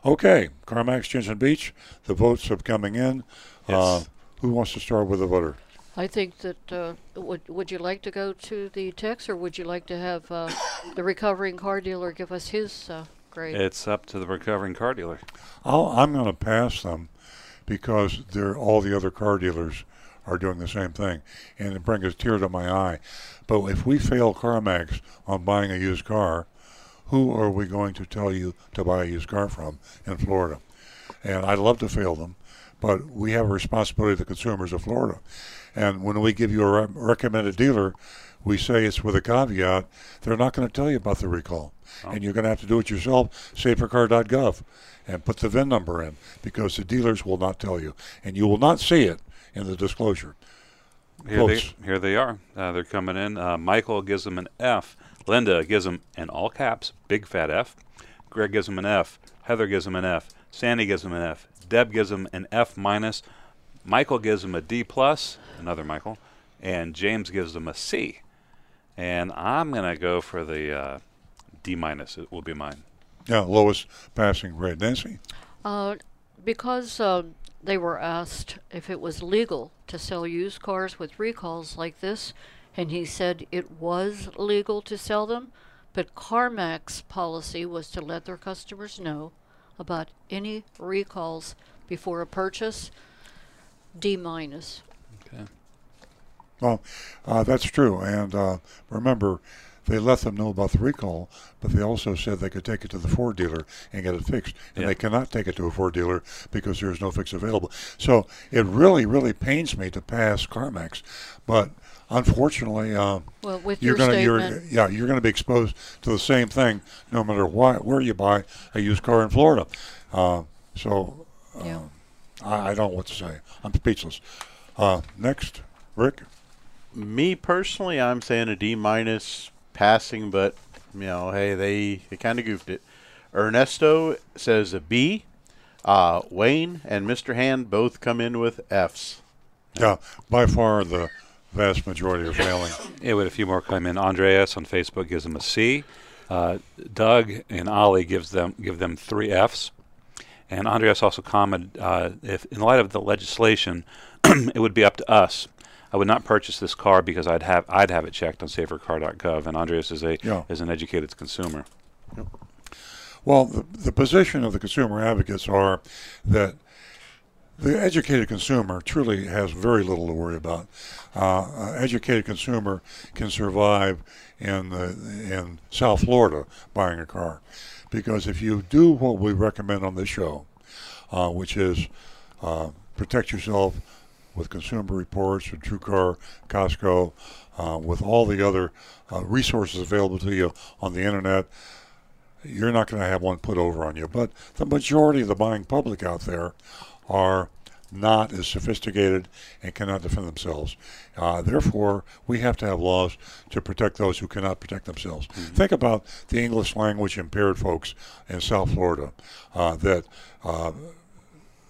Okay, CarMax, Jensen Beach. The votes are coming in. Uh, who wants to start with the voter? I think that uh, would would you like to go to the text, or would you like to have uh, the recovering car dealer give us his uh, grade? It's up to the recovering car dealer. I'll, I'm going to pass them because they're all the other car dealers are doing the same thing, and it brings a tear to my eye. But if we fail CarMax on buying a used car, who are we going to tell you to buy a used car from in Florida? And I'd love to fail them, but we have a responsibility to the consumers of Florida. And when we give you a re- recommended dealer, we say it's with a caveat. They're not going to tell you about the recall, and you're going to have to do it yourself. Safercar.gov, and put the VIN number in because the dealers will not tell you, and you will not see it in the disclosure. Here they, here they are. Uh, they're coming in. Uh, Michael gives them an F. Linda gives them an all caps, big fat F. Greg gives them an F. Heather gives him an F. Sandy gives him an F. Deb gives him an F minus. Michael gives him a D plus, another Michael, and James gives him a C. And I'm gonna go for the uh, D minus. It will be mine. Yeah, lowest passing grade. Nancy? Uh, because uh, they were asked if it was legal to sell used cars with recalls like this, and he said it was legal to sell them, but CarMax policy was to let their customers know about any recalls before a purchase. D minus. Okay. Well, uh, that's true. And uh, remember, they let them know about the recall, but they also said they could take it to the Ford dealer and get it fixed. And Yeah. they cannot take it to a Ford dealer because there's no fix available. So it really, really pains me to pass CarMax, but unfortunately, uh, Well, with you're your gonna, you're, yeah, you're going to be exposed to the same thing no matter why, where you buy a used car in Florida. Uh, so uh, Yeah. I, I don't know what to say. I'm speechless. Uh, next, Rick. Me personally, I'm saying a D minus passing, but you know, hey, they they kind of goofed it. Ernesto says a B. Uh, Wayne and Mr. Hand both come in with Fs. Yeah, by far the vast majority are failing. Yeah, with a few more come in. Andreas on Facebook gives them a C. Uh, Doug and Ollie gives them give them three Fs. And Andreas also commented, uh, if in light of the legislation, it would be up to us. I would not purchase this car because I'd have I'd have it checked on safercar.gov. And Andreas is a Yeah. is an educated consumer. Well, the, the position of the consumer advocates are that the educated consumer truly has very little to worry about. Uh, an educated consumer can survive in the, in South Florida buying a car, because if you do what we recommend on this show, uh, which is uh, protect yourself with Consumer Reports and TrueCar, Costco, uh, with all the other uh, resources available to you on the internet, you're not going to have one put over on you. But the majority of the buying public out there are not as sophisticated and cannot defend themselves. Uh, therefore, we have to have laws to protect those who cannot protect themselves. Think about the English language impaired folks in South Florida uh, that. Uh,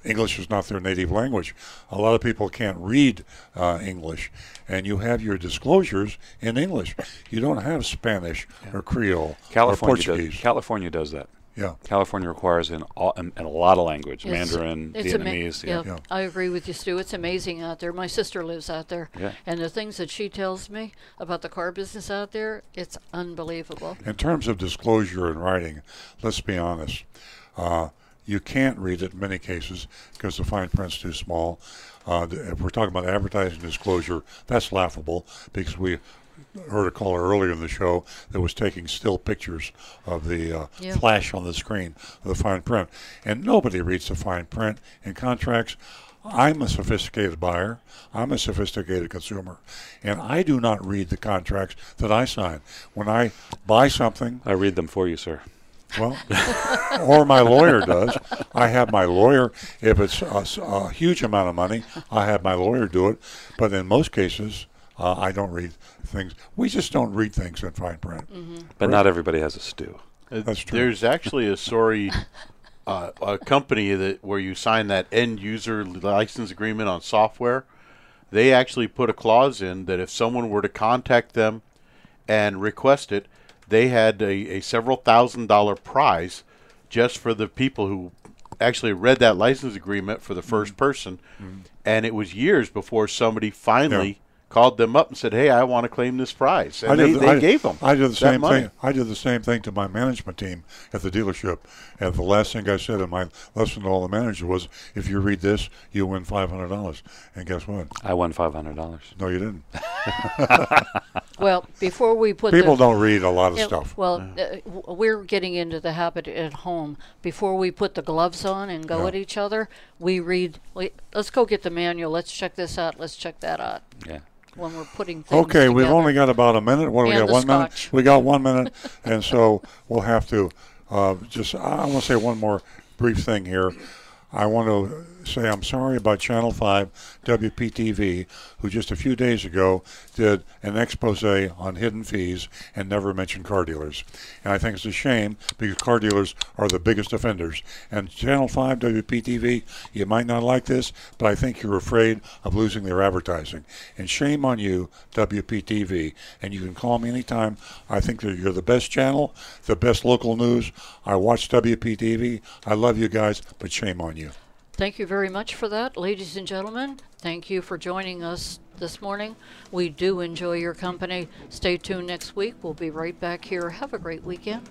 English is not their native language. A lot of people can't read uh, English, and you have your disclosures in English. You don't have Spanish or Creole California or does, California does that. Yeah. California requires in, all, in, in a lot of language, It's- Mandarin, it's ama- Vietnamese. yeah, I agree with you, Stu. It's amazing out there. My sister lives out there, Yeah. and the things that she tells me about the car business out there, it's unbelievable. In terms of disclosure in writing, let's be honest. Uh, you can't read it in many cases because the fine print's too small. Uh, if we're talking about advertising disclosure, that's laughable because we heard a caller earlier in the show that was taking still pictures of the uh, Yeah. flash on the screen of the fine print. And nobody reads the fine print in contracts. I'm a sophisticated buyer. I'm a sophisticated consumer. And I do not read the contracts that I sign. When I buy something, I read them for you, sir. Well, or my lawyer does. I have my lawyer. If it's a huge amount of money, I have my lawyer do it. But in most cases, uh, I don't read things. We just don't read things in fine print. But not everybody has a Stu. Uh, That's true. There's actually a sorry uh, a company that where you sign that end user license agreement on software. They actually put a clause in that if someone were to contact them and request it, they had a, a several thousand dollar prize just for the people who actually read that license agreement for the 1st Mm-hmm. person. And it was years before somebody finally called them up and said, "Hey, I want to claim this prize." And they, the- they gave them. I did the same money. thing. I did the same thing to my management team at the dealership. And the last thing I said in my lesson to all the managers was, "If you read this, you win five hundred dollars." And guess what? I won five hundred dollars. No, you didn't. Well, before we put People the- don't read a lot of Yeah, stuff. Well, uh, we're getting into the habit at home. Before we put the gloves on and go Yeah. at each other, we read. We, let's go get the manual. Let's check this out. Let's check that out. Yeah. When we're putting things Okay, we've only got about a minute. What do we got? One scotch. minute. We got one minute, and so we'll have to uh, just. I want to say one more brief thing here. I want to say I'm sorry about Channel 5 WPTV, who just a few days ago did an expose on hidden fees and never mentioned car dealers. And I think it's a shame because car dealers are the biggest offenders. And Channel 5 WPTV, you might not like this, but I think you're afraid of losing their advertising. And shame on you, WPTV. And you can call me anytime. I think that you're the best channel, the best local news. I watch WPTV. I love you guys, but shame on you. Thank you very much for that, ladies and gentlemen. Thank you for joining us this morning. We do enjoy your company. Stay tuned next week. We'll be right back here. Have a great weekend.